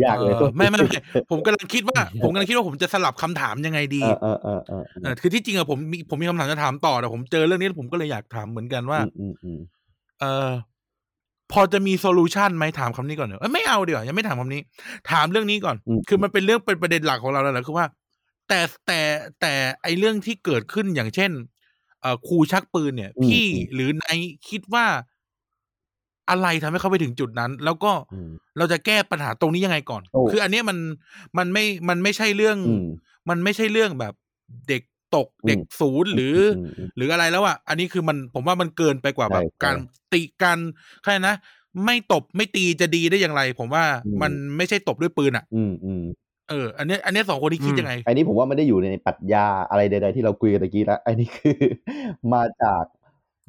อยากเลยเออไม่ไม่ไม่ผมกำลังคิดว่า ผมกำลังคิดว่าผมจะสลับคำถามยังไงดีเออเออเออเออเออคือที่จริงอะผมมีผมมีคำถามจะถามต่อแต่ผมเจอเรื่องนี้แล้วผมก็เลยอยากถามเหมือนกันว่าอืมอืมเออ พอจะมีโซลูชันไหมถามคำนี้ก่อนเนอะเอ้ยไม่เอาเดี๋ยวายังไม่ถามคำนี้ ถามเรื่องนี้ก่อนอืมคือมันเป็นเรื่องเป็นประเด็นหลักของเราแล้วแหละคือว่า แต่แต่แต่ไอเรื่องที่เกิดขึ้นอย่างเช่นเอ่อครูชักปืนเนี่ยอืมพี่อืมหรือไนท์คิดว่าอะไรทำให้เขาไปถึงจุดนั้น แล้วก็อืมเราจะแก้ปัญหาตรงนี้ยังไงก่อนโอ้คืออันเนี้ยมันมันไม่มันไม่ใช่เรื่องอืมมันไม่ใช่เรื่องแบบเด็ก ตกอืมเด็กศูนย์หรือมมหรืออะไรแล้วอะอันนี้คือมันผมว่ามันเกินไปกว่าใช่แบบใช่การติการใครนะไม่ตบไม่ตีจะดีได้อย่างไร ผมว่าอืมมันไม่ใช่ตบด้วยปืนอะ อืมอืมเออ อันเนี้ยอันเนี้ยสองคนที่คิดอืมยังไง อันนี้ผมว่าไม่ได้อยู่ในปรัชญาอะไรใด ๆ ที่เราคุยกันตะกี้แล้วอันนี้คือ มาจาก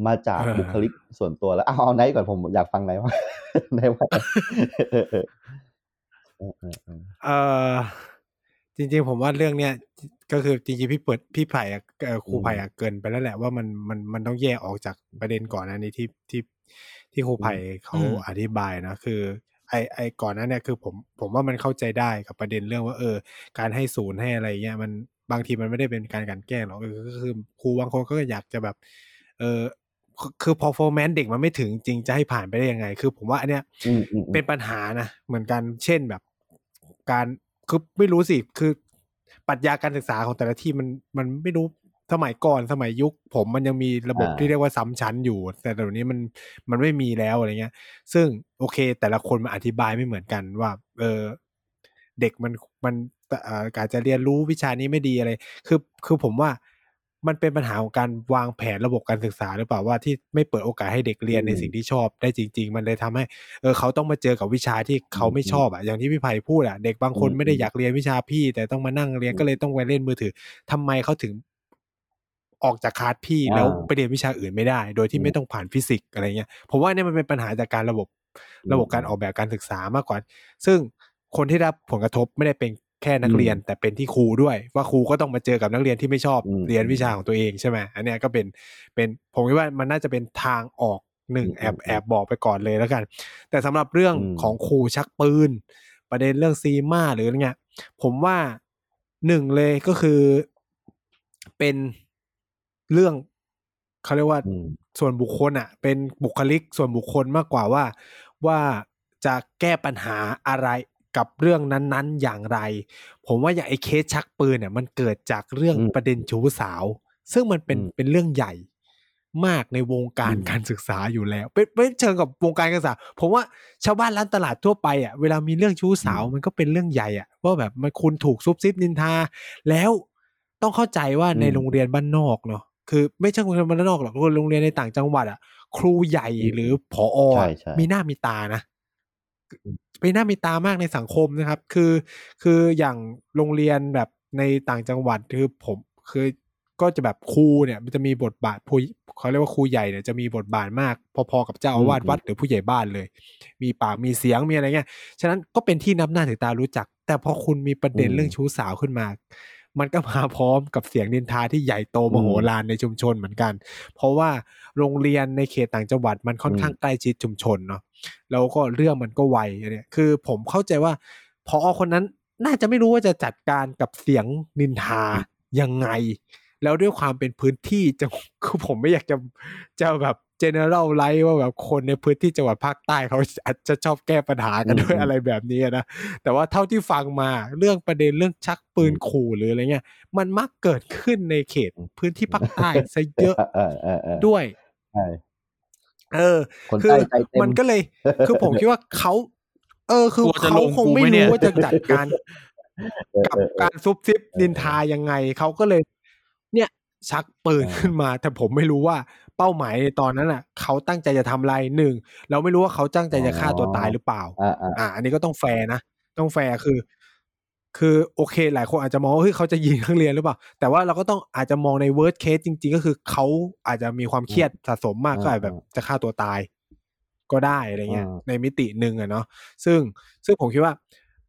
มาจากเออบุคลิกส่วนตัวแล้วเอาเอาไนท์ก่อนผมอยากฟังไนท์ว่าไนท์ว่าเออ จริงๆ ผมว่าเรื่องเนี้ยก็คือจริงๆพี่เปิดพี่ไผ่อะเอ่อครูไผ่อะเกินไปแล้วแหละว่ามันมันมันต้องแยกออกจากประเด็นก่อนอันนี้ที่ที่ที่ครูไผ่เขาอืมอธิบายนะคือไอไอก่อนนั้นเนี่ยคือผมผมว่ามันเข้าใจได้กับประเด็นเรื่องว่าเออ การให้ศูนย์ให้อะไรเงี้ยมันบางทีมันไม่ได้เป็นการกลันแกล้งหรอกเออก็คือครูบางคนก็อยากจะแบบ เออคือคือ performance เด็กมันไม่ถึงจริงจะให้ผ่านไปได้ยังไง คือผมว่าอันเนี้ยอืมอืมอืมเป็นปัญหานะเหมือนกันเช่นแบบ การ คือไม่รู้สิคือปรัชญาการศึกษาของแต่ละที่มันมันไม่รู้สมัยก่อนสมัยยุค ผมมันยังมีระบบที่เรียกว่าซ้ำชั้นอยู่ แต่เดี๋ยวนี้มันมันไม่มีแล้วอะไรเงี้ย ซึ่งโอเค แต่ละคนมันอธิบายไม่เหมือนกันว่า เออเด็กมันมันเอ่อการจะเรียนรู้วิชานี้ไม่ดีอะไร คือคือผมว่า มันเป็นปัญหาของการวางแผนระบบการศึกษาหรือเปล่าว่าที่ไม่เปิดโอกาสให้เด็กเรียนในสิ่งที่ชอบได้จริง ๆ มันเลยทำให้เออเขาต้องมาเจอกับวิชาที่เขาไม่ชอบอะอย่างที่พี่ไผ่พูดอะเด็กบางคนไม่ได้อยากเรียนวิชาพี่ แต่ต้องมานั่งเรียนก็เลยต้องไปเล่นมือถือทำไมเขาถึงออกจากคลาสพี่แล้วไปเรียนวิชาอื่นไม่ได้ โดยที่ไม่ต้องผ่านฟิสิกส์อะไรเงี้ยผมว่าเนี่ยมันเป็นปัญหาจากการระบบระบบการออกแบบการศึกษามากกว่า ซึ่งคนที่ได้รับผลกระทบไม่ได้เป็น แค่นักเรียนแต่เป็นที่ครูด้วย ว่าครูก็ต้องมาเจอกับนักเรียนที่ไม่ชอบอืมเรียนวิชาของตัวเองใช่ไหมอันเนี้ยก็เป็นเป็นผมคิดว่ามันน่าจะเป็นทางออกหนึ่งอืมแอบแอบบอกไปก่อนเลยแล้วกัน แต่สำหรับเรื่องอืมของครูชักปืน ประเด็นเรื่องซีมาหรืออะไรเงี้ยผมว่าหนึ่งเลยก็คือเป็นเรื่องเขาเรียกว่าอืมส่วนบุคคลอะ เป็นบุคลิกส่วนบุคคลมากกว่าว่าว่าจะแก้ปัญหาอะไร กับเรื่องนั้นๆอย่างไร ผมว่าอย่างไอ้เคสชักปืนเนี่ย มันเกิดจากเรื่องอืมประเด็นชู้สาว ซึ่งมันเป็นอืมเป็นเรื่องใหญ่มากในวงการอืมการศึกษาอยู่แล้ว เป็นไม่เชิงกับวงการการศึกษาผมว่าชาวบ้านร้านตลาดทั่วไปอะเวลามีเรื่องชู้สาวมันก็เป็นเรื่องใหญ่อะว่าแบบมันคุณถูกซุบซิบนินทา แล้วต้องเข้าใจว่าในอืมโรงเรียนบ้านนอกเนาะคือ ไม่ใช่โรงเรียนบ้านนอกหรอกโรงเรียนในต่างจังหวัดอะ ครูใหญ่อืมหรือผอใช่อะใช่มีหน้ามีตานะ มีหน้ามีตามากในสังคมนะครับ คือคืออย่างโรงเรียนแบบในต่างจังหวัดคือผมคือก็จะแบบครูเนี่ย มันจะมีบทบาทผู้เขาเรียกว่าครูใหญ่เนี่ยจะมีบทบาทมาก พอๆกับเจ้าอาวาสอืมวัดหรือผู้ใหญ่บ้านเลย มีปากมีเสียงมีอะไรเงี้ยฉะนั้นก็เป็นที่นับหน้าถือตารู้จัก แต่พอคุณมีประเด็นอืมเรื่องชู้สาวขึ้นมา มันก็มาพร้อมกับเสียงนินทาที่ใหญ่โตมโหฬารในชุมชนเหมือนกัน เพราะว่าโรงเรียนในเขตต่างจังหวัดมันค่อนข้างใกล้ชิดชุมชนเนาะ แล้วก็เรื่องมันก็ไวอันเนี่ยคือผมเข้าใจว่าพอคนนั้นน่าจะไม่รู้ว่าจะจัดการกับเสียงนินทายังไง แล้วด้วยความเป็นพื้นที่จังคือผมไม่อยากจะจะแบบ general ไลท์ว่าแบบคนในพื้นที่จังหวัดภาคใต้เขาอาจจะชอบแก้ปัญหากันด้วยอืมอะไรแบบนี้นะ แต่ว่าเท่าที่ฟังมาเรื่องประเด็นเรื่องชักปืนขู่หรืออะไรเงี้ย มันมักเกิดขึ้นในเขตพื้นที่ภาคใต้ซะเยอะเออเออเออด้วยใช่ เออคนคืใต้อใจเต็มมันก็เลย คือผมคิดว่าเขาเออ คือกลัวจะเขาลงคงกูไม่ไหมเนี่ยรู้ว่าจะจัดการเออกับเออเออการซุบซิบนินทายังไงเขาก็เลย เนี่ยชักปืนอ่าขึ้นมา แต่ผมไม่รู้ว่าเป้าหมายในตอนนั้นอะเขาตั้งใจจะทำอะไรหนึ่งเราไม่รู้ว่าเขาตั้งใจจะฆ่าตัวตายหรือเปล่า อ่าอ่าอ่าอันนี้ก็ต้องแฟร์นะต้องแฟร์คือ คือโอเค หลายคนอาจจะมองว่าเฮ้ยเขาจะยิงนักเรียนหรือเปล่า แต่ว่าเราก็ต้องอาจจะมองใน worst case จริง ๆ ก็คือเขาอาจจะมีความเครียดสะสมมากก็อาจแบบจะฆ่าตัวตาย ก็ได้อะไรเงี้ย ในมิติหนึ่งอะเนาะซึ่งซึ่งผมคิดว่า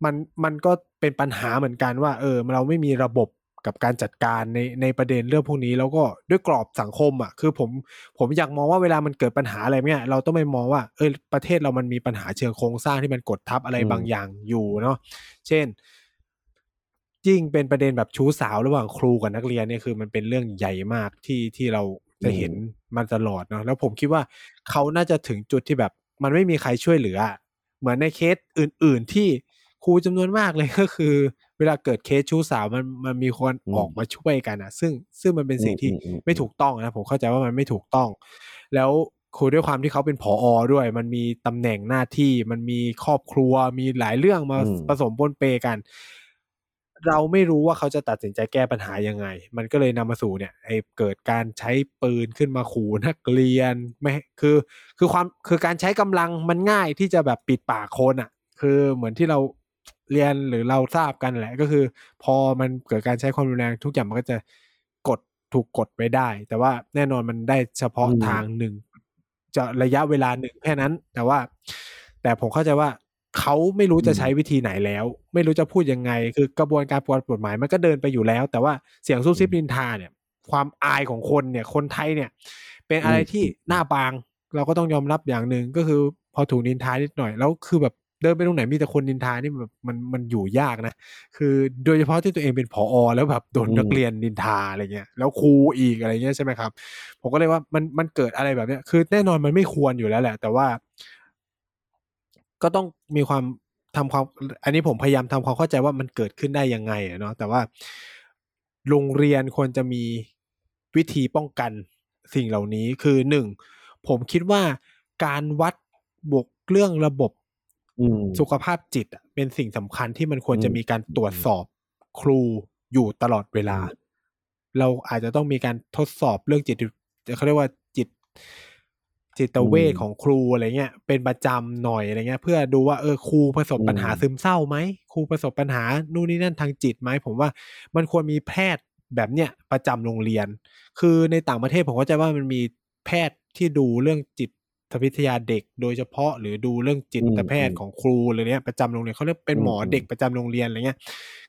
มันมันก็เป็นปัญหาเหมือนกันว่า เออ เราไม่มีระบบกับการจัดการในในประเด็นเรื่องพวกนี้แล้วก็ด้วยกรอบสังคมอะคือผมผมอยากมองว่าเวลามันเกิดปัญหาอะไรเนี่ยเราต้องไม่มองว่าเออประเทศเรามันมีปัญหาเชิงโครงสร้างที่มันกดทับอะไรบางอย่างอยู่เนาะเช่น ยิ่งเป็นประเด็นแบบชู้สาวระหว่างครูกับนักเรียนเนี่ยคือมันเป็นเรื่องใหญ่มากที่ที่เราจะเห็นมันตลอดเนาะแล้วผมคิดว่าเขาน่าจะถึงจุดที่แบบมันไม่มีใครช่วยเหลืออะเหมือนในเคสอื่น ๆ ที่ครูจำนวนมากเลยก็คือ เวลาเกิดเคสชู้สาวมันมันมีคนอืมออกมาช่วยกันอะซึ่งซึ่งมันเป็นสิ่งที่อืมอืมอืมไม่ถูกต้องนะผมเข้าใจว่ามันไม่ถูกต้อง แล้วคือด้วยความที่เขาเป็นผออด้วย มันมีตำแหน่งหน้าที่มันมีครอบครัวมีหลายเรื่องมาอืมผสมปนเปกัน เราไม่รู้ว่าเขาจะตัดสินใจแก้ปัญหายังไง มันก็เลยนำมาสู่เนี่ยไอ้เกิดการใช้ปืนขึ้นมาขู่นักเรียนไม่คือ คือความคือการใช้กำลังมันง่ายที่จะแบบปิดปากคนอะ คือเหมือนที่เราเรียนหรือเราทราบกันแหละ ก็คือ พอมันเกิดการใช้ความรุนแรงทุกอย่างมันก็จะกดถูกกดไว้ได้ แต่ว่าแน่นอนมันได้เฉพาะอืมทางหนึ่งจะระยะเวลาหนึ่งแค่นั้น แต่ว่า แต่ผมเข้าใจว่า เขาไม่รู้จะใช้วิธีไหนแล้ว ไม่รู้จะพูดยังไง คือกระบวนการปกฎหมายมันก็เดินไปอยู่แล้ว แต่ว่าเสียงซุบซิบนินทาเนี่ย ความอายของคนเนี่ย คนไทยเนี่ย เป็นอะไรที่หน้าบาง เราก็ต้องยอมรับอย่างหนึ่งก็คือพอถูกนินทานิดหน่อยแล้วคือแบบเดินไปตรงไหนมีแต่คนนินทานี่แบบมันมันอยู่ยากนะ คือโดยเฉพาะที่ตัวเองเป็นผอแล้วแบบโดนอืมนักเรียนนินทาอะไรเงี้ยแล้วครูอีกอะไรเงี้ยใช่ไหมครับ ผมก็เลยว่ามันมันเกิดอะไรแบบเนี้ยคือแน่นอนมันไม่ควรอยู่แล้วแหละ แต่ว่า ก็ต้องมีความทำความ อันนี้ผมพยายามทำความเข้าใจว่ามันเกิดขึ้นได้ยังไงอะเนาะแต่ว่าโรงเรียนควรจะมีวิธีป้องกันสิ่งเหล่านี้คือหนึ่งผมคิดว่าการวัดบวกเรื่องระบบอืมสุขภาพจิตอะเป็นสิ่งสำคัญที่มันควรอืมจะมีการตรวจสอบครูอยู่ตลอดเวลา เราอาจจะต้องมีการทดสอบเรื่องจิตเขาเรียกว่าจิต จิตเวชอืมของครูอะไรเงี้ยเป็นประจำหน่อยอะไรเงี้ย เพื่อดูว่าเออครูประสบปัญหาอืมซึมเศร้าไหมครูประสบปัญหานู่นนี่นั่นทางจิตไหมผมว่ามันควรมีแพทย์แบบเนี้ยประจำโรงเรียน คือในต่างประเทศผมก็จะว่ามันมีแพทย์ที่ดูเรื่องจิตวิทยาเด็กโดยเฉพาะหรือดูเรื่องจิตแพทย์ของครูอะไรเนี้ยประจำโรงเรียนเขาเรียกเป็นหมออืมเด็กประจำโรงเรียนอะไรเงี้ย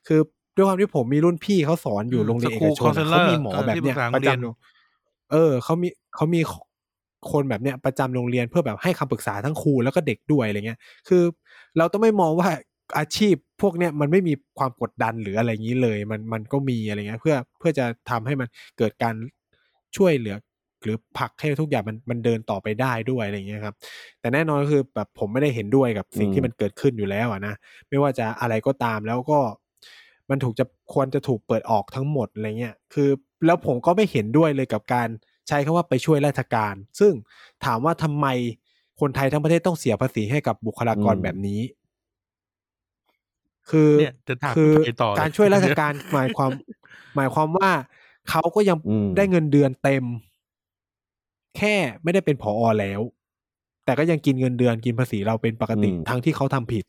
คือด้วยความที่ผมมีรุ่นพี่เขาสอนอยู่อืมโรงเรียนเอ School กชนอะ Counselor เขามีหมอเออแบบที่เนี้ยปรึกษาประโรงเรียนจำโรงเออเขามีเขามี คนแบบเนี้ยประจำโรงเรียนเพื่อแบบให้คำปรึกษาทั้งครูแล้วก็เด็กด้วยอะไรเงี้ย คือ เราต้องไม่มองว่าอาชีพพวกเนี้ยมันไม่มีความกดดันหรืออะไรอย่างนี้เลย มันมันก็มีอะไรเงี้ย เพื่อเพื่อจะทำให้มันเกิดการช่วยเหลือ หรือผลักให้ทุกอย่างมันมันเดินต่อไปได้ด้วยอะไรเงี้ยครับ แต่แน่นอนก็คือแบบผมไม่ได้เห็นด้วยกับสิ่งที่มันเกิดขึ้นอยู่แล้วอะนะไม่ว่าจะอะไรก็ตามแล้วก็มันถูกจะควรจะถูกเปิดออกทั้งหมดอะไรเงี้ย คือ แล้วผมก็ไม่เห็นด้วยเลยกับการ ใช้คำว่าไปช่วยราชการ ซึ่งถามว่าทำไมคนไทยทั้งประเทศต้องเสียภาษีให้กับบุคลากรอืมแบบนี้ คือเนี่ยจะถามคือไปต่อเลยการช่วยราชการหมายความ หมายความว่าเขาก็ยังอืมได้เงินเดือนเต็ม แค่ไม่ได้เป็นผออแล้ว แต่ก็ยังกินเงินเดือนกินภาษีเราเป็นปกติอืมทั้งที่เขาทำผิด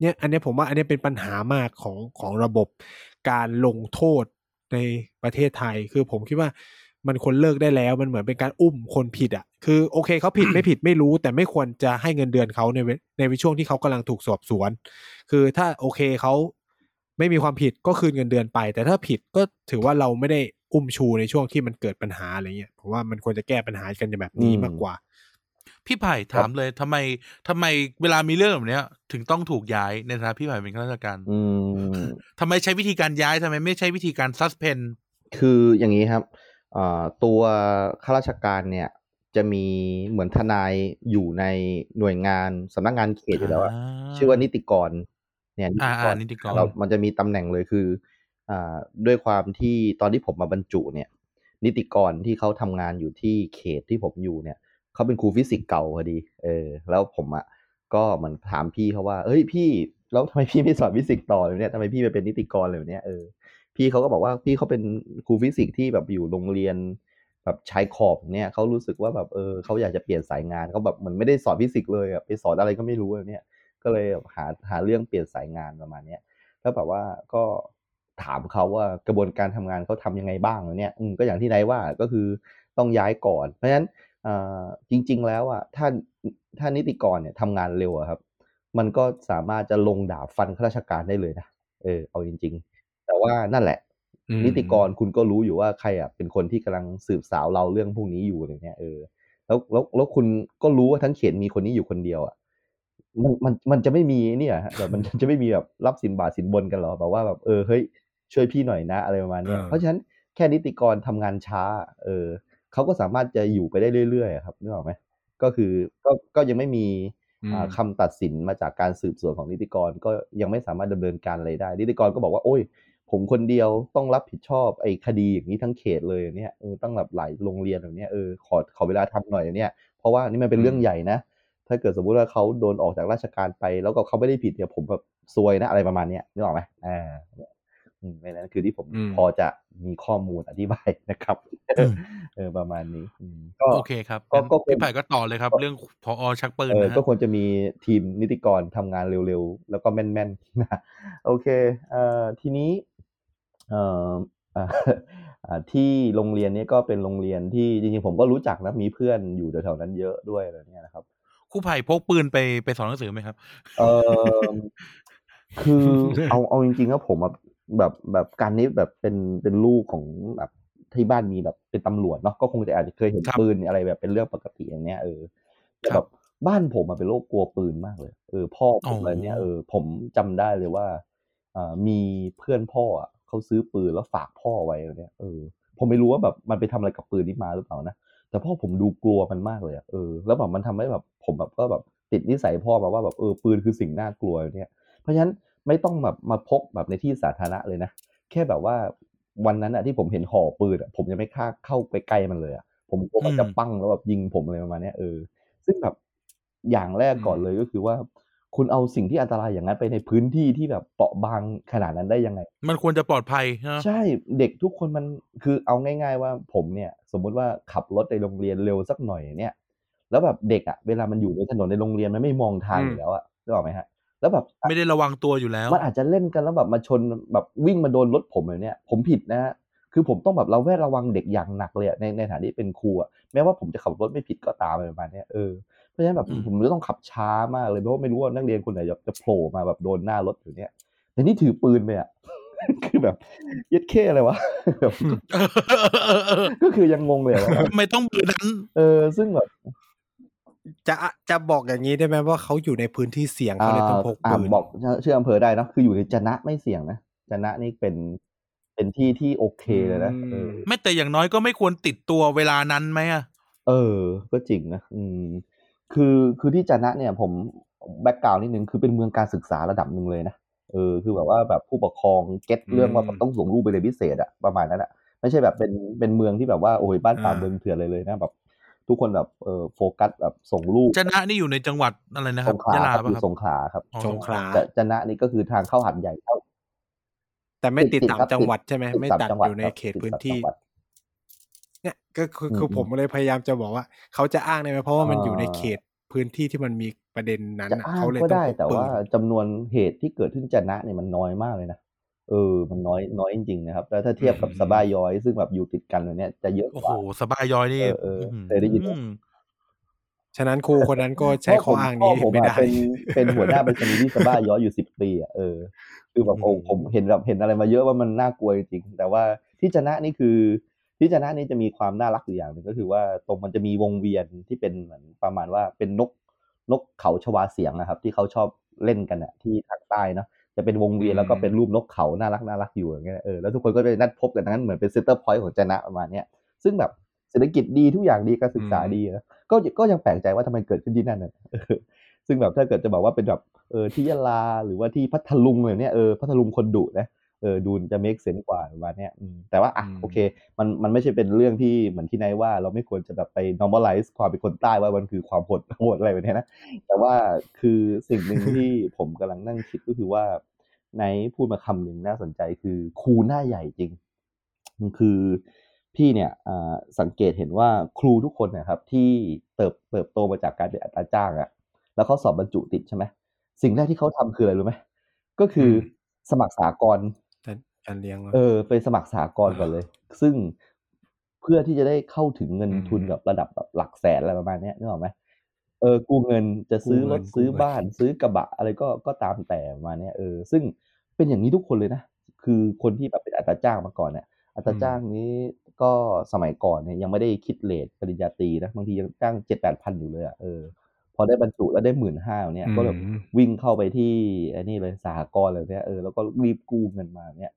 เนี่ย อันเนี้ยผมว่า อันเนี้ยเป็นปัญหามากของของระบบการลงโทษในประเทศไทย คือผมคิดว่า มันควรเลิกได้แล้วมันเหมือนเป็นการอุ้มคนผิดอะ คือโอเคเขาผิดไม่ผิดไม่รู้ แต่ไม่ควรจะให้เงินเดือนเขาในเวในช่วงที่เขากำลังถูกสอบสวน คือถ้าโอเคเขาไม่มีความผิดก็คืนเงินเดือนไป แต่ถ้าผิดก็ถือว่าเราไม่ได้อุ้มชูในช่วงที่มันเกิดปัญหาอะไรเงี้ยผมว่ามันควรจะแก้ปัญหากันแบบนี้อืมมากกว่า พี่ไผ่ถามเลยทำไมทำไมเวลามีเรื่องแบบเนี้ย ถึงต้องถูกย้ายในฐานะพี่ไผ่เป็นข้าราชการอืมทำไมใช้วิธีการย้ายทำไมไม่ใช้วิธีการซัสเพนคืออย่างนี้ครับอ่า ตัวข้าราชการเนี่ยจะมีเหมือนทนายอยู่ในหน่วยงานสำนักงานเขตอยู่แล้วอะชื่อว่านิติกร เนี่ยนิอ่าติกอ่ารนิติกรเรามันจะมีตำแหน่งเลยคืออ่าด้วยความที่ตอนที่ผมมาบรรจุเนี่ย นิติกรที่เขาทำงานอยู่ที่เขตที่ผมอยู่เนี่ยเขาเป็นครูฟิสิกส์เก่าพอดี เออ แล้วผมอะก็เหมือนถามพี่เขาว่า เอ้ยพี่ แล้วทำไมพี่ไม่สอนฟิสิกส์ต่อเลยเนี่ยทำไมพี่ไปเป็นนิติกรเลยเนี่ยเออ พี่เขาก็บอกว่าพี่เขาเป็นครูฟิสิกส์ที่แบบอยู่โรงเรียนแบบชายขอบเนี่ยเขารู้สึกว่าแบบเออเขาอยากจะเปลี่ยนสายงานเขาแบบเหมือนไม่ได้สอนฟิสิกส์เลยอะไปสอนอะไรก็ไม่รู้อะเนี่ย ก็เลยแบบหาหาเรื่องเปลี่ยนสายงานประมาณเนี้ยแล้วแบบว่าก็ถามเขาว่ากระบวนการทำงานเขาทำยังไงบ้างเนี่ยอืมก็อย่างที่นายว่าก็คือต้องย้ายก่อน เพราะฉะนั้นอ่าจริง ๆ แล้วอะถ้าถ้านิติกรเนี่ยทำงานเร็วครับ มันก็สามารถจะลงดาบฟันข้าราชการได้เลยนะเออเอาจริง ๆ ว่านั่นแหละอืมนิติกรคุณก็รู้อยู่ว่าใครอะเป็นคนที่กำลังสืบสาวเราเรื่องพวกนี้อยู่อะไรเงี้ยเออแล้วแล้วแล้วคุณก็รู้ว่าทั้งเขตมีคนนี้อยู่คนเดียวอะมันมันมันจะไม่มีเนี่ยฮะแบบมันจะไม่มีแบบรับสินบาทสินบนกันหรอแบบว่าแบบเออเฮ้ยช่วยพี่หน่อยนะอะไรประมาณเนี้ยอ่าเพราะฉะนั้นแค่นิติกรทำงานช้า เออเขาก็สามารถจะอยู่ไปได้เรื่อยๆอะครับนึกออกไหมก็คือก็ก็ยังไม่มีอืมอ่าคำตัดสินมาจากการสืบสวนของนิติกรก็ยังไม่สามารถดำเนินการอะไรได้ นิติกรก็บอกว่าโอ้ย ผมคนเดียวต้องรับผิดชอบไอ้คดีอย่างนี้ทั้งเขตเลยเนี่ยเออตั้งแบบหลายโรงเรียนแบบเนี้ยเออขอขอเวลาทำหน่อยเนี่ยเพราะว่านี่มันเป็นเรื่องใหญ่นะ ถ้าเกิดสมมุติว่าเขาโดนออกจากราชการไป แล้วก็เขาไม่ได้ผิดเนี่ยผมแบบซวยนะอะไรประมาณเนี้ยนึกออกไหมอ่าอืมในนั้นคือที่ผมอืมพอจะมีข้อมูลอธิบายนะครับอืมเออประมาณนี้อืมก็โอเคครับก็งั้นก็คงพี่ไผ่ก็ต่อเลยครับ เรื่องพอชักปืนเออนะฮะก็ควรจะมีทีมนิติกรทำงานเร็วๆ แล้วก็แม่นๆนะโอเคเอ่อทีนี้เอ่ออ่าอ่า ที่โรงเรียนนี้ก็เป็นโรงเรียนที่จริงๆผมก็รู้จักนะมีเพื่อนอยู่แถวๆนั้นเยอะด้วยอะไรเนี่ยนะครับครูไผ่พกปืนไปไปสอนหนังสือไหมครับ เออคือเอาเอาจริงๆแล้วผมอะแบบแบบการนี้แบบเป็นเป็นลูกของแบบที่บ้านมีแบบเป็นตำรวจเนาะก็คงจะอาจจะเคยเห็นครับปืนอะไรแบบเป็นเรื่องปกติอย่างเนี้ยเออแต่คแบรับบบ้านผมอะเป็นโรคกลัวปืนมากเลยเออพ่อผอ๋มอออะไรเนี้ยเออผมจำได้เลยว่าอ่ามีเพื่อนพ่ออะ เขาซื้อปืนแล้วฝากพ่อไว้อะไรเนี่ยเออผมไม่รู้ว่าแบบมันไปทำอะไรกับปืนนี้มาหรือเปล่านะแต่พ่อผมดูกลัวมันมากเลยอะเออแล้วแบบมันทำให้แบบผมแบบก็แบบติดนิสัยพ่อมาว่าแบบเออปืนคือสิ่งน่ากลัวเนี่ยเพราะฉะนั้นไม่ต้องแบบมาพกแบบในที่สาธารณะเลยนะแค่แบบว่าวันนั้นอะที่ผมเห็นห่อปืนอะผมยังไม่กล้าเข้าไปใกล้มันเลยอะผมกลัวมันจะอืมปั้งแล้วแบบยิงผมอะไรประมาณเนี้ยเออ ซึ่งแบบอย่างแรกก่อนอืมเลยก็คือว่า คุณเอาสิ่งที่อันตรายอย่างนั้นไปในพื้นที่ที่แบบเปราะบางขนาดนั้นได้ยังไง มันควรจะปลอดภัยนะใช่เด็กทุกคนมันคือเอาง่าย ๆ ว่าผมเนี่ย สมมุติว่าขับรถในโรงเรียนเร็วสักหน่อยเนี่ย แล้วแบบเด็กอะเวลามันอยู่ในถนนในโรงเรียนมันไม่มองทางอืมอยู่แล้วอะนึกออกไหมฮะ แล้วแบบไม่ได้ระวังตัวอยู่แล้ว มันอาจจะเล่นกันแล้วแบบมาชนแบบวิ่งมาโดนรถผมแบบเนี้ยผมผิดนะฮะคือผมต้องแบบเราแวดระวังเด็กอย่างหนักเลยอะในในฐานะที่เป็นครูอะแม้ว่าผมจะขับรถไม่ผิดก็ตามอะไรประมาณเนี้ยเออ เพราะฉะนั้นแบบอืมผมจะต้องขับช้ามากเลยเพราะว่าไม่รู้ว่านักเรียนคนไหนจะจะโผล่มาแบบโดนหน้ารถอยู่เนี่ยแต่นี่ถือปืนไปอะคือแบบเย็ดเข้อะไรวะแบบก็คือยังงงเลยอะว่าทำไมต้องปืนนั้น เออ ซึ่งแบบจะจะบอกอย่างนี้ได้ไหมว่าเขาอยู่ในพื้นที่เสี่ยงเขาเลยต้องพกอ่าปืนบอกชื่ออำเภอได้เนอะคืออยู่ในจะนะไม่เสี่ยงนะจะนะนี่เป็นเป็นที่ที่โอเคเลยนะเออไม่แต่อย่างน้อยก็ไม่ควรติดตัวเวลานั้นไหมอะเออ ก็จริงนะอืม คือคือที่จะนะเนี่ยผมแบ็กกราวน์นิดนึงคือเป็นเมืองการศึกษาระดับหนึ่งเลยนะเออคือแบบว่าแบบผู้ปกครองเก็ตเรื่องว่าแบบต้องส่งลูกไปเรียนพิเศษอะประมาณนั้นอะไม่ใช่แบบเป็นเป็นเมืองที่แบบว่าโอ้ยบ้านป่าอ่าเมืองเถื่อนเลยเลยนะแบบทุกคนแบบเออโฟกัสแบบส่งลูกจะนะนี่อยู่ในจังหวัดอะไรนะคสรับงขลายะลาครับปะอยู่ครับสงขลาครับอ๋อสงขลาแต่จะนะนี่ก็คือทางเข้าหัดใหญ่เข้าแต่ไม่ติดติดตามครับจังหวัดใช่ไหมติดไม่ตามตัดจังหวัดอยู่ในครับเขตติดพื้นตามที่จังหวัด เนี่ยก็คือคืออืมผมเลยพยายามจะบอกว่า เขาจะอ้างได้ไหมเพราะว่ามันอ่าอยู่ในเขตพื้นที่ที่มันมีประเด็นนั้นจะน่ะอ้างเขาเลยก็ต้องได้พกแต่ปืว่านจำนวนเหตุที่เกิดขึ้นจะนะเนี่ยมันน้อยมากเลยนะเออ มันน้อยน้อยจริงๆนะครับ แล้วถ้าเทียบกับอืมสบายย้อย ซึ่งแบบอยู่ติดกันเลยเนี่ยจะเยอะโอ้กโหว่าสบายย้อยนี่เออเออหืเคยได้ยินไหมมฉะนั้นครูคนนั้นก็ใช้ข้ออ้างพ่นี้ผมไม่อะได้เป็นเป็นหัวหน้าไปรษณีย์ที่สบายย้อยอยู่สิบปีอะเออคือแบบโอ้อืมผมเห็นแบบเห็นอะไรมาเยอะว่ามันน่ากลัวจริงๆแต่ว่าที่จะนะนี่คือ ที่จะนะนี่จะมีความน่ารักอยู่อย่างหนึ่งก็คือว่าตรงมันจะมีวงเวียนที่เป็นเหมือนประมาณว่าเป็นนกนกเขาชวาเสียงนะครับ ที่เขาชอบเล่นกันอะที่ทางใต้เนาะจะเป็นวงเวียนอืมแล้วก็เป็นรูปนกเขาน่ารักน่ารักอยู่อย่างเงี้ยเออแล้วทุกคนก็ไปนัดพบกันนั้นเหมือนเป็น center point ของจะนะประมาณเนี้ยซึ่งแบบเศรษฐกิจดีทุกอย่างดีการศึกษาดีนะก็ก็ยังแปลกใจว่าทำไมเกิดขึ้นที่นั่นน่ะเออซึ่งแบบถ้าเกิดจะบอกว่าเป็นแบบเออที่ยะลาหรือว่าที่พัทลุงเลยเนี่ยเออพัทลุงคนดุนะเออดูจะ make sense กว่าประมาณเนี้ยอืมแต่ว่าอะอืมโอเค มันมันไม่ใช่เป็นเรื่องที่เหมือนที่นายว่า เราไม่ควรจะแบบไป normalize ความเป็นคนใต้ว่ามันคือความโหดโหดอะไรแบบเนี้ยนะ แต่ว่าคือสิ่งหนึ่งที่ผมกำลังนั่งคิดก็คือว่าไนท์พูดมาคำหนึ่งน่าสนใจคือครูหน้าใหญ่จริง คือพี่เนี่ยอ่าสังเกตเห็นว่าครูทุกคนนะครับ ที่เติบเติบโตมาจากการเป็นอัตราจ้างอะแล้วเขาสอบบรรจุติดใช่ไหมสิ่งแรกที่เขาทำคืออะไรรู้ไหมก็คืออสมัครสากล การการเลี้ยงเออไปสมัครสากลก่อนเลย ซึ่งเพื่อที่จะได้เข้าถึงเงินอืมทุนแบบระดับแบบหลักแสนอะไรประมาณเนี้ยนึกออกไหมเออกู้เงินจะซื้อกู้รเงิถนซื้อกู้เงินบ้าน ซื้อกระบะอะไรก็ก็ตามแต่ประมาณเนี้ยเออซึ่งเป็นอย่างนี้ทุกคนเลยนะคือคนที่แบบเป็นอัตราจ้างมาก่อนเนี่ยอัตราจ้างนี้ก็สมัยก่อนเนี่ยยังไม่ได้คิดเลทปริญญาตรีนะบางทียังจ้างเจ็ดแปดพันอยู่เลยอะเออพอได้บรรจุแล้วได้หมื่นห้าเนี่ยก็แบบอืมวิ่งเข้าไปที่ไอ้นี่เลยสหกรณ์เลยเนี่ยเออแล้วก็รีบกู้เงินมาเนี่ย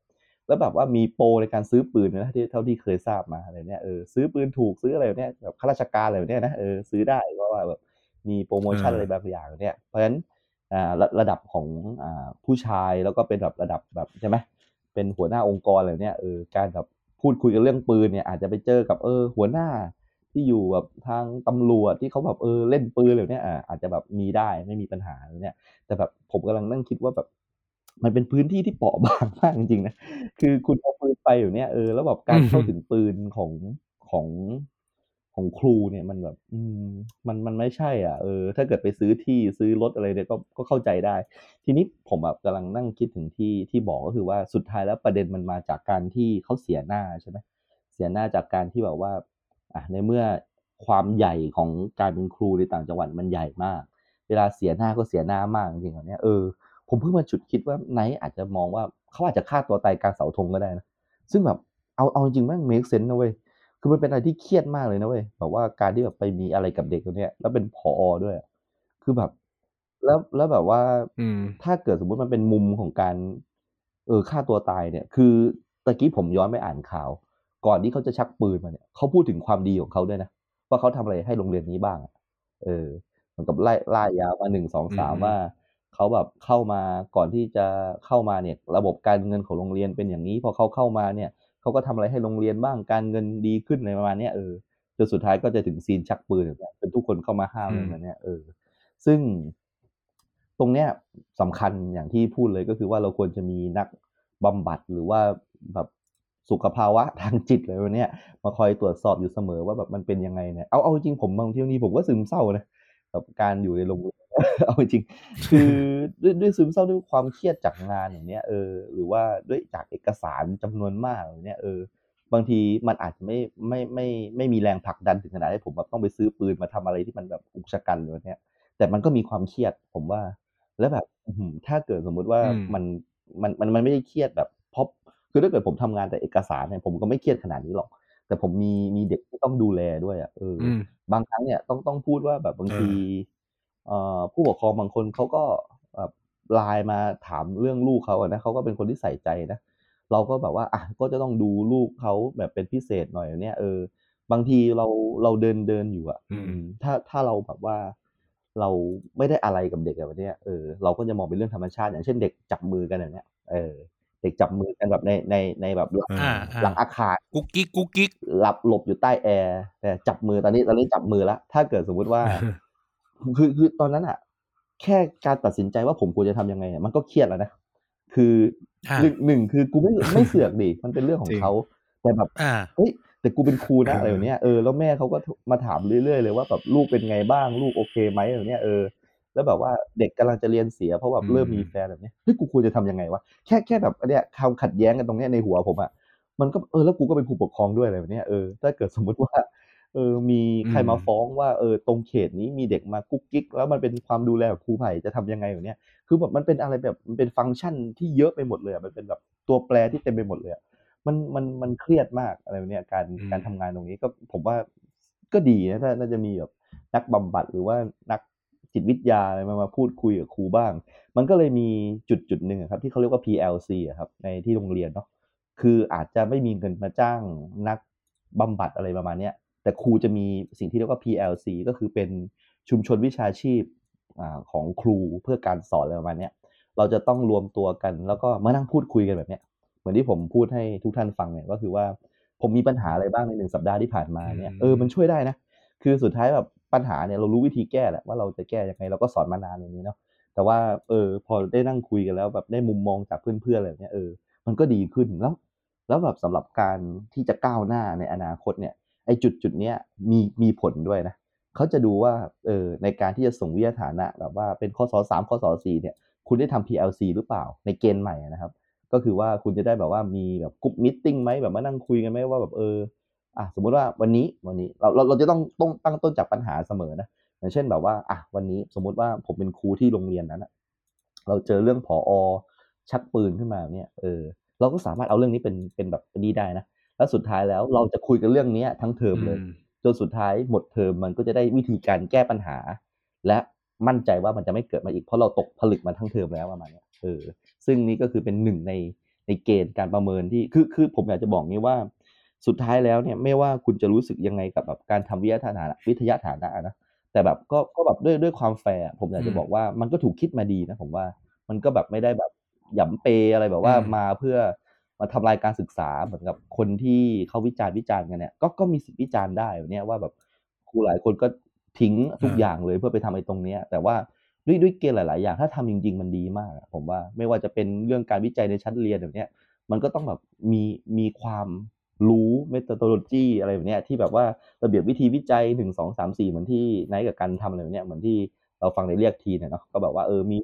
แล้วแบบว่ามีโปรในการซื้อปืนนะที่เท่าที่เคยทราบมาอะไรเนี่ยเออซื้อปืนถูกซื้ออะไรแบบเนี้ยแบบข้าราชการอะไรแบบเนี้ยนะเออซื้อได้เพราะว่าแบบมีโปรโมชั่นเออออะไรบางอย่างเนี่ยเพราะฉะนั้นอ่าระระดับของอ่าผู้ชายแล้วก็เป็นแบบระดับแบบใช่ไหมเป็นหัวหน้าองค์กรอะไรเนี่ยเออการแบบพูดคุยกันเรื่องปืนเนี่ยอาจจะไปเจอกับเออหัวหน้าที่อยู่แบบทางตำรวจที่เขาแบบเออเล่นปืนอะไรเนี่ยอ่าอาจจะแบบมีได้ไม่มีปัญหาอะไรเนี่ยแต่แบบผมกำลังนั่งคิดว่าแบบ มันเป็นพื้นที่ที่เปราะบางมากจริงๆนะ คือคุณเอาปืนไปอยู่เนี่ยเออแล้วแบบการเข้าถึงปืนของของของครูเนี่ยมันแบบ อืมมันมันไม่ใช่ อะเออ ถ้าเกิดไปซื้อที่ซื้อรถอะไรเนี่ยก็ก็เข้าใจได้ ทีนี้ผมแบบกำลังนั่งคิดถึงที่ที่บอกก็คือว่าสุดท้ายแล้วประเด็นมันมาจากการที่เขาเสียหน้าใช่ไหมเสียหน้าจากการที่แบบว่า อะในเมื่อความใหญ่ของการเป็นครูในต่างจังหวัดมันใหญ่มาก เวลาเสียหน้าก็เสียหน้ามากจริงๆเหรอเนี่ยเออ ผมเพิ่งมาจุดคิดว่าไนท์อาจจะมองว่าเขาอาจจะฆ่าตัวตายกลางเสาธงก็ได้นะซึ่งแบบเอาเอาจริงๆแม่ง make sense นะเว้ยคือมันเป็นอะไรที่เครียดมากเลยนะเว้ยแบบว่าการที่แบบไปมีอะไรกับเด็กคนเนี้ยแล้วเป็นผอด้วยอะคือแบบ แล้วแล้วแบบว่า อืมถ้าเกิดสมมุติมันเป็นมุมของการ เออฆ่าตัวตายเนี่ย คือตะกี้ผมย้อนไปอ่านข่าว ก่อนที่เขาจะชักปืนมาเนี่ยเขาพูดถึงความดีของเขาด้วยนะว่าเขาทำอะไรให้โรงเรียนนี้บ้างอะเออเหมือนกับไล่ไล่ยาวมาหนึ่งสองสามอืมว่า เขาแบบเข้ามาก่อนที่จะเข้ามาเนี่ยระบบการเงินของโรงเรียนเป็นอย่างนี้ พอเขาเข้ามาเนี่ยเขาก็ทำอะไรให้โรงเรียนบ้างการเงินดีขึ้นอะไรประมาณเนี้ยเออจนสุดท้ายก็จะถึงซีนชักปืนแบบเนี้ยเป็นทุกคนเข้ามาห้ามอะไรแบบเนี้ยเออ ซึ่งตรงเนี้ยสำคัญอย่างที่พูดเลยก็คือว่าเราควรจะมีนักบำบัดหรือว่าแบบสุขภาวะทางจิตอะไรแบบเนี้ยมาคอยตรวจสอบอยู่เสมอว่าแบบมันเป็นยังไงเนี่ยเอาเอาจริงผมบางทีนี้ผมก็ซึมเศร้านะกับการอยู่ในโรงเรียน เอาจริงคือด้วยด้วยซึมเศร้าด้วยความเครียดจากงานอย่างเนี้ยเออหรือว่าด้วยจากเอกสารจำนวนมากอย่างเนี้ยเออบางทีมันอาจจะไม่ไม่ไม่ไม่มีแรงผลักดันถึงขนาดให้ผมแบบต้องไปซื้อปืนมาทำอะไรที่มันแบบอุกชะกันเลยเนี้ยแต่มันก็มีความเครียดผมว่า แล้วแบบอื้อหือถ้าเกิดสมมุติว่าอืมมันมันมันมันไม่ได้เครียดแบบเพราะคือถ้าเกิดผมทำงานแต่เอกสารเนี่ยผมก็ไม่เครียดขนาดนี้หรอกแต่ผมมีมีเด็กที่ต้องดูแลด้วยอะเออออืมบางครั้งเนี่ยต้องต้องพูดว่าแบบบางเออทีเอ่อ ผู้ปกครองบางคนเขาก็แบบไลน์มาถามเรื่องลูกเขาอะนะเขาก็เป็นคนที่ใส่ใจนะเราก็แบบว่าอะก็จะต้องดูลูกเขาแบบเป็นพิเศษหน่อยเนี่ยเออบางทีเราเราเดินเดินอยู่อะอืมอืมถ้าถ้าเราแบบว่าเราไม่ได้อะไรกับเด็กแบบเนี้ยเออเราก็จะมองเป็นเรื่องธรรมชาติ อย่างเช่นเด็กจับมือกันอย่างเนี้ยเออเด็กจับมือกันแบบในในในแบบหลังอ่าอ่าหลังอาคารกุ๊กกิ๊กกุ๊กกิ๊กหลับหลบอยู่ใต้แอร์แต่จับมือตอนนี้ตอนนี้จับมือแล้วถ้าเกิดสมมุติว่า คือคือตอนนั้นอะแค่การตัดสินใจว่าผมควรจะทำยังไงอะมันก็เครียดแล้วนะคืออ่าหนึ่งหนึ่งคือกูไม่ไม่เสือกดิมันเป็นเรื่องของจริงเขาแต่แบบอ่าเฮ้ยแต่กูเป็นครูนะเออออะไรแบบเนี้ยเออแล้วแม่เขาก็มาถามเรื่อยๆเลยว่าแบบลูกเป็นไงบ้างลูกโอเคไหมแบบเนี้ยเออแล้วแบบว่าเด็กกำลังจะเรียนเสียเพราะแบบเริ่มมีแฟนแบบเนี้ยเฮ้ยกูควรจะทำยังไงวะแค่แค่แบบอันเนี้ยคำขัดแย้งกันตรงเนี้ยในหัวผมอะมันก็เออแล้วกูก็เป็นผู้ปกครองด้วยอะไรแบบเนี้ยเออถ้าเกิดสมมุติว่า เออมีใครมาฟ้องว่าเออตรงเขตนี้มีเด็กมากุ๊กกิ๊ก แล้วมันเป็นความดูแลของครูไผ่จะทำยังไงแบบเนี้ยคือแบบมันเป็นอะไรแบบมันเป็นฟังก์ชันที่เยอะไปหมดเลยอะมันเป็นแบบตัวแปรที่เต็มไปหมดเลยอะมันมันมันเครียดมากอะไรแบบเนี้ยการอืมการทำงานตรงนี้ก็ผมว่าก็ดีนะถ้าน่าจะมีแบบนักบำบัดหรือว่านักจิตวิทยาอะไรมามาพูดคุยกับครูบ้าง มันก็เลยมีจุดจุดหนึ่งอะครับที่เขาเรียกว่า PLC อะครับในที่โรงเรียนเนาะคืออาจจะไม่มีเงินมาจ้างนักบำบัดอะไรประมาณเนี้ย แต่ครูจะมีสิ่งที่เรียกว่า PLC ก็คือเป็นชุมชนวิชาชีพอ่าของครูเพื่อการสอนอะไรประมาณเนี้ยเราจะต้องรวมตัวกัน แล้วก็มานั่งพูดคุยกันแบบเนี้ยเหมือนที่ผมพูดให้ทุกท่านฟังเนี่ยก็คือว่าผมมีปัญหาอะไรบ้างในหนึ่งสัปดาห์ที่ผ่านมาเนี่ยอืมเออมันช่วยได้นะ คือสุดท้ายแบบปัญหาเนี่ยเรารู้วิธีแก้แหละว่าเราจะแก้ยังไงเราก็สอนมานานอย่างนี้เนาะแต่ว่าเออพอได้นั่งคุยกันแล้วแบบได้มุมมองจากเพื่อนๆอะไรแบบเนี้ยเออมันก็ดีขึ้นแล้ว แล้วแบบสำหรับการที่จะก้าวหน้าในอนาคตเนี่ยไอ้จุดจุดเนี้ยมีมีผลด้วยนะเขาจะดูว่าเออในการที่จะส่งวิทยาฐานะแบบว่าเป็นข้อสอสามข้อสอสี่เนี่ย คุณได้ทำ PLC หรือเปล่าในเกณฑ์ใหม่นะครับ ก็คือว่าคุณจะได้แบบว่ามีแบบ group meeting ไหมแบบมานั่งคุยกันไหมว่าแบบเอออะสมมุติว่าวันนี้วันนี้เราเราเราจะต้องต้องตั้งต้นจากปัญหาเสมอนะอย่างเช่นแบบว่าอะวันนี้สมมุติว่าผมเป็นครูที่โรงเรียนนั้นอะเราเจอเรื่องผออชักปืนขึ้นมาเนี่ยเออเราก็สามารถเอาเรื่องนี้เป็นเป็นแบบเป็นนี้ได้นะ แล้วสุดท้ายแล้วเราจะคุยกันเรื่องเนี้ยทั้งเทอมเลยอืมจนสุดท้ายหมดเทอมมันก็จะได้วิธีการแก้ปัญหา และมั่นใจว่ามันจะไม่เกิดมาอีกเพราะเราตกผลึกมาทั้งเทอมแล้วประมาณเนี้ยเออซึ่งนี่ก็คือเป็นหนึ่งในในเกณฑ์การประเมินที่คือคือผมอยากจะบอกนี้ว่า สุดท้ายแล้วเนี่ยไม่ว่าคุณจะรู้สึกยังไงกับแบบการทำวิทยาฐานะวิทยาฐานะนะแต่แต่แบบก็ก็แบบด้วยด้วยความแฟร์อะผมอยากจะอืมบอกว่ามันก็ถูกคิดมาดีนะผมว่ามันก็แบบไม่ได้แบบหยำเปอะไรแบบว่าอืมมาเพื่อ มาทำลายการศึกษาเหมือนกับคนที่เขาวิจารณ์วิจารณ์กันเนี่ยก็ก็มีสิทธิวิจารณ์ได้แบบเนี้ยว่าแบบครูหลายคนก็ทิ้งทุกอย่างเลยเพื่อไปทำไอ้ตรงเนี้ย แต่ว่าด้วยด้วยเกณฑ์หลาย ๆ อย่างถ้าทำจริง ๆ มันดีมากอะผมว่าไม่ว่าจะเป็นเรื่องการวิจัยในชั้นเรียนแบบเนี้ยมันก็ต้องแบบมีมีความรู้ methodology อะไรแบบเนี้ยที่แบบว่าระเบียบวิธีวิจัยหนึ่งสองสามสี่เหมือนที่ไนท์กับกันทำอะไรแบบเนี้ยเหมือนที่ เราฟังในเรียกทีเนี่ยเนาะก็แบบว่าเออมี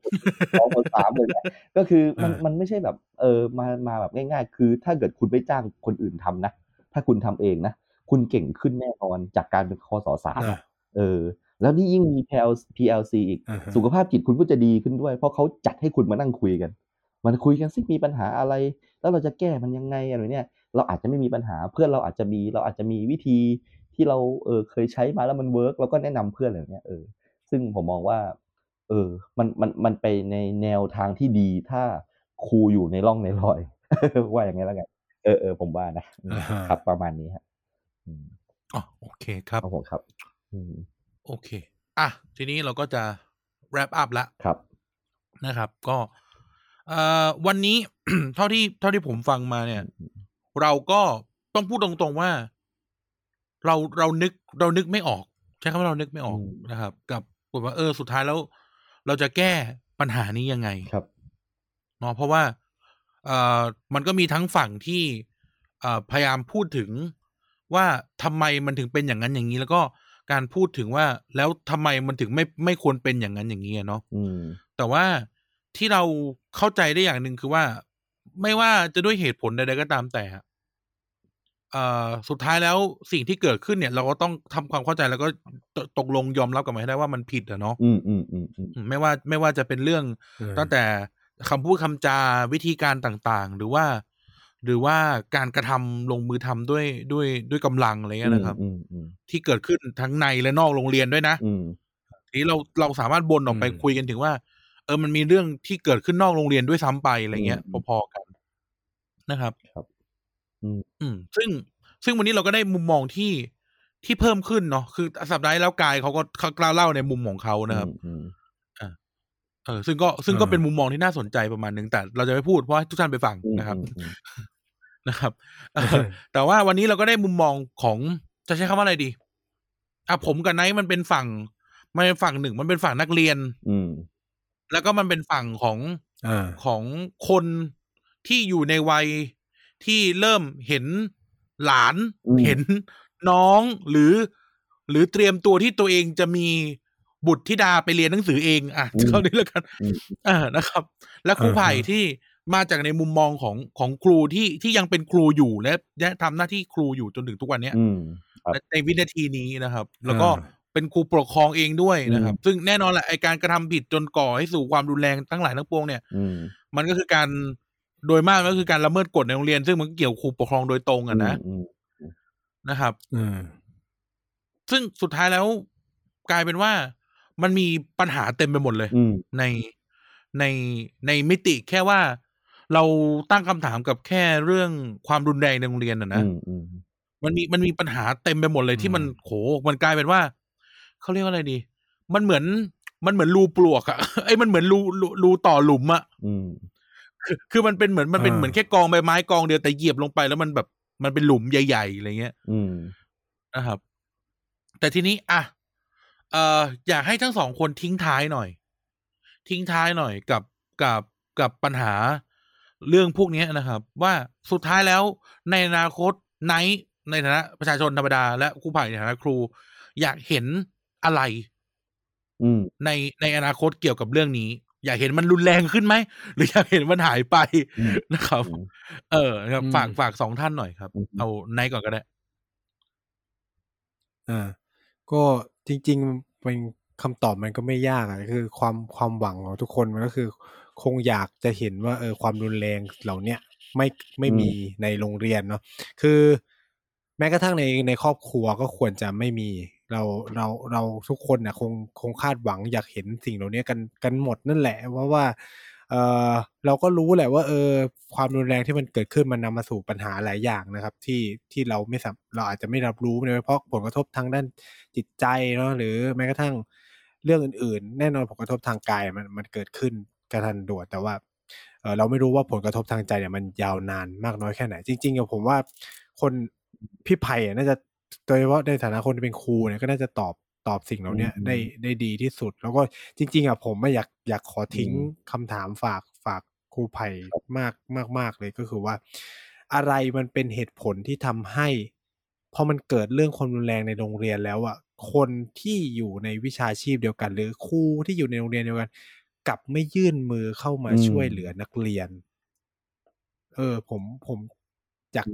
สองคนสามเลยเนี่ยก็คือมันอ่ามัมันไม่ใช่แบบเออมามาแบบง่าย ๆ คือถ้าเกิดคุณไปจ้างคนอื่นทำนะถ้าคุณทำเองนะคุณเก่งขึ้นแน่นอนจากการเป็นคอสอสามอ่าอะเออ แล้วนี่ยิ่งมี PL PLC อีกอ่าฮะสุขภาพจิตคุณก็จะดีขึ้นด้วย เพราะเขาจัดให้คุณมานั่งคุยกัน มันคุยกันซิมีปัญหาอะไร แล้วเราจะแก้มันยังไงอะไรเนี่ย เราอาจจะไม่มีปัญหาเพื่อนเราอาจจะมีเราอาจจะมีวิธีที่เราเออเคยใช้มาแล้วมัน work เราก็แนะนำเพื่อนอะไรแบบเนี้ยเออ ซึ่งผมมองว่า เออ มันมันมันไปในแนวทางที่ดี ถ้าครูอยู่ในร่องในรอยว่าอย่างไงแล้วกันเออเออผมว่านะอืมอ่าฮะครับประมาณนี้ครับอืมอ๋อโอเคครับครับผมครับอืมโอเค อะ ทีนี้เราก็จะ wrap up ละครับนะครับ ก็เอ่อวันนี้เท่าที่เท่าที่ผมฟังมาเนี่ย เราก็ต้องพูดตรงๆว่า เราเรานึกเรานึกไม่ออก ใช้คำว่าเรานึกไม่ออกอืมนะครับ กับ ว่าเออ สุดท้ายแล้ว เราจะแก้ปัญหานี้ยังไงครับเนาะเพราะว่าเอ่อมันก็มีทั้งฝั่งที่เอ่อพยายามพูดถึงว่าทำไมมันถึงเป็นอย่างนั้นอย่างนี้ แล้วก็การพูดถึงว่าแล้วทำไมมันถึงไม่ไม่ควรเป็นอย่างนั้นอย่างนี้อะเนาะอืมแต่ว่าที่เราเข้าใจได้อย่างหนึ่งคือว่า ไม่ว่าจะด้วยเหตุผลใดๆก็ตามแต่อะเอ่อ สุดท้ายแล้วสิ่งที่เกิดขึ้นเนี่ย เราก็ต้องทำความเข้าใจแล้วก็ตตกลงยอมรับกันมาให้ได้ว่ามันผิดอะเนาะอืมอืมอืมอืมอืมไม่ว่าไม่ว่าจะเป็นเรื่องเออตั้งแต่คำพูดคำจาวิธีการต่างๆ หรือว่า หรือว่าการกระทำลงมือทำด้วยด้วยด้วยกำลังอะไรเงี้ยนะครับอืมอืมที่เกิดขึ้นทั้งในและนอกโรงเรียนด้วยนะอืมทีนี้เราเราสามารถบนออกไปอืมคุยกันถึงว่า เออมันมีเรื่องที่เกิดขึ้นนอกโรงเรียนด้วยซ้ำไปอะไรเงี้ยอืมพอๆกันนะครับครับ อืมอืม ซึ่งซึ่งวันนี้เราก็ได้มุมมองที่ที่เพิ่มขึ้นเนาะคือสัปดาห์ที่แล้วกายเขาก็เขากล่าวเล่าในมุมของเขานะครับอืมเออซึ่งก็ซึ่งก็อ่าเป็นมุมมองที่น่าสนใจประมาณหนึ่งแต่เราจะไม่พูดเพราะให้ทุกท่านไปฟังอืมนะครับอืมอืมนะครับเออแต่ว่าวันนี้เราก็ได้มุมมองของจะใช้คำว่าอะไรดีอะผมกับไนท์มันเป็นฝั่งมันเป็นฝั่งหนึ่งมันเป็นฝั่งนักเรียน อืม แล้วก็มันเป็นฝั่งของอ่าของคนที่อยู่ในวัย ที่เริ่มเห็นหลานอืมเห็นน้องหรือ หรือเตรียมตัวที่ตัวเองจะมีบุตรธิดาไปเรียนหนังสือเองอะเท่านี้แล้วกันอืมอ่านะครับ และครูไผ่อ่าฮะที่มาจากในมุมมองของของครูที่ที่ยังเป็นครูอยู่และและทำหน้าที่ครูอยู่จนถึงทุกวันเนี้ยอืมครับในในวินาทีนี้นะครับ แล้วก็อ่าเป็นครูปกครองเองด้วยนะครับอืมซึ่งแน่นอนแหละไอการกระทำผิดจนก่อให้สู่ความรุนแรงทั้งหลายทั้งปวงเนี่ยอืมมันก็คือการ โดยมากก็คือการละเมิดกฎในโรงเรียน ซึ่งมันก็เกี่ยวกับครูปกครองโดยตรงอะนะอืมนะครับ อืม ซึ่งสุดท้ายแล้วกลายเป็นว่ามันมีปัญหาเต็มไปหมดเลยอืมในในในมิติแค่ว่าเราตั้งคำถามกับแค่เรื่องความรุนแรงในโรงเรียนอะนะอืมอืมมันมีมันมีปัญหาเต็มไปหมดเลยที่มันอืมโหมันกลายเป็นว่าเขาเรียกว่าอะไรดี มันเหมือน มันเหมือนรูปลวกอะไอ้ยมันเหมือนรูรูรูต่อหลุมอะอืม คือคือมันเป็นเหมือนมันเป็นอ่าเหมือนแค่กองใบไม้กองเดียวแต่เหยียบลงไปแล้วมันแบบมันเป็นหลุมใหญ่ๆอะไรเงี้ย อืมนะครับ แต่ทีนี้อะเอ่ออยากให้ทั้งสองคนทิ้งท้ายหน่อย ทิ้งท้ายหน่อยกับกับกับปัญหาเรื่องพวกเนี้ยนะครับ ว่าสุดท้ายแล้วในอนาคตไนท์ในฐานะประชาชนธรรมดา และครูไผ่ในฐานะครู อยากเห็นอะไรอืมในในอนาคตเกี่ยวกับเรื่องนี้ อยากเห็นมันรุนแรงขึ้นไหม หรืออยากเห็นมันหายไปอืมนะครับอืมเออนะครับอืมฝากฝากสองท่านหน่อยครับอืมเอาไนท์ก่อนก็ได้อ่าก็จริง ๆ เป็นคำตอบมันก็ไม่ยากอะคือความความหวังของทุกคนมันก็คือ คงอยากจะเห็นว่าเออความรุนแรงเหล่าเนี้ยไม่ไม่มีในโรงเรียนเนาะคือ แม้กระทั่งในในครอบครัวก็ควรจะไม่มี เราเราเราทุกคนนะคงคงคาดหวังอยากเห็นสิ่งเหล่านี้กันกันหมดนั่นแหละว่าว่าเออเราก็รู้แหละว่าเออความรุนแรงที่มันเกิดขึ้นมันนำมาสู่ปัญหาหลายอย่างนะครับ ที่ที่เราไม่สับเราอาจจะไม่รับรู้โดยเฉพาะผลกระทบทางด้านจิตใจเนาะหรือแม้กระทั่งเรื่องอื่นๆ แน่นอนผลกระทบทางกายมันมันเกิดขึ้นกระทันด่วนแต่ว่าเออเราไม่รู้ว่าผลกระทบทางใจเนี่ยมันยาวนานมากน้อยแค่ไหน จริงๆอะผมว่าคนพี่ไผ่น่าจะ โดยเฉพาะในฐานะคนที่เป็นครูเนี่ยก็น่าจะตอบตอบสิ่งเหล่าเนี้ยอืมได้ได้ดีที่สุด แล้วก็จริง ๆอะผมไม่อยากอยากขอทิ้งอืมคำถามฝากฝากครูไผ่มากมากมากเลยก็คือว่า อะไรมันเป็นเหตุผลที่ทำให้พอมันเกิดเรื่องความรุนแรงในโรงเรียนแล้วอะคนที่อยู่ในวิชาชีพเดียวกัน หรือครูที่อยู่ในโรงเรียนเดียวกัน กลับไม่ยื่นมือเข้ามาอืมช่วยเหลือนักเรียน เออ ผมผมอยาก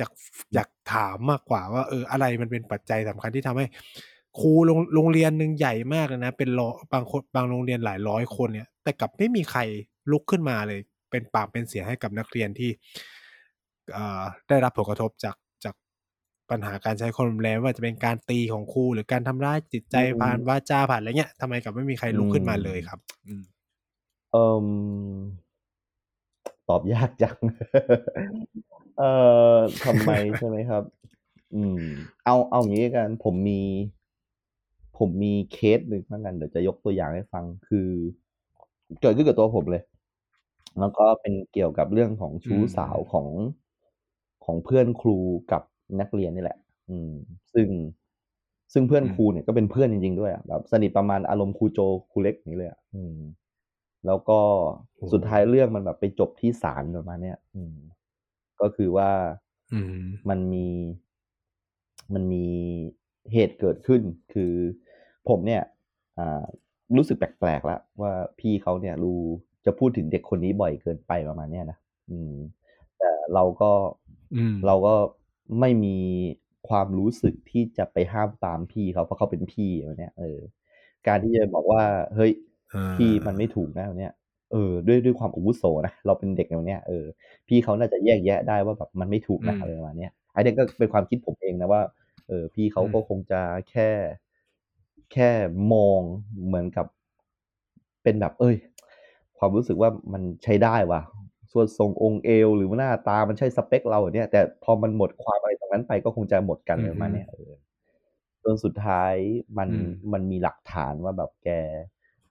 อืมอยากอยากถามมากกว่าว่าเอออะไรมันเป็นปัจจัยสำคัญที่ทำให้ครูโรงโรงเรียนหนึ่งใหญ่มากเลยนะ เป็นร้อยบางคนบางโรงเรียนหลายร้อยคนเนี่ย แต่กลับไม่มีใครลุกขึ้นมาเลย เป็นปากเป็นเสียงให้กับนักเรียนที่เอ่อได้รับผลกระทบจากจากปัญหาการใช้ความรุนแรงไม่ว่าจะเป็นการตีของครูหรือการทำร้ายจิตใจอืมผ่านวาจาผ่านอะไรเงี้ยทำไมกลับไม่มีใครลุกขึ้นมาเลยครับ อืมเอ่ม ตอบยากจัง เอ่อทำไมใช่ไหมครับ อืม เอาเอาอย่างนี้กัน ผมมี ผมมีเคสหนึ่งเหมือนกันเดี๋ยวจะยกตัวอย่างให้ฟัง คือเกิดขึ้นกับตัวผมเลย แล้วก็เป็นเกี่ยวกับเรื่องของชู้อืมสาวของของเพื่อนครูกับนักเรียนนี่แหละ อืม ซึ่งซึ่งเพื่อนครูเนี่ยก็เป็นเพื่อนจริงๆด้วยอะแบบสนิทประมาณอารมณ์ครูโจครูเล็กอย่างนี้เลยอะอืม แล้วก็โอ้โหสุดท้ายเรื่องมันแบบไปจบที่ศาลประมาณเนี้ยอืม ก็คือว่าอืมมันมี มันมีเหตุเกิดขึ้น คือผมเนี่ยอ่ารู้สึกแปลกๆแล้วว่าพี่เขาเนี่ยรู้จะพูดถึงเด็กคนนี้บ่อยเกินไปประมาณเนี้ยนะอืม แต่เราก็อืมเราก็ไม่มีความรู้สึกที่จะไปห้ามปรามพี่เขาเพราะเขาเป็นพี่แบบเนี้ยเออ การที่จะบอกว่า เฮ้ย อ่าพี่มันไม่ถูกนะแบบเนี้ยเออด้วยด้วยความอาวุโสนะเราเป็นเด็กแบบเนี้ยเออพี่เขาน่าจะแยกแยะได้ว่าแบบมันไม่ถูกนะอืมอะไรประมาณเนี้ยไอ้เนี่ยก็เป็นความคิดผมเองนะว่าเออพี่เขาอืมก็คงจะแค่ แค่มองเหมือนกับ เป็นแบบ เอ้ย ความรู้สึกว่ามันใช้ได้ว่ะส่วนทรงองค์เอวหรือว่าหน้าตามันใช่สเปคเราอย่างเนี้ยแต่พอมันหมดความอะไรตรงนั้นไปก็คงจะหมดกันอะไรประมาณเนี้ยเออจนสุดท้ายมันอืมมันมีหลักฐานว่าแบบแก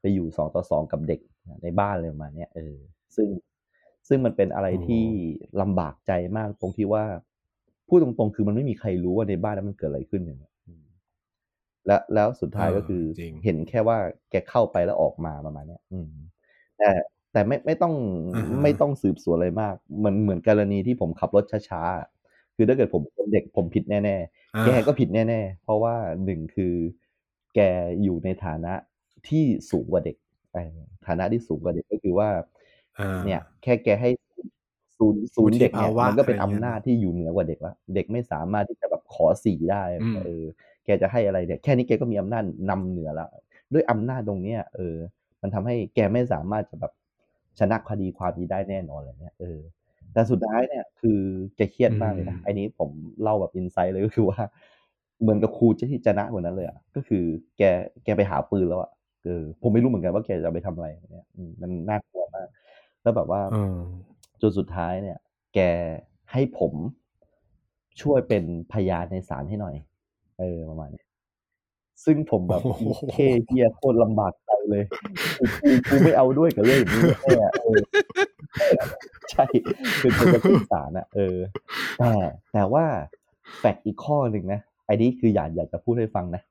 ไปอยู่สองต่อสองกับเด็กในบ้านเลยประมาณเนี้ยเออซึ่งซึ่งมันเป็นอะไรที่ลำบากใจมากตรงที่ว่าพูดตรงๆ คือมันไม่มีใครรู้ว่าในบ้านนั้นมันเกิดอะไรขึ้นอย่างเงี้ยอืมและแล้วสุดท้ายก็คือจริงเห็นแค่ว่าแกเข้าไปแล้วออกมาประมาณเนี้ย อืม แต่แต่ไม่ไม่ต้องอ่าฮะไม่ต้องสืบสวนอะไรมากเหมือนเหมือนกรณีที่ผมขับรถช้าๆ คือถ้าเกิดผมเป็นเด็กผมผิดแน่ๆอ่าแกก็ผิดแน่ๆ เพราะว่าหนึ่งคือ แกอยู่ในฐานะ ที่สูงกว่าเด็กเอ่อฐานะที่สูงกว่าเด็กก็คือว่าอ่าเนี่ย แค่แกให้ศูนย์ศูนย์เด็กเนี่ยวุฒิภาวะมันก็เป็นอะไรเงี้อำยนาจที่อยู่เหนือกว่าเด็กแล้วเด็กไม่สามารถที่จะแบบขอสีได้อืมเออแกจะให้อะไรเนี่ยแค่นี้แกก็มีอำนาจนำเหนือแล้วด้วยอำนาจตรงเนี้ยเออ มันทำให้แกไม่สามารถจะแบบชนะคดีความนี้ได้แน่นอนอะไรเนี้ยเออแต่สุดท้ายเนี่ย คือแกเครียดมากเลยนะอืมไอ้นี้ผมเล่าแบบอินไซต์เลยก็คือว่า เหมือนกับครูจะที่ชนะกว่านั้นเลยอะก็คือ แกแกไปหาปืนแล้วอะ เออผมไม่รู้เหมือนกันว่าแกจะเอาไปทำอะไรเนี่ยอืมมันน่ากลัวมาก แล้วแบบว่าเออจนสุดท้ายเนี่ย แกให้ผมช่วยเป็นพยานในศาลให้หน่อย เออประมาณเนี้ยซึ่งผมแบบโอ้โหเคเฮียโคตรลำบากใจเลยกูกูกูไม่เอาด้วยกับเรื่องอย่างนี้แน่ๆเออใช่คือจะจะขึ้นศาลอะเออ แต่แต่ว่าแฟกต์อีกข้อหนึ่งนะไอ้นี้คืออยากอยากจะพูดให้ฟังนะไ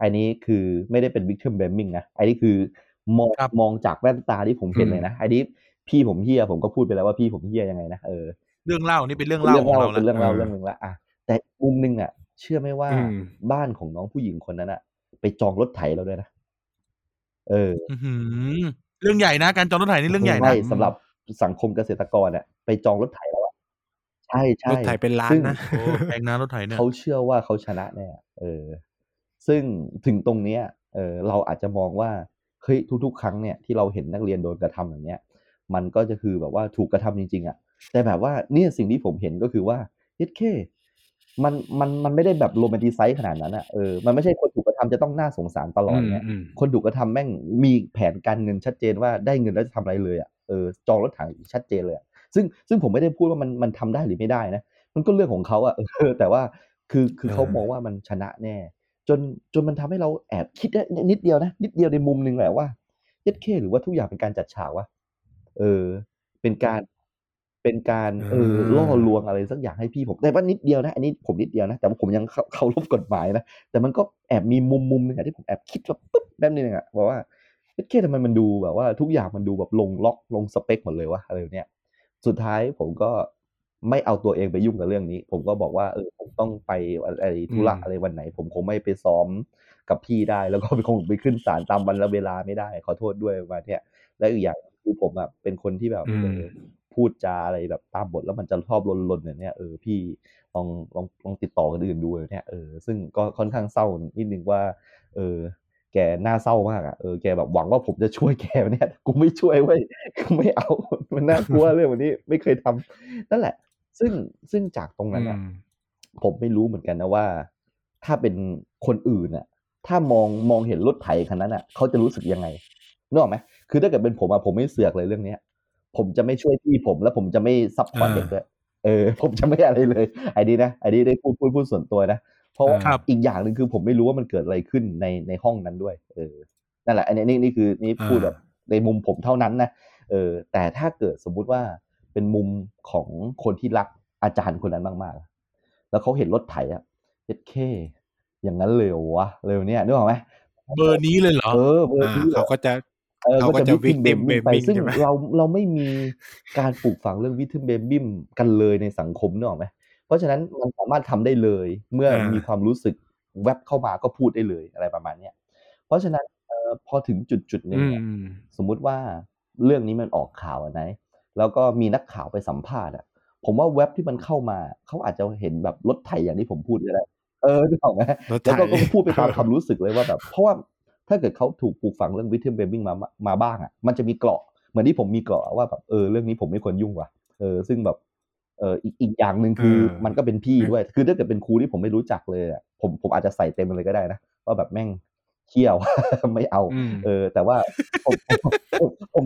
อ้นี้คือไม่ได้เป็น victim blaming นะไอ้นี้คือมองครับมองจากแว่นตาที่ผมเห็นเลยนะไอ้นี้พี่ผมเฮียผมก็พูดไปแล้วว่าพี่ผมเฮียยังไงนะเออเรื่องเล่านี่เป็นเรื่องเป็นเล่าเรื่องของเล่าเราเป็นเรื่องแล้วเล่าเออเรื่องหนึ่งละอะแต่มุมหนึ่งอะ เชื่อไหมว่าอืมบ้านของน้องผู้หญิงคนนั้นอะ ไปจองรถไถเราด้วยนะเอออื้อหือเรื่องใหญ่นะการจองรถไถนี่เรื่องใหญ่นะใช่สำหรับสังคมเกษตรกรอะไปจองรถไถแล้วอะใช่ใช่รถไถเป็นล้านซึ่งนะโอ้แพงนะรถไถเนี่ยเขาเชื่อว่าเขาชนะแน่เออ ซึ่งถึงตรงเนี้ยเออเราอาจจะมองว่าเฮ้ยทุก ๆ ครั้งเนี่ยที่เราเห็นนักเรียนโดนกระทำแบบเนี้ยมันก็จะคือแบบว่าถูกกระทำจริงๆอะแต่แบบว่าเนี่ยสิ่งที่ผมเห็นก็คือว่าเฮ็ดเคมันมันมันไม่ได้แบบโรแมนติไซส์ขนาดนั้นอะเออมันไม่ใช่คนถูกกระทำจะต้องน่าสงสารตลอดเงี้ยอืมคนถูกกระทำแม่งมีแผนการเงินชัดเจนว่าได้เงินแล้วจะทำอะไรเลยอะเออจองรถถังชัดเจนเลยอะซึ่งซึ่งผมไม่ได้พูดว่ามันมันทำได้หรือไม่ได้นะมันก็เรื่องของเขาอะเออแต่ว่าคือคือเขาเออมองว่ามันชนะแน่ จนจนมันทำให้เราแอบคิดได้นิดเดียวนะ นิดเดียวในมุมหนึ่งแหละว่าเย็ดเคหรือว่าทุกอย่างเป็นการจัดฉากวะเออ เป็นการเป็นการเออล่อลวงอะไรสักอย่างให้พี่ผมแต่ว่านิดเดียวนะ อันนี้ผมนิดเดียวนะ แต่ว่าผมยังเคาเคารพกฎหมายนะแต่มันก็แอบมีมุมมุมหนึงอะที่ผมแอบคิดแบบปึ๊บแป๊บนึงอะบอกว่าเย็ดเคทำไมมันดูแบบว่า ทุกอย่างมันดูแบบลงล็อกลงสเปคหมดเลยวะอะไรแบบเนี้ยสุดท้ายผมก็ ไม่เอาตัวเองไปยุ่งกับเรื่องนี้ ผมก็บอกว่าเออผมต้องไปอะไรธุระอืมอะไรวันไหน ผมคงไม่ไปซ้อมกับพี่ได้ แล้วก็คงไปขึ้นศาลตามวันและเวลาไม่ได้ ขอโทษด้วยประมาณเนี้ยและอีกอย่างคือผมอะเป็นคนที่แบบอืมเออพูดจาอะไรแบบตามบทแล้วมันจะชอบลนๆอย่างเนี้ยเออพี่ลองลองลองติดต่อคนอื่นดูเนี่ยเออซึ่งก็ค่อนข้างเศร้านิดนึงว่า เออแกน่าเศร้ามากอะเออแกแบบหวังว่าผมจะช่วยแกเนี่ยกูไม่ช่วยเว้ยกูไม่เอา มันน่ากลัวเรื่องแบบนี้ ไม่เคยทำนั่นแหละ ซึ่งซึ่งจากตรงนั้นอะอืมผมไม่รู้เหมือนกันนะว่า ถ้าเป็นคนอื่นอะถ้ามองมองเห็นรถไถคันนั้นอะเขาจะรู้สึกยังไงนึกออกไหมคือถ้าเกิดเป็นผมอะผมไม่เสือกเลยเรื่องเนี้ย ผมจะไม่ช่วยพี่ผม แล้วผมจะไม่ซัพพอร์ตอ่าเด็กด้วยเออ ผมจะไม่อะไรเลยไอ้นี้นะไอ้นี้ได้พูดพูดพูดส่วนตัวนะเพราะว่าครับอีกอย่างหนึ่งคือผมไม่รู้ว่ามันเกิดอะไรขึ้นในในห้องนั้นด้วย เออนั่นแหละ อันนี้นี่นี่คือนี่พูดอ่าแบบในมุมผมเท่านั้นนะเออ แต่ถ้าเกิดสมมุติว่า เป็นมุมของคนที่รักอาจารย์คนนั้นมากๆ แล้วเขาเห็นรถไถอะเจ็ดเคอย่างนั้นเลยเหรอวะเร็วเนี่ยนึกออกไหมเบอร์นี้เลยเหรอเออเบอร์อ่านี้เหรเขาอก็จะเออเขาก็ก็จะจะวิทิมเบม victim บิมไป blaming ซึ่งใช่ไหมเราเราไม่มีการปลูกฝังเรื่องวิทิมเบมบิมกันเลยในสังคมนึกออกไหมเพราะฉะนั้นมันสามารถทำได้เลย เมื่ออ่ามีมีความรู้สึกแวบเข้ามาก็พูดได้เลยอะไรประมาณเนี้ยเพราะฉะนั้นเอ่อพอถึงจุดจุดๆหนึ่งอืเนี่ยมสมมุติว่าเรื่องนี้มันออกข่าวอะนะ แล้วก็มีนักข่าวไปสัมภาษณ์อะผมว่าเว็บที่มันเข้ามาเขาอาจจะเห็นแบบรถไถอย่างที่ผมพูดก็ได้เออนึกออกไหมรถไถแล้วก็ก็พูดไปตามความรู้สึกเลยว่าแบบ เพราะว่าถ้าเกิดเขาถูกปลูกฝังเรื่องวิทเทมเบบิ้งมามาบ้างอะมันจะมีเกราะเหมือนที่ผมมีเกราะว่าแบบเออเรื่องนี้ผมไม่ควรยุ่งว่ะเออซึ่งแบบเอออีกอีกอย่างหนึ่งคือเออมันก็เป็นพี่ด้วย คือถ้าเกิดเป็นครูที่ผมไม่รู้จักเลยอะผมผมอาจจะใส่เต็มเลยก็ได้นะว่าแบบแม่ง เขี้ยวไม่เอาอืมเออ แต่ว่าผมผมผม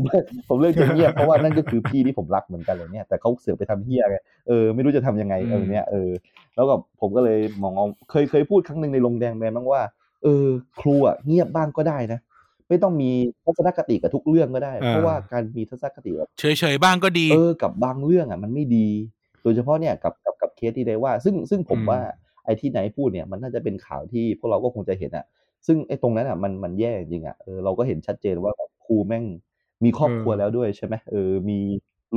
ผมเลือกจะเงียบเพราะว่านั่นก็คือพี่ที่ผมรักเหมือนกันเลยเนี่ยแต่เขาเสือกไปทำเฮี้ยไงเออไม่รู้จะทำยังไงเออเนี่ยเออแล้วก็ผมก็เลยมองเอาเคยเคยพูดครั้งหนึ่งในโรงแดงแมนบ้างว่าเออ ครูอะเงียบบ้างก็ได้นะไม่ต้องมีทัศนคติกับทุกเรื่องก็ได้อ่าเพราะว่าการมีทัศนคติแบบเฉยๆบ้างก็ดี เออกับบางเรื่องอะมันไม่ดี โดยเฉพาะเนี่ยกับกับกับเคสที่ได้ว่า ซึ่งซึ่งผมอืมว่าไอ้ที่ไหนพูดเนี่ยมันน่าจะเป็นข่าวที่พวกเราก็คงจะเห็นอะ ซึ่งไอ้ตรงนั้นอะมันมันแย่จริงอะเออเราก็เห็นชัดเจนว่าแบบครูแม่งมีครอบครัวแล้วด้วยใช่ไหมเออมี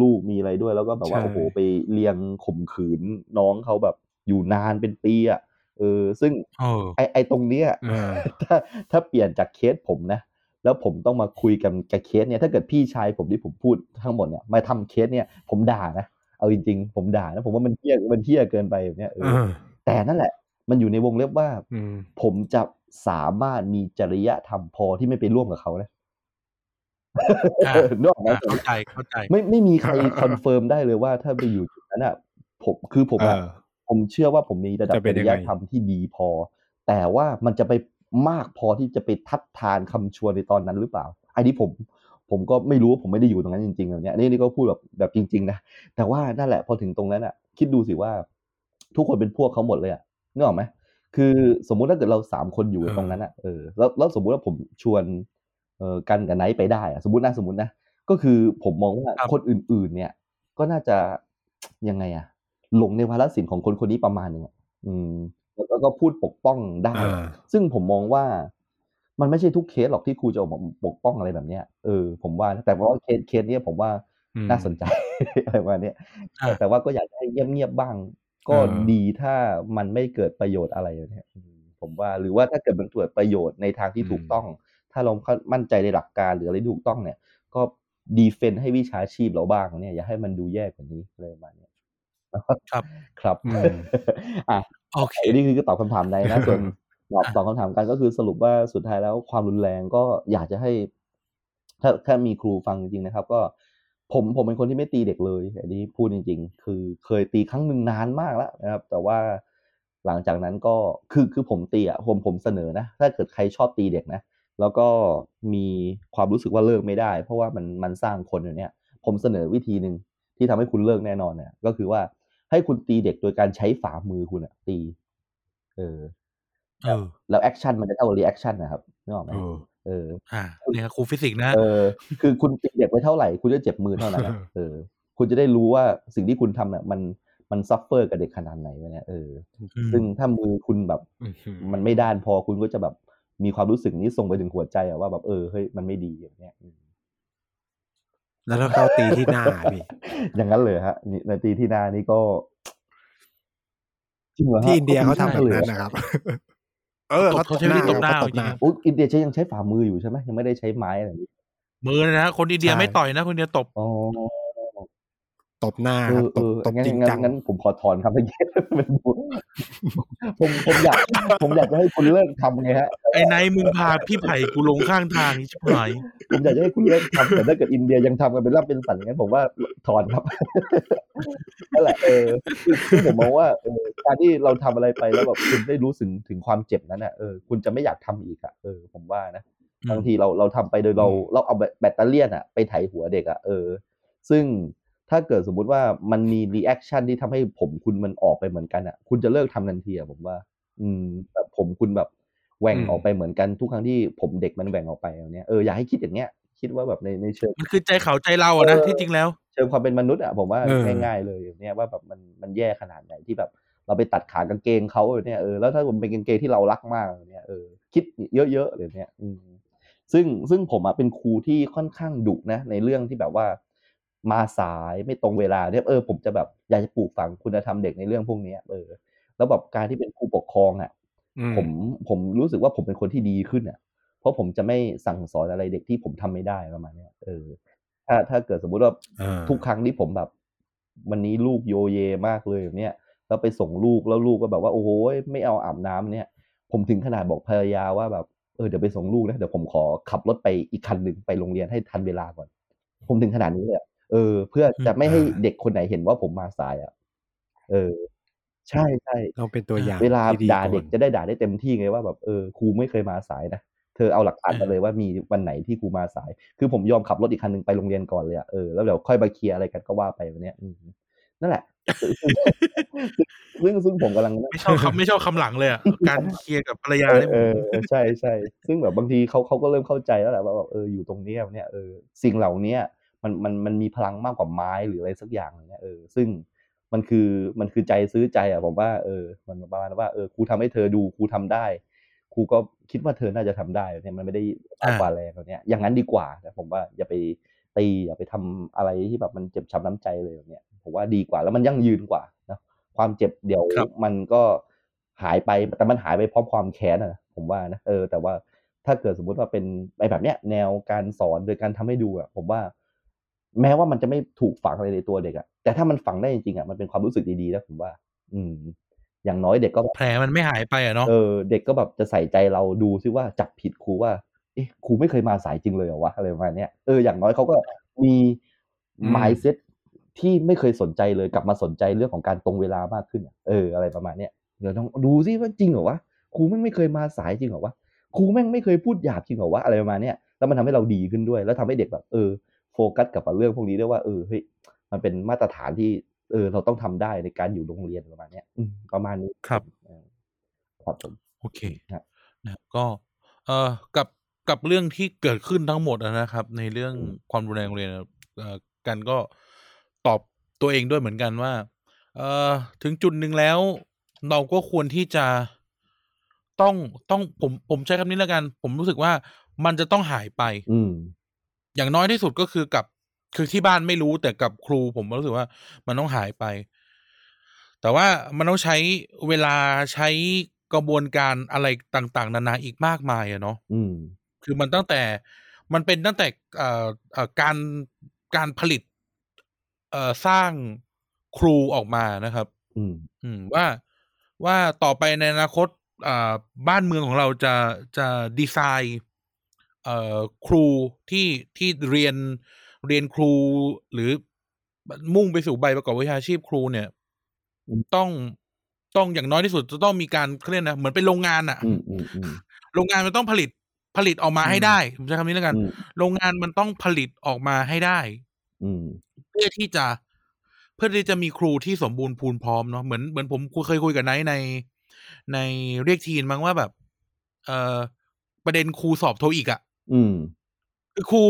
ลูกมีอะไรด้วยแล้วก็แบบว่าใช่โอ้โหไปเลี้ยงข่มขืนน้องเขาแบบอยู่นานเป็นปีอะเออซึ่งเออไอไอตรงเนี้ยเออถ้าถ้าเปลี่ยนจากเคสผมนะ แล้วผมต้องมาคุยกันกับเคสเนี่ยถ้าเกิดพี่ชายผมที่ผมพูดทั้งหมดเนี่ยมาทำเคสเนี่ย ผมด่านะเอาจริงๆผมด่านะผมว่ามันเหี้ยมันเหี้ยเกินไปแบบเนี้ยเอเอออแต่นั่นแหละ มันอยู่ในวงเล็บว่าอืมผมจะ สามารถมีจริยธรรมพอที่ไม่ไปร่วมกับเขานะอ่านึกออกไหมอ่าเข้าใจเข้าใจ ไม่ไม่มีใคร confirm ได้เลยว่าถ้าไปอยู่จุดนั้นอะ ผมคือผมเออะอผมเชื่อว่าผมมีระดับจะเป็นยังไงจริยธรรมที่ดีพอ แต่ว่ามันจะไปมากพอที่จะไปทัดทานคำชวนในตอนนั้นหรือเปล่าอันนี้ผมผมก็ไม่รู้ว่าผมไม่ได้อยู่ตรงนั้นจริงๆแบบเนี้ยนี่นี่ก็พูดแบบแบบจริง ๆ นะแต่ว่านั่นแหละพอถึงตรงนั้นอะ คิดดูสิว่า ทุกคนเป็นพวกเขาหมดเลยอะนึกออกไหม คือสมมุติถ้าเกิดเราสามคนอยู่เออตรงนั้นอะเออแล้วแล้วสมมุติว่าผมชวนเอ่อกันกับไนท์ไปได้อะสมมตินะสมมตินะก็คือผมมองว่าครับคนอื่น ๆ เนี่ย ก็น่าจะยังไงอะหลงในวาระศิลป์ของคนคนนี้ประมาณหนึงอะอืมแล้วก็ก็พูดปกป้องได้อ่าซึ่งผมมองว่ามันไม่ใช่ทุกเคสหรอกที่ครูจะออกมาปกป้องอะไรแบบเนี้ยเออผมว่านะแต่ว่าเคสเคสเนี้ยผมว่าอืมน่าสนใจอะไรประมาณเนี้ยอ่าแต่แต่ว่าก็อยากให้เงียบๆบ้าง ก็อ่าดีถ้ามันไม่เกิดประโยชน์อะไรแบบเนี้ยอืมผมว่าหรือว่าถ้าเกิดมันเกิดประโยชน์ในทางที่ถูกต้อง ถ้าเรามั่นใจในหลักการหรืออะไรที่ถูกต้องเนี่ย ก็ดีเฟนต์ให้วิชาชีพเราบ้างเนี่ยอย่าให้มันดูแย่กว่านี้อะไรประมาณเนี้ยครับครับอืมอะโอเคอันนี้คือตอบคำถามในนะส่วนตอบอะตอบคำถามกันก็คือสรุปว่าสุดท้ายแล้วความรุนแรงก็อยากจะให้ ถ้าถ้ามีครูฟังจริงๆนะครับ ก็ ผมผมเป็นคนที่ไม่ตีเด็กเลยอันนี้พูดจริง ๆ คือเคยตีครั้งหนึ่งนานมากแล้วนะครับ แต่ว่าหลังจากนั้นก็คือคือผมตีอะผมผมเสนอนะ ถ้าเกิดใครชอบตีเด็กนะ แล้วก็มีความรู้สึกว่าเลิกไม่ได้ เพราะว่ามันมันสร้างคนอย่างเนี้ยผมเสนอวิธีหนึ่งที่ทำให้คุณเลิกแน่นอนเนี่ยก็คือว่าให้คุณตีเด็กโดยการใช้ฝ่ามือคุณอะตี เออเออแล้ว action มันจะเท่ากับ reaction นะครับนึกออกไหม เออเออ อ่าเนี่ยครับครูฟิสิกส์นะ เออ คือคุณตีเด็กไปเท่าไหร่ คุณจะเจ็บมือเท่านั้นอะเออ คุณจะได้รู้ว่าสิ่งที่คุณทำเนี่ยมันมัน suffer กับเด็กขนาดไหนวะเนี่ยเอออืมซึ่งถ้ามือคุณแบบอื้อหือมันไม่ด้านพอคุณก็จะแบบมีความรู้สึกนี้ส่งไปถึงหัวใจอะว่าแบบเออเฮ้ยมันไม่ดีอย่างเงี้ยอืมแล้วถ้าเขาตีที่หน้าพี่ อย่างนั้นเลยฮะนี่ในตีที่หน้านี่ก็จริงเหรอฮะที่อินเดียเขาทำแบบลนั้นหรอนะครับ เออตบเขาใช้วิธีตบหน้าเขตบหน้าจริงโอ้อินเดียใช้ยังใช้ฝ่ามืออยู่ใช่ไหมยังไม่ได้ใช้ไม้อะไรอย่างนี้มือนะฮะคนอินเดียใช่ไม่ต่อยนะ คนอินเดียตบอ๋อตบหน้าเอครับอตเอบอตบงั้นจริงงั้นจังงั้นผมขอถอนคำเมื่อกี้เป็นผมผมผมอยาก ผมอยากจะให้คุณเลิกทำไงฮะไอ้ไนท์มึงพาพี่ไผ่กูลงข้างทางนี่ชิบหายผมอยากจะให้คุณเลิกทำแต่ถ้าเกิดอินเดียยังทำกันเป็นร่ำเป็นสันอย่างนั้นผมว่าถอนครับ นั่นแหละเออคือคือผมมองว่าเออการที่เราทำอะไรไปแล้วแบบคุณได้รู้สึกถึงความเจ็บนั้นอะเออคุณจะไม่อยากทำอีกอะเออผมว่านะบางทีเราเราทำไปโดยเราเราเอาแบตปัตตาเลี่ยนอะไปไถหัวเด็กอะเออ ซึ่งถ้าเกิดสมมุติว่ามันมี reaction ที่ทำให้ผมคุณมันออกไปเหมือนกันอะคุณจะเลิกทำทันทีอะผมว่า อืมแบบผมคุณแบบแหว่งอืมออกไปเหมือนกันทุกครั้งที่ผมเด็กมันแหว่งออกไปอย่างเนี้ยเอออยากให้คิดอย่างเงี้ยคิดว่าแบบในในเชิงมันคือใจเขาใจเราอะนะเออที่จริงแล้ว เชิงความเป็นมนุษย์อะผมว่าเออง่ายๆเลยอย่างเนี้ยว่าแบบมันมันแย่ขนาดไหนที่แบบเราไปตัดขากางเกงเขาเนี่ยเออแล้วถ้ามันเป็นกางเกงที่เรารักมากเนี่ยเออคิดเยอะๆเลยเนี่ยอืมซึ่งซึ่งผมอะเป็นครูที่ค่อนข้างดุนะ ในเรื่องที่แบบว่ามาสายไม่ตรงเวลาเนี่ยเออผมจะแบบอยากจะปลูกฝังคุณธรรมเด็กในเรื่องพวกเนี้ยเออ แล้วแบบการที่เป็นผู้ปกครองอะอืผมผมรู้สึกว่าผมเป็นคนที่ดีขึ้นอะ เพราะผมจะไม่สั่งสอนอะไรเด็กที่ผมทำไม่ได้ประมาณเนี้ยเออ ถ้าถ้าเกิดสมมุติว่าเออทุกครั้งที่ผมแบบ วันนี้ลูกโยเยมากเลยแบบเนี้ยแล้วไปส่งลูกแล้วลูกก็แบบว่าโอ้โหไม่เอาอาบน้ำเนี่ย ผมถึงขนาดบอกภรรยาว่าแบบเออเดี๋ยวไปส่งลูกนะเดี๋ยวผมขอขับรถไปอีกคันหนึ่งไปโรงเรียนให้ทันเวลาก่อน ผมถึงขนาดนี้เลยอะเออ เพื่อจะไม่ให้เด็กคนไหนเห็นว่าผมมาสายอะ เออ ใช่ใช่เราเป็นตัวอย่าง เวลาที่ดีด่าก่อนเด็กจะได้ด่าได้เต็มที่ไงว่าแบบเออครูไม่เคยมาสายนะ เธอเอาหลักฐานมาเลยว่ามีวันไหนที่ครูมาสาย คือผมยอมขับรถอีกคันหนึ่งไปโรงเรียนก่อนเลยอะเออแล้วเดี๋ยวค่อยมาเคลียร์อะไรกันก็ว่าไปวันเนี้ยอืมนั่นแหละซึ่งซึ่งผมกำลังไม่ชอบคำไม่ชอบคำหลังเลยอะการเคลียร์กับภรรยาเออเนี่ยเออเออใช่ใช่ซึ่งแบบบางทีเขาเขาก็เริ่มเข้าใจแล้วแหละว่าแบบเอออยู่ตรงเนี้ยเนี่ยเออสิ่งเหล่าเนี้ยมันมันมันมีพลังมากกว่าไม้หรืออะไรสักอย่างอย่างเนี้ยเออซึ่งมันคือมันคือใจซื้อใจอะผมว่าเออมันประมาณว่าเออครูทำให้เธอดูครูทำได้ ครูก็คิดว่าเธอน่าจะทำได้เนี่ยมันไม่ได้มากกว่าแรงแบบเนี้ยอย่างนั้นดีกว่าแต่ผมว่าอย่าไปตีอย่าไปทำอะไรที่แบบมันเจ็บช้ำน้ำใจเลยแบบเนี้ยผมว่าดีกว่าแล้วมันยั่งยืนกว่านะความเจ็บเดี๋ยวครับมันก็หายไปแต่มันหายไปพร้อมความแค้นอะผมว่านะเออ แต่ว่าถ้าเกิดสมมุติว่าเป็นไปแบบเนี้ยแนวการสอนโดยการทำให้ดูอะผมว่า แม้ว่ามันจะไม่ถูกฝังอะไรในตัวเด็กอะแต่ถ้ามันฝังได้จริงๆอะมันเป็นความรู้สึกดีๆนะผมว่า อืม อย่างน้อยเด็กก็แบบแผลมันไม่หายไปอะเนาะเออเด็กก็แบบจะใส่ใจเราดูซิว่าจับผิดครูว่าเอ๊ะครูไม่เคยมาสายจริงเลยเหรอวะอะไรประมาณเนี้ยเอออย่างน้อยเขาก็มีอืม mindset ที่ไม่เคยสนใจเลยกลับมาสนใจเรื่องของการตรงเวลามากขึ้นอะเอออะไรประมาณเนี้ยเดี๋ยวต้องดูซิว่าจริงเหรอวะครูแม่งไม่เคยมาสายจริงเหรอวะครูแม่งไม่เคยพูดหยาบจริงเหรอวะอะไรประมาณเนี้ยแล้วมันทำให้เราดีขึ้นด้วย แล้วทำให้เด็กแบบเออโฟกัสกับเรื่องพวกนี้ด้วยว่าเออเฮ้ยมันเป็นมาตรฐานที่ เออเราต้องทำได้ในการอยู่โรงเรียนประมาณเนี้ยอืมประมาณนี้ครับเออครับผมโอเคครับนะครับก็เอ่อกับกับเรื่องที่เกิดขึ้นทั้งหมดอะนะครับ ในเรื่องความรุนแรงโรงเรียนอะเอ่อกันก็ตอบตัวเองด้วยเหมือนกันว่า เอ่อถึงจุดหนึ่งแล้ว เราก็ควรที่จะต้องต้องผมผมใช้คำนี้แล้วกัน ผมรู้สึกว่ามันจะต้องหายไป อืมอย่างน้อยที่สุดก็คือกับ คือที่บ้านไม่รู้แต่กับครูผมรู้สึกว่ามันต้องหายไป แต่ว่ามันต้องใช้เวลาใช้กระบวนการอะไรต่าง ๆ นานาอีกมากมายอะเนาะอืม คือมันตั้งแต่มันเป็นตั้งแต่เอ่อเอ่อการการผลิต เอ่อสร้างครูออกมานะครับ อืม อืมว่าว่าต่อไปในอนาคตอ่าบ้านเมืองของเราจะจะดีไซน์ เอ่อครูที่ที่เรียน เรียนครูหรือมุ่งไปสู่ใบประกอบวิชาชีพครูเนี่ยอืมต้องต้องอย่างน้อยที่สุดจะต้องมีการเขาเรียกนะเหมือนเป็นโรงงานอะอืมอืมอืมโรงงานมันต้องผลิตผลิตออกมาให้ได้ผมใช้คำนี้แล้วกันอืมโรงงานมันต้องผลิตออกมาให้ได้อืมเพื่อที่จะ เพื่อที่จะมีครูที่สมบูรณ์พูนพร้อมเนาะเหมือนเหมือนผมเคยคุยกับไนท์ใน ในเรียกทีนมั้งว่าแบบ เอ่อประเด็นครูสอบ TOEIC อะอืม คือครู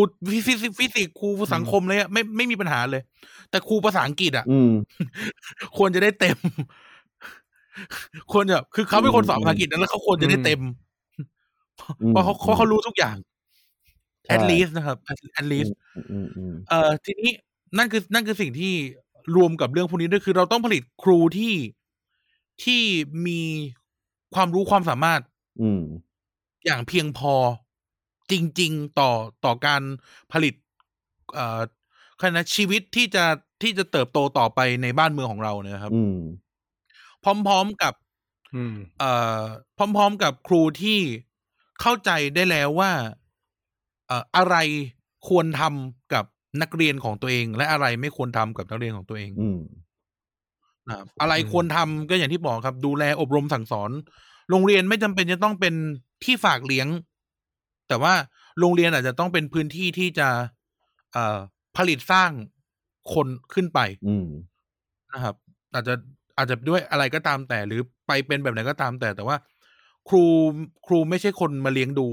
ฟิสิกส์ฟิสิกส์ครูสังคมเลยอะไม่ไม่มีปัญหาเลย แต่ครูภาษาอังกฤษอะอืมควรจะได้เต็ม ควรจะคือเขาเป็นคนสอนภาษาอังกฤษนะแล้วเขาควรจะได้เต็มอืมเพราะเขาเพราะเขารู้ทุกอย่างใช่ at least นะครับ at least อืมอืมอืมเอ่อทีนี้นั่นคือ นั่นคือสิ่งที่รวมกับเรื่องพวกนี้ด้วยคือ เราต้องผลิตครูที่ที่มีความรู้ความสามารถ อืมอย่างเพียงพอ จริง ๆ ต่อต่อการผลิตเอ่อคณะชีวิตที่จะที่จะเติบโตต่อไปในบ้านเมืองของเราเนี่ยครับอืมพร้อม ๆกับอืมเอ่อพร้อม ๆ กับครูที่เข้าใจได้แล้วว่าเอ่ออะไรควรทำกับนักเรียนของตัวเอง และอะไรไม่ควรทำกับนักเรียนของตัวเองอืมนะครับอะไรอืมควรทำก็อย่างที่บอกครับ ดูแลอบรมสั่งสอน โรงเรียนไม่จำเป็นจะต้องเป็นที่ฝากเลี้ยง แต่ว่าโรงเรียนอาจจะต้องเป็นพื้นที่ที่จะเอ่อผลิตสร้างคนขึ้นไปอืมนะครับ อาจจะอาจจะด้วยอะไรก็ตามแต่ หรือไปเป็นแบบไหนก็ตามแต่ แต่ว่า ครูครูไม่ใช่คนมาเลี้ยงดู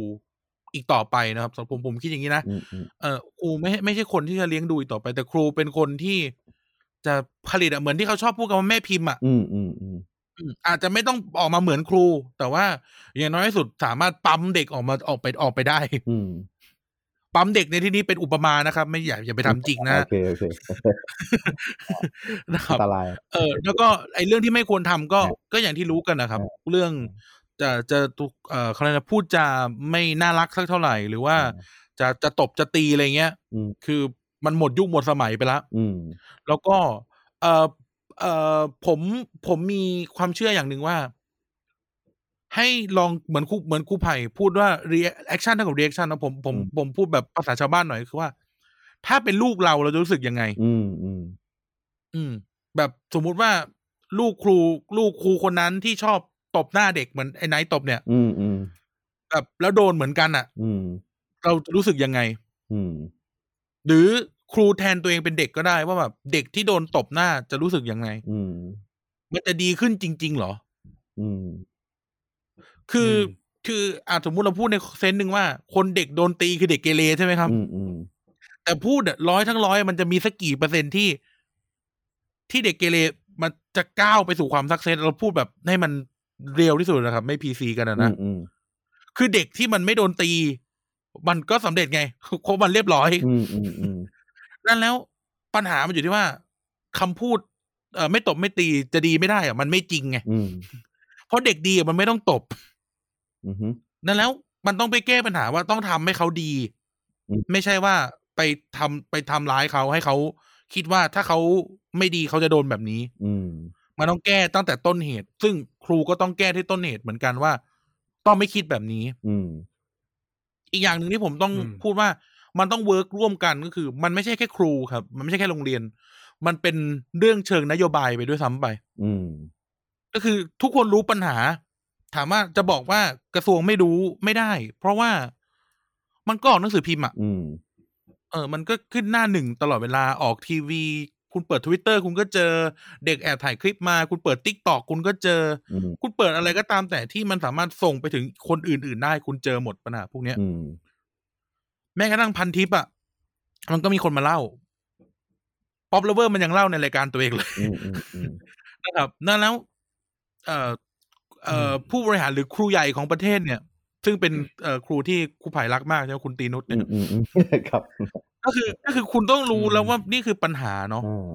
อีกต่อไปนะครับสำหรับผมผมคิดอย่างนี้นะอืมอืมเออครูไม่ไม่ใช่คนที่จะเลี้ยงดูอีกต่อไป แต่ครูเป็นคนที่จะผลิตอะเหมือนที่เขาชอบพูดกันว่าแม่พิมพ์อะอืมอืมอืม อืมอาจจะไม่ต้องออกมาเหมือนครู แต่ว่าอย่างน้อยที่สุดสามารถปั๊มเด็กออกมาออกไปออกไปได้ อืมปั๊มเด็กในที่นี้เป็นอุปมานะครับ ไม่อยากอย่าไปทำจริงนะโอเคโอเคนะครับอันตรายเออแล้วก็ไอ้เรื่องที่ไม่ควรทำก็ครับก็อย่างที่รู้กันนะครับครับเรื่องจะจะตุกเอ่อเขาเรียกนะพูดจาไม่น่ารักสักเท่าไหร่ หรือว่าจะจะตบจะตีอะไรเงี้ยอืมคือมันหมดยุคหมดสมัยไปแล้วอืมแล้วก็ เออ เออผมผมมีความเชื่ออย่างหนึ่งว่า ให้ลองเหมือนครูเหมือนครูไผ่พูดว่า reaction เท่ากับ reaction นะผมผมอืมผมพูดแบบภาษาชาวบ้านหน่อยคือว่า ถ้าเป็นลูกเราเราจะรู้สึกยังไง อืมอืมอืม แบบสมมุติว่าลูกครูลูกครูคนนั้นที่ชอบตบหน้าเด็กเหมือนไอ้ไนท์ตบเนี่ย อืมอืมแบบแล้วโดนเหมือนกันอะ อืม เราจะรู้สึกยังไง อืม หรือ ครูแทนตัวเองเป็นเด็กก็ได้ว่าแบบเด็กที่โดนตบหน้าจะรู้สึกยังไง อืม มันจะดีขึ้นจริง ๆ เหรอ อืม คืออมคืออาสมมุติเราพูดใน sense หนึ่งว่า คนเด็กโดนตีคือเด็กเกเรใช่ไหมครับ อืมอืมแต่พูดอะร้อยทั้งร้อยมันจะมีสักกี่เปอร์เซ็นต์ที่ ที่เด็กเกเรมันจะก้าวไปสู่ความ success เราพูดแบบให้มันเร็วที่สุดนะครับ ไม่ PC กันนะนะอืมคือเด็กที่มันไม่โดนตี มันก็สำเร็จไงเพราะมันเรียบร้อย อืมอืมอืม นั่นแล้วปัญหามันอยู่ที่ว่าคำพูด เอ่อไม่ตบไม่ตีจะดีไม่ได้อะมันไม่จริงไงอืมเพราะเด็กดีอะมันไม่ต้องตบอืมนั่นแล้วมันต้องไปแก้ปัญหาว่าต้องทำให้เขาดีอืมไม่ใช่ว่าไปทำไปทำร้ายเขาให้เขาคิดว่าถ้าเขาไม่ดีเขาจะโดนแบบนี้ อืมมันต้องแก้ตั้งแต่ต้นเหตุ ซึ่งครูก็ต้องแก้ที่ต้นเหตุเหมือนกันว่า ต้องไม่คิดแบบนี้ อืมอีกอย่างหนึ่งที่ผมต้องอืมพูดว่า มันต้อง work ร่วมกันก็คือ มันไม่ใช่แค่ครูครับ มันไม่ใช่แค่โรงเรียน มันเป็นเรื่องเชิงนโยบายไปด้วยซ้ำไป อืม ก็คือทุกคนรู้ปัญหา ถามว่าจะบอกว่ากระทรวงไม่รู้ไม่ได้ เพราะว่ามันก็ออกหนังสือพิมพ์อะอืม เออ มันก็ขึ้นหน้าหนึ่งตลอดเวลาออกทีวี คุณเปิดทวิตเตอร์คุณก็เจอเด็กแอบถ่ายคลิปมา คุณเปิด TikTok คุณก็เจออืมคุณเปิดอะไรก็ตามแต่ที่มันสามารถส่งไปถึงคนอื่น ๆ ได้ คุณเจอหมดปัญหาพวกเนี้ย อืม แม้กระทั่งพันทิปอะมันก็มีคนมาเล่าป๊อปเลเวอร์มันยังเล่าในรายการตัวเองเลยอืมอืมอืมนะครับนั่นแล้ว เอ่อเอ่อผู้บริหารหรือครูใหญ่ของประเทศเนี่ย ซึ่งเป็นเอ่อครูที่ครูไผ่รักมากใช่ไหมคุณตีนุชอืเนี่ยมอืมอืมครับ ก็คือก็คือคุณต้องรู้แล้วว่านี่คือปัญหาเนาะอ่า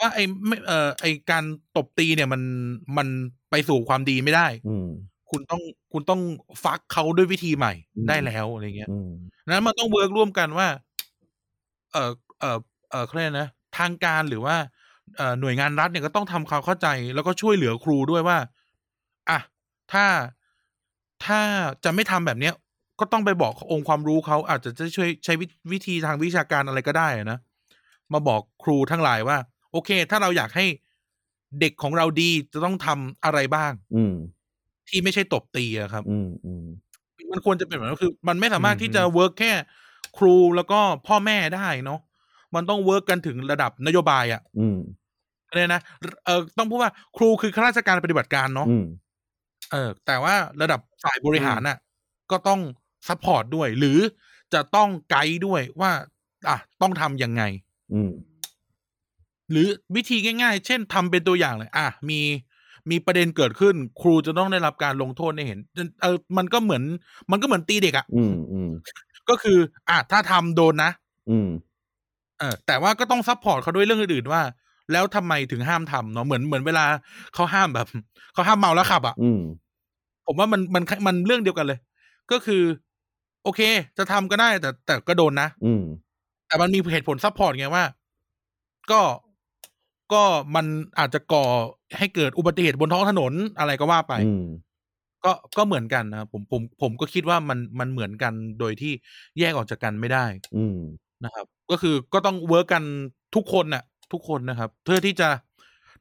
ว่าไอ้ไม่เอ่อไอ้การตบตีเนี่ยมันมันไปสู่ความดีไม่ได้อืม คุณต้องคุณต้องฟักเขาด้วยวิธีใหม่อืมได้แล้วอะไรเงี้ยอืมนั้นมันต้องเวิร์กร่วมกันว่า เออเออเออเขาเรียกนะทางการหรือว่าเอ่อหน่วยงานรัฐเนี่ยก็ต้องทำความเข้าใจ แล้วก็ช่วยเหลือครูด้วยว่าอะถ้าถ้าจะไม่ทำแบบเนี้ย ก็ต้องไปบอกองค์ความรู้เขาอาจจะจะช่วยใช้วิวิธีทางวิชาการอะไรก็ได้อะนะมาบอกครูทั้งหลายว่า โอเค ถ้าเราอยากให้เด็กของเราดีจะต้องทำอะไรบ้าง อืม ที่ไม่ใช่ตบตีอะครับ อืมอืมมันควรจะเป็นแบบนั้นคือ มันไม่สามารถอืมที่จะ work แค่ครูแล้วก็พ่อแม่ได้เนาะมันต้อง work กันถึงระดับนโยบายอะอืมเลยนะเออต้องพูดว่าครูคือข้าราชการปฏิบัติการเนาะอืมเออ แต่ว่าระดับฝ่ายบริหารน่ะ ก็ต้อง support ด้วย หรือจะต้องไกด์ด้วยว่า อะต้องทำยังไงอืมหรือวิธีง่าย ๆ เช่นทำเป็นตัวอย่างเลย อะมี มีประเด็นเกิดขึ้น ครูจะต้องได้รับการลงโทษให้เห็นเออมันก็เหมือน มันก็เหมือนตีเด็กอะ่ะอืมอืมก็คืออะถ้าทำโดนนะ อืมเออแต่ว่าก็ต้อง support เขาด้วยเรื่องอื่นๆว่า แล้วทำไมถึงห้ามทำเนาะเหมือนเหมือนเวลาเขาห้ามแบบเขาห้ามเมาแล้วขับอะ่ะอืมผมว่ามันมันมันเรื่องเดียวกันเลย ก็คือ โอเค จะทำก็ได้แต่แต่ก็โดนนะ อืมแต่มันมีเหตุผล support ไงว่า ก็ ก็มันอาจจะก่อให้เกิดอุบัติเหตุบนท้องถนนอะไรก็ว่าไปอืมก็ก็เหมือนกันนะครับผมผมผมก็คิดว่ามันมันเหมือนกันโดยที่แยกออกจากกันไม่ได้ อืมนะครับ ก็คือก็ต้อง work กันทุกคนน่ะ ทุกคนนะครับเพื่อที่จะ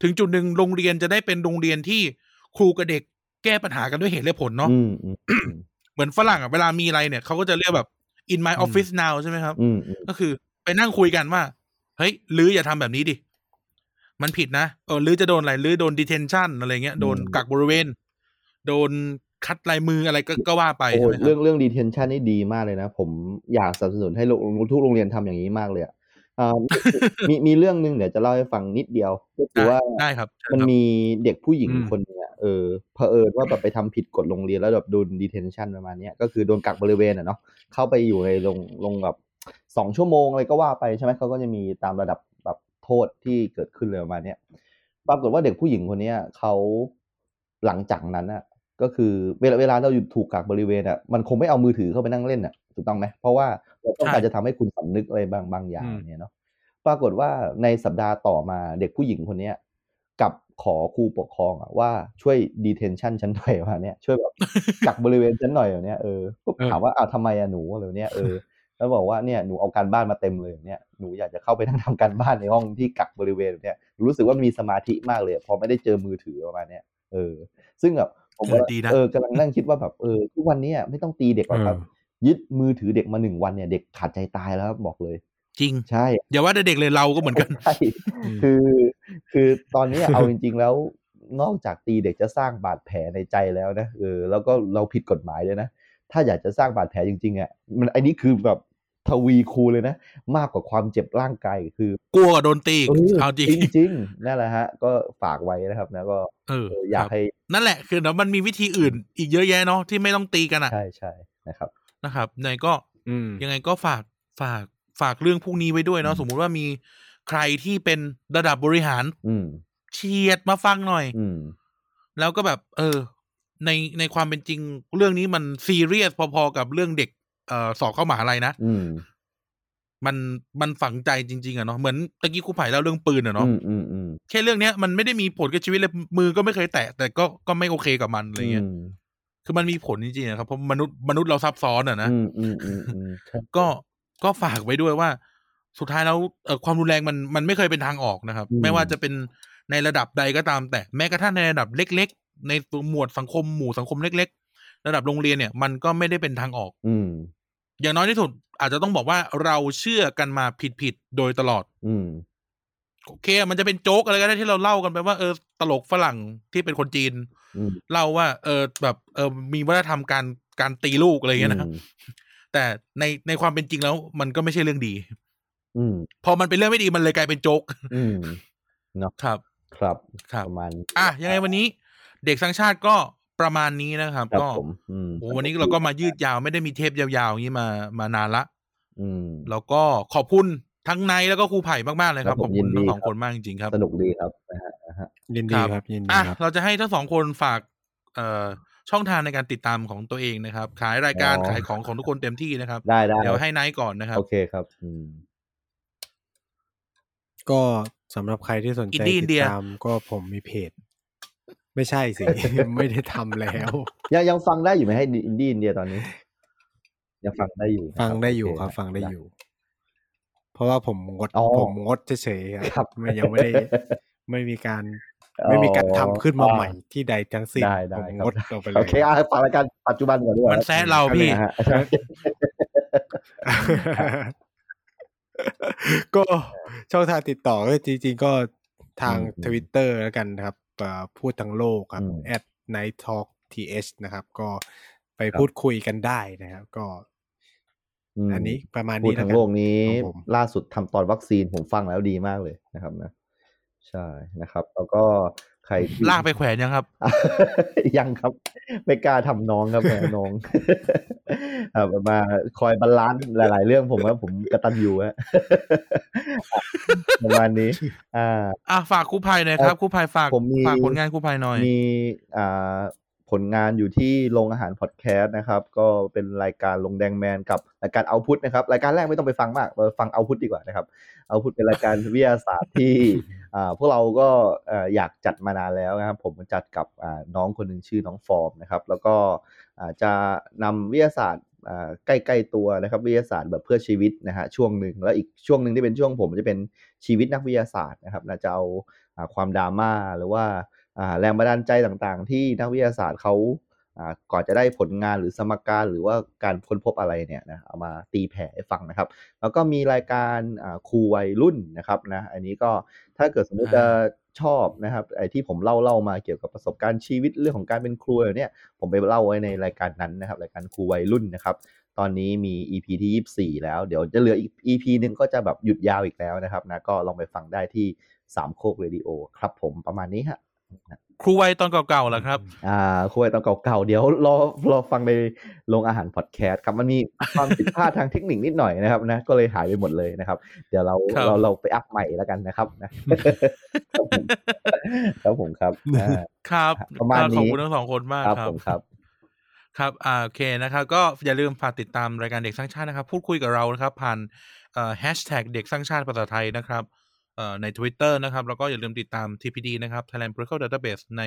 ถึงจุดหนึ่งโรงเรียนจะได้เป็นโรงเรียนที่ครูกับเด็กแก้ปัญหากันด้วยเหตุและผลเนาะอืมอืมอืมเหมือนฝรั่งอะเวลามีอะไรเนี่ยเขาก็จะเรียกแบบ in my office now ใช่ไหมครับอืมอืมก็คือไปนั่งคุยกันว่า เฮ้ยลืออย่าทำแบบนี้ดิ มันผิดนะเออลือจะโดนอะไรลือโดน detention อะไรเงี้ยโดนกักบริเวณ โดนคัดลายมืออะไรก็ก็ว่าไปโอ้ใช่ไหมคเรื่รัอบงเรื่อง detention นี่ดีมากเลยนะ ผมอยากสนับสนุนให้โรงทุกโรงเรียนทำอย่างนี้มากเลยอะอ่ามีมีเรื่องหนึ่งเดี๋ยวจะเล่าให้ฟังนิดเดียวก็คือได้ว่าได้ครับเชิญมันครับมีเด็กผู้หญิงอืมคนหนึงอะเออเผอิญว่าแบบไปทำผิดกฎโรงเรียนแล้วแบบโดน detention ประมาณเนี้ยก็คือโดนกักบริเวณอะเนาะเข้าไปอยู่ในโรงโรงแบบสองชั่วโมงอะไรก็ว่าไปใช่ไหมเขาก็จะมีตามระดับแบบ โทษที่เกิดขึ้นเลยประมาณนี้ปรากฏว่าเด็กผู้หญิงคนเนี้ยเขาหลังจากนั้นอะก็คือเวลาเวลาเราอยู่ถูกกักบริเวณอะมันคงไม่เอามือถือเข้าไปนั่งเล่นอะถูกต้องไหมเพราะว่าเราต้องการจะทำให้คุณสำนึกอะไรบางบางอย่างเนี่ยเนาะปรากฏว่าในสัปดาห์ต่อมาเด็กผู้หญิงคนเนี้ยกับขอครูปกครองอะว่าช่วย detention ฉันหน่อยว่าเนี่ยช่วยแบบกักบริเวณฉันหน่อยแบบเนี้ยเออก็ถามว่าอ้าวทำไมอะหนูอะไรเนี้ยเออ แล้วบอกว่าเนี่ยหนูเอาการบ้านมาเต็มเลยเนี่ยหนูอยากจะเข้าไปนั่งทำการบ้านในห้องที่กักบริเวณเนี่ยรู้สึกว่ามีสมาธิมากเลย พอไม่ได้เจอมือถือประมาณเนี้ยเออ ซึ่งแบบผมเออดีนะเออกำลังนั่งคิดว่าแบบเออทุกวันเนี้ยไม่ต้องตีเด็กหรอกครับ ยึดมือถือเด็กมาหนึ่งวันเนี่ยเด็กขาดใจตายแล้วครับบอกเลย จริงใช่อย่าว่าแต่เด็กเลยเราก็เหมือนกันใช่อืมคือ คือตอนนี้เอาจริง ๆ แล้วนอกจากตีเด็กจะสร้างบาดแผลในใจแล้วนะเออแล้วก็เราผิดกฎหมายด้วยนะ ถ้าอยากจะสร้างบาดแผลจริงๆอะมันอันนี้คือแบบทวีคูณเลยนะ มากกว่าความเจ็บร่างกายคือกลัวกับโดนตีอีกเออเอาจริงจริงๆนั่นแหละฮะ ก็ฝากไว้นะครับนะก็เออเอออยากครับให้ นั่นแหละคือเดี๋ยวมันมีวิธีอื่นอีกเยอะแยะเนาะที่ไม่ต้องตีกันอะใช่ใช่นะครับนะครับยังไงก็อืมยังไงก็ฝากฝากฝากเรื่องพวกนี้ไว้ด้วยเนาะอืมสมมุติว่ามีใครที่เป็นระดับบริหาร อืมเฉียดมาฟังหน่อย อืมแล้วก็แบบ เออ ในในความเป็นจริงเรื่องนี้มันซีเรียสพอๆกับเรื่องเด็กเอ่อสอบเข้ามหาลัยนะอืมมันมันฝังใจจริง ๆอะเนาะเหมือนตะกี้ครูไผ่เล่าเรื่องปืนอะเนาะอืมอืมอืมแค่เรื่องเนี้ยมันไม่ได้มีผลกับชีวิตเลยมือก็ไม่เคยแตะแต่ก็ก็ไม่โอเคกับมันอะไรเงี้ยมคือมันมีผลจริงๆอะครับเพราะมนุษย์มนุษย์เราซับซ้อนอะนะอืมอืมอืมอืมใช่ก็ก็ฝากไว้ด้วยว่า สุดท้ายแล้วเอ่อความรุนแรงมันมันไม่เคยเป็นทางออกนะครับ ไม่ว่าจะเป็นในระดับใดก็ตามแต่แม้กระทั่งในระดับเล็กๆ ในตัวหมวดสังคมหมู่สังคมเล็ก ๆ ระดับโรงเรียนเนี่ย มันก็ไม่ได้เป็นทางออก อืมอย่างน้อยที่สุด อาจจะต้องบอกว่าเราเชื่อกันมาผิดๆโดยตลอด อืมโอเค มันจะเป็นโจ๊กอะไรก็ได้ที่เราเล่ากันไปว่าเออตลกฝรั่งที่เป็นคนจีนอืมเล่าว่า เออแบบเออมีวัฒนธรรมการการตีลูกอะไรอย่างเงี้ยนะอืมแต่ในในความเป็นจริงแล้ว มันก็ไม่ใช่เรื่องดี อืมพอมันเป็นเรื่องไม่ดีมันเลยกลายเป็นโจ๊กอืมครับ ครับ ครับประมาณอะยังไงวันนี้ เด็กสร้างชาติก็ประมาณนี้นะครับครับก็ผมอืมโอ้วันนี้เราก็มายืดยาวไม่ได้มีเทปยาวๆอย่างนี้มามานานละอืมแล้วก็ขอบคุณทั้งในแล้วก็ครูไผ่มากๆเลยครับครับขผอบมคุณยินดีทั้งสองครับคนมากจริงๆครับ สนุกดีครับนะฮะนะฮะยินดีครับยินดีอะครับเราจะให้ทั้งสองคนฝาก เอ่อช่องทางในการติดตามของตัวเองนะครับ ขายรายการอ๋อขายของของทุกคนเต็มที่นะครับ ได้ได้เดี๋ยวให้ไนท์ก่อนนะครับ โอเคครับอืมก็สำหรับใครที่สนใจอินดี้อิตินดเดียตามก็ผมมีเพจ ไม่ใช่สิ ไม่ได้ทำแล้ว ยังยังฟังได้อยู่ไหมให้อินดี้อินเดียตอนนี้ ยังฟังได้อยู่นะครับฟังได้อยู่โอเคครับ ฟังได้อยู่ เพราะว่าผมงดอ๋อผมงดเฉยๆคครับไม่ยังไม่ได้ไม่มีการ ไม่มีการทำขึ้นมาใหม่ที่ใดทั้งสิ้นได้ได้ผมครับงดออกไปเลยโอเคอะฝากรายการปัจจุบันก่อนดีกว่ามันแซะเราพี่นะฮะก็ช่องทางติดต่อก็จริง ๆ ก็ทางทวิตเตอร์แล้วกันนะครับเอ่อ พูดทั้งโลกครับ at night talk th นะครับ ก็ไปพูดคุยกันได้นะครับ ก็มอันนี้ประมาณพูดนี้ทั้งแวกัโลกนี้ของผมล่าสุดทำตอนวัคซีนผมฟังแล้วดีมากเลยนะครับนะใช่นะครับ แล้วก็ ใครที่ลากไปแขวนยังครับ ยังครับ ไม่กล้าทำน้องครับแหมน้องอ่ามาคอย balance หลาย ๆ เรื่องผมว่าผมกระตันอยู่ฮะประมาณนี้ อ่า อะฝากครูภัยหน่อยครับครูภัยฝากผมมีฝากผลงานครูภัยหน่อยมีอ่าผลงานอยู่ที่โรงอาหารพอดแคสต์นะครับ ก็เป็นรายการลงแดงแมนกับรายการเอาพุทนะครับ รายการแรกไม่ต้องไปฟังมากมาฟังเอาพุทดีกว่านะครับเอาพุทเป็นรายการวิทยาศาสตร์ที่อ่า พวกเราก็อยากจัดมานานแล้วนะครับ ผมจัดกับน้องคนหนึ่งชื่อน้องฟอร์มนะครับ แล้วก็จะนำวิทยาศาสตร์ใกล้ๆตัวนะครับวิทยาศาสตร์แบบเพื่อชีวิตนะฮะช่วงหนึ่งแล้วอีกช่วงหนึ่งที่เป็นช่วงผมจะเป็นชีวิตนักวิทยาศาสตร์นะครับจะเอาความดราม่าหรือว่าแรงบันดาลใจต่างๆ ที่นักวิทยาศาสตร์เขา ก่อนจะได้ผลงานหรือสมการหรือว่าการค้นพบอะไรเนี่ยนะเอามาตีแผ่ให้ฟังนะครับ แล้วก็มีรายการอ่าครูวัยรุ่นนะครับนะอันนี้ก็ถ้าเกิดสมมุติอ่าจะชอบนะครับไอ้ที่ผมเล่าเล่ามาเกี่ยวกับประสบการณ์ชีวิตเรื่องของการเป็นครูอะไรเนี่ยผมไปเล่าไว้ในรายการนั้นนะครับรายการครูวัยรุ่นนะครับตอนนี้มี EP ที่ 24 แล้ว เดี๋ยวจะเหลืออีก EP หนึ่งก็จะแบบหยุดยาวอีกแล้วนะครับนะก็ลองไปฟังได้ที่สามโคกเรดิโอครับผมประมาณนี้ฮะ ครูวัยตอนเก่าๆเหรอครับ อ่าคุยตอนเก่าๆ เดี๋ยวรอรอฟังในโรงอาหารพอดแคสต์ครับ มันมีความผิดพลาดทางเทคนิคนิดหน่อยนะครับนะ ก็เลยหายไปหมดเลยนะครับ เดี๋ยวเราครับเราเราไปอัพใหม่แล้วกันนะครับนะครับผมครับอ่าครับ ประมาณนี้ขอบคุณทั้งสองคนมากครับครับผมครับครับอ่าโอเคนะครับ ก็อย่าลืมฝากติดตามรายการเด็กสร้างชาตินะครับ พูดคุยกับเรานะครับ ผ่านเอ่อแฮชแท็กเด็กสร้างชาติภาษาไทยนะครับเอ่อ ใน Twitter นะครับ แล้วก็อย่าลืมติดตาม TPD นะครับ Thailand Political Database ใน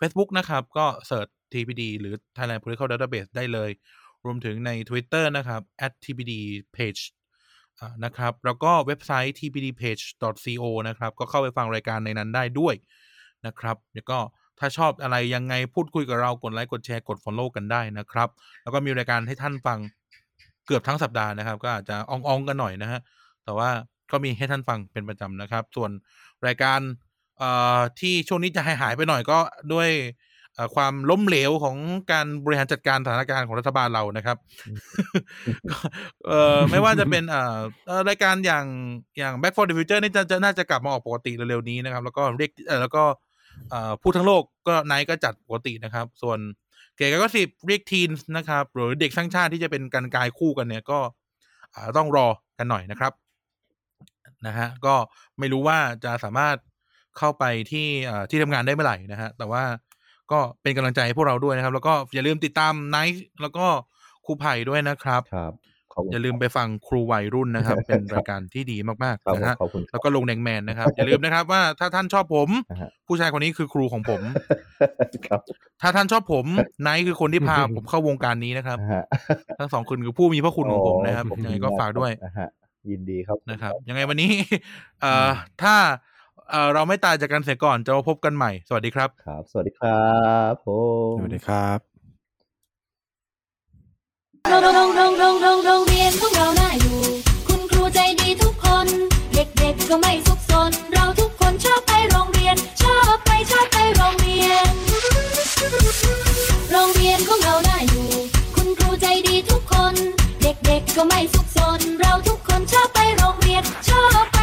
Facebook นะครับ ก็เสิร์ช TPD หรือ Thailand Political Database ได้เลย รวมถึงใน Twitter นะครับ @tpd page นะครับ แล้วก็เว็บไซต์ tpdpage.co นะครับ ก็เข้าไปฟังรายการในนั้นได้ด้วยนะครับแล้วก็ถ้าชอบอะไรยังไงพูดคุยกับเรากดไลค์กดแชร์กด Follow กันได้นะครับ แล้วก็มีรายการให้ท่านฟังเกือบทั้งสัปดาห์นะครับ ก็อาจจะอองๆกันหน่อยนะฮะแต่ว่า ก็มีให้ท่านฟังเป็นประจำนะครับ ส่วนรายการเอ่อที่ช่วงนี้จะหายหายๆไปหน่อยก็ด้วยเอ่อความล้มเหลวของการบริหารจัดการสถานการณ์ของรัฐบาลเรานะครับก็เอ่อไม่ว่าจะเป็นเอ่อเอ่อรายการอย่างอย่าง Back for the Future นี่จะจะน่าจะกลับมาออกปกติเร็วๆนี้นะครับ แล้วก็เรียกเอ่อแล้วก็เอ่อพูดทั้งโลกก็ไนท์ก็จัดปกตินะครับ ส่วนเก๋ก็สิบเรียกทีนนะครับ หรือเด็กสร้างชาติที่จะเป็นการกายคู่กันเนี่ยก็อ่าต้องรอกันหน่อยนะครับ นะฮะก็ไม่รู้ว่าจะสามารถเข้าไปที่เอ่อที่ทำงานได้เมื่อไหร่นะฮะแต่ว่าก็เป็นกำลังใจให้พวกเราด้วยนะครับ แล้วก็อย่าลืมติดตามไนท์แล้วก็ครูไผ่ด้วยนะครับครับขอบคุณอย่าลืมไปฟังครูวัยรุ่นนะครับ เป็นรายการที่ดีมากครับๆนะฮะขอบคุณแล้วก็ลงแดงแมนนะครับ อย่าลืมนะครับว่าถ้าท่านชอบผมนะฮะผู้ชายคนนี้คือครูของผมครับถ้าท่านชอบผมไนท์คือคนที่พาผมเข้าวงการนี้นะครับนะฮะทั้งสองคนคือผู้มีพระคุณของผมนะครับผมยังไงก็ฝากด้วยนะฮะ ยินดีครับนะครับ ยังไงวันนี้ เอ่อถ้าเอ่อเราไม่ตายจากกันเสียก่อนจะมาพบกันใหม่ สวัสดีครับ ครับ สวัสดีครับผมสวัสดีครับโรงโรงโรงโรงโรงโรงเรียนของเราน่าอยู่ คุณครูใจดีทุกคน เด็กๆก็ไม่สุขสน เราทุกคนชอบไปโรงเรียน ชอบไปชอบไปโรงเรียน โรงเรียนของเรา เด็กก็ไม่สุขสน เราทุกคนชอบไปโรงเรียนชอบ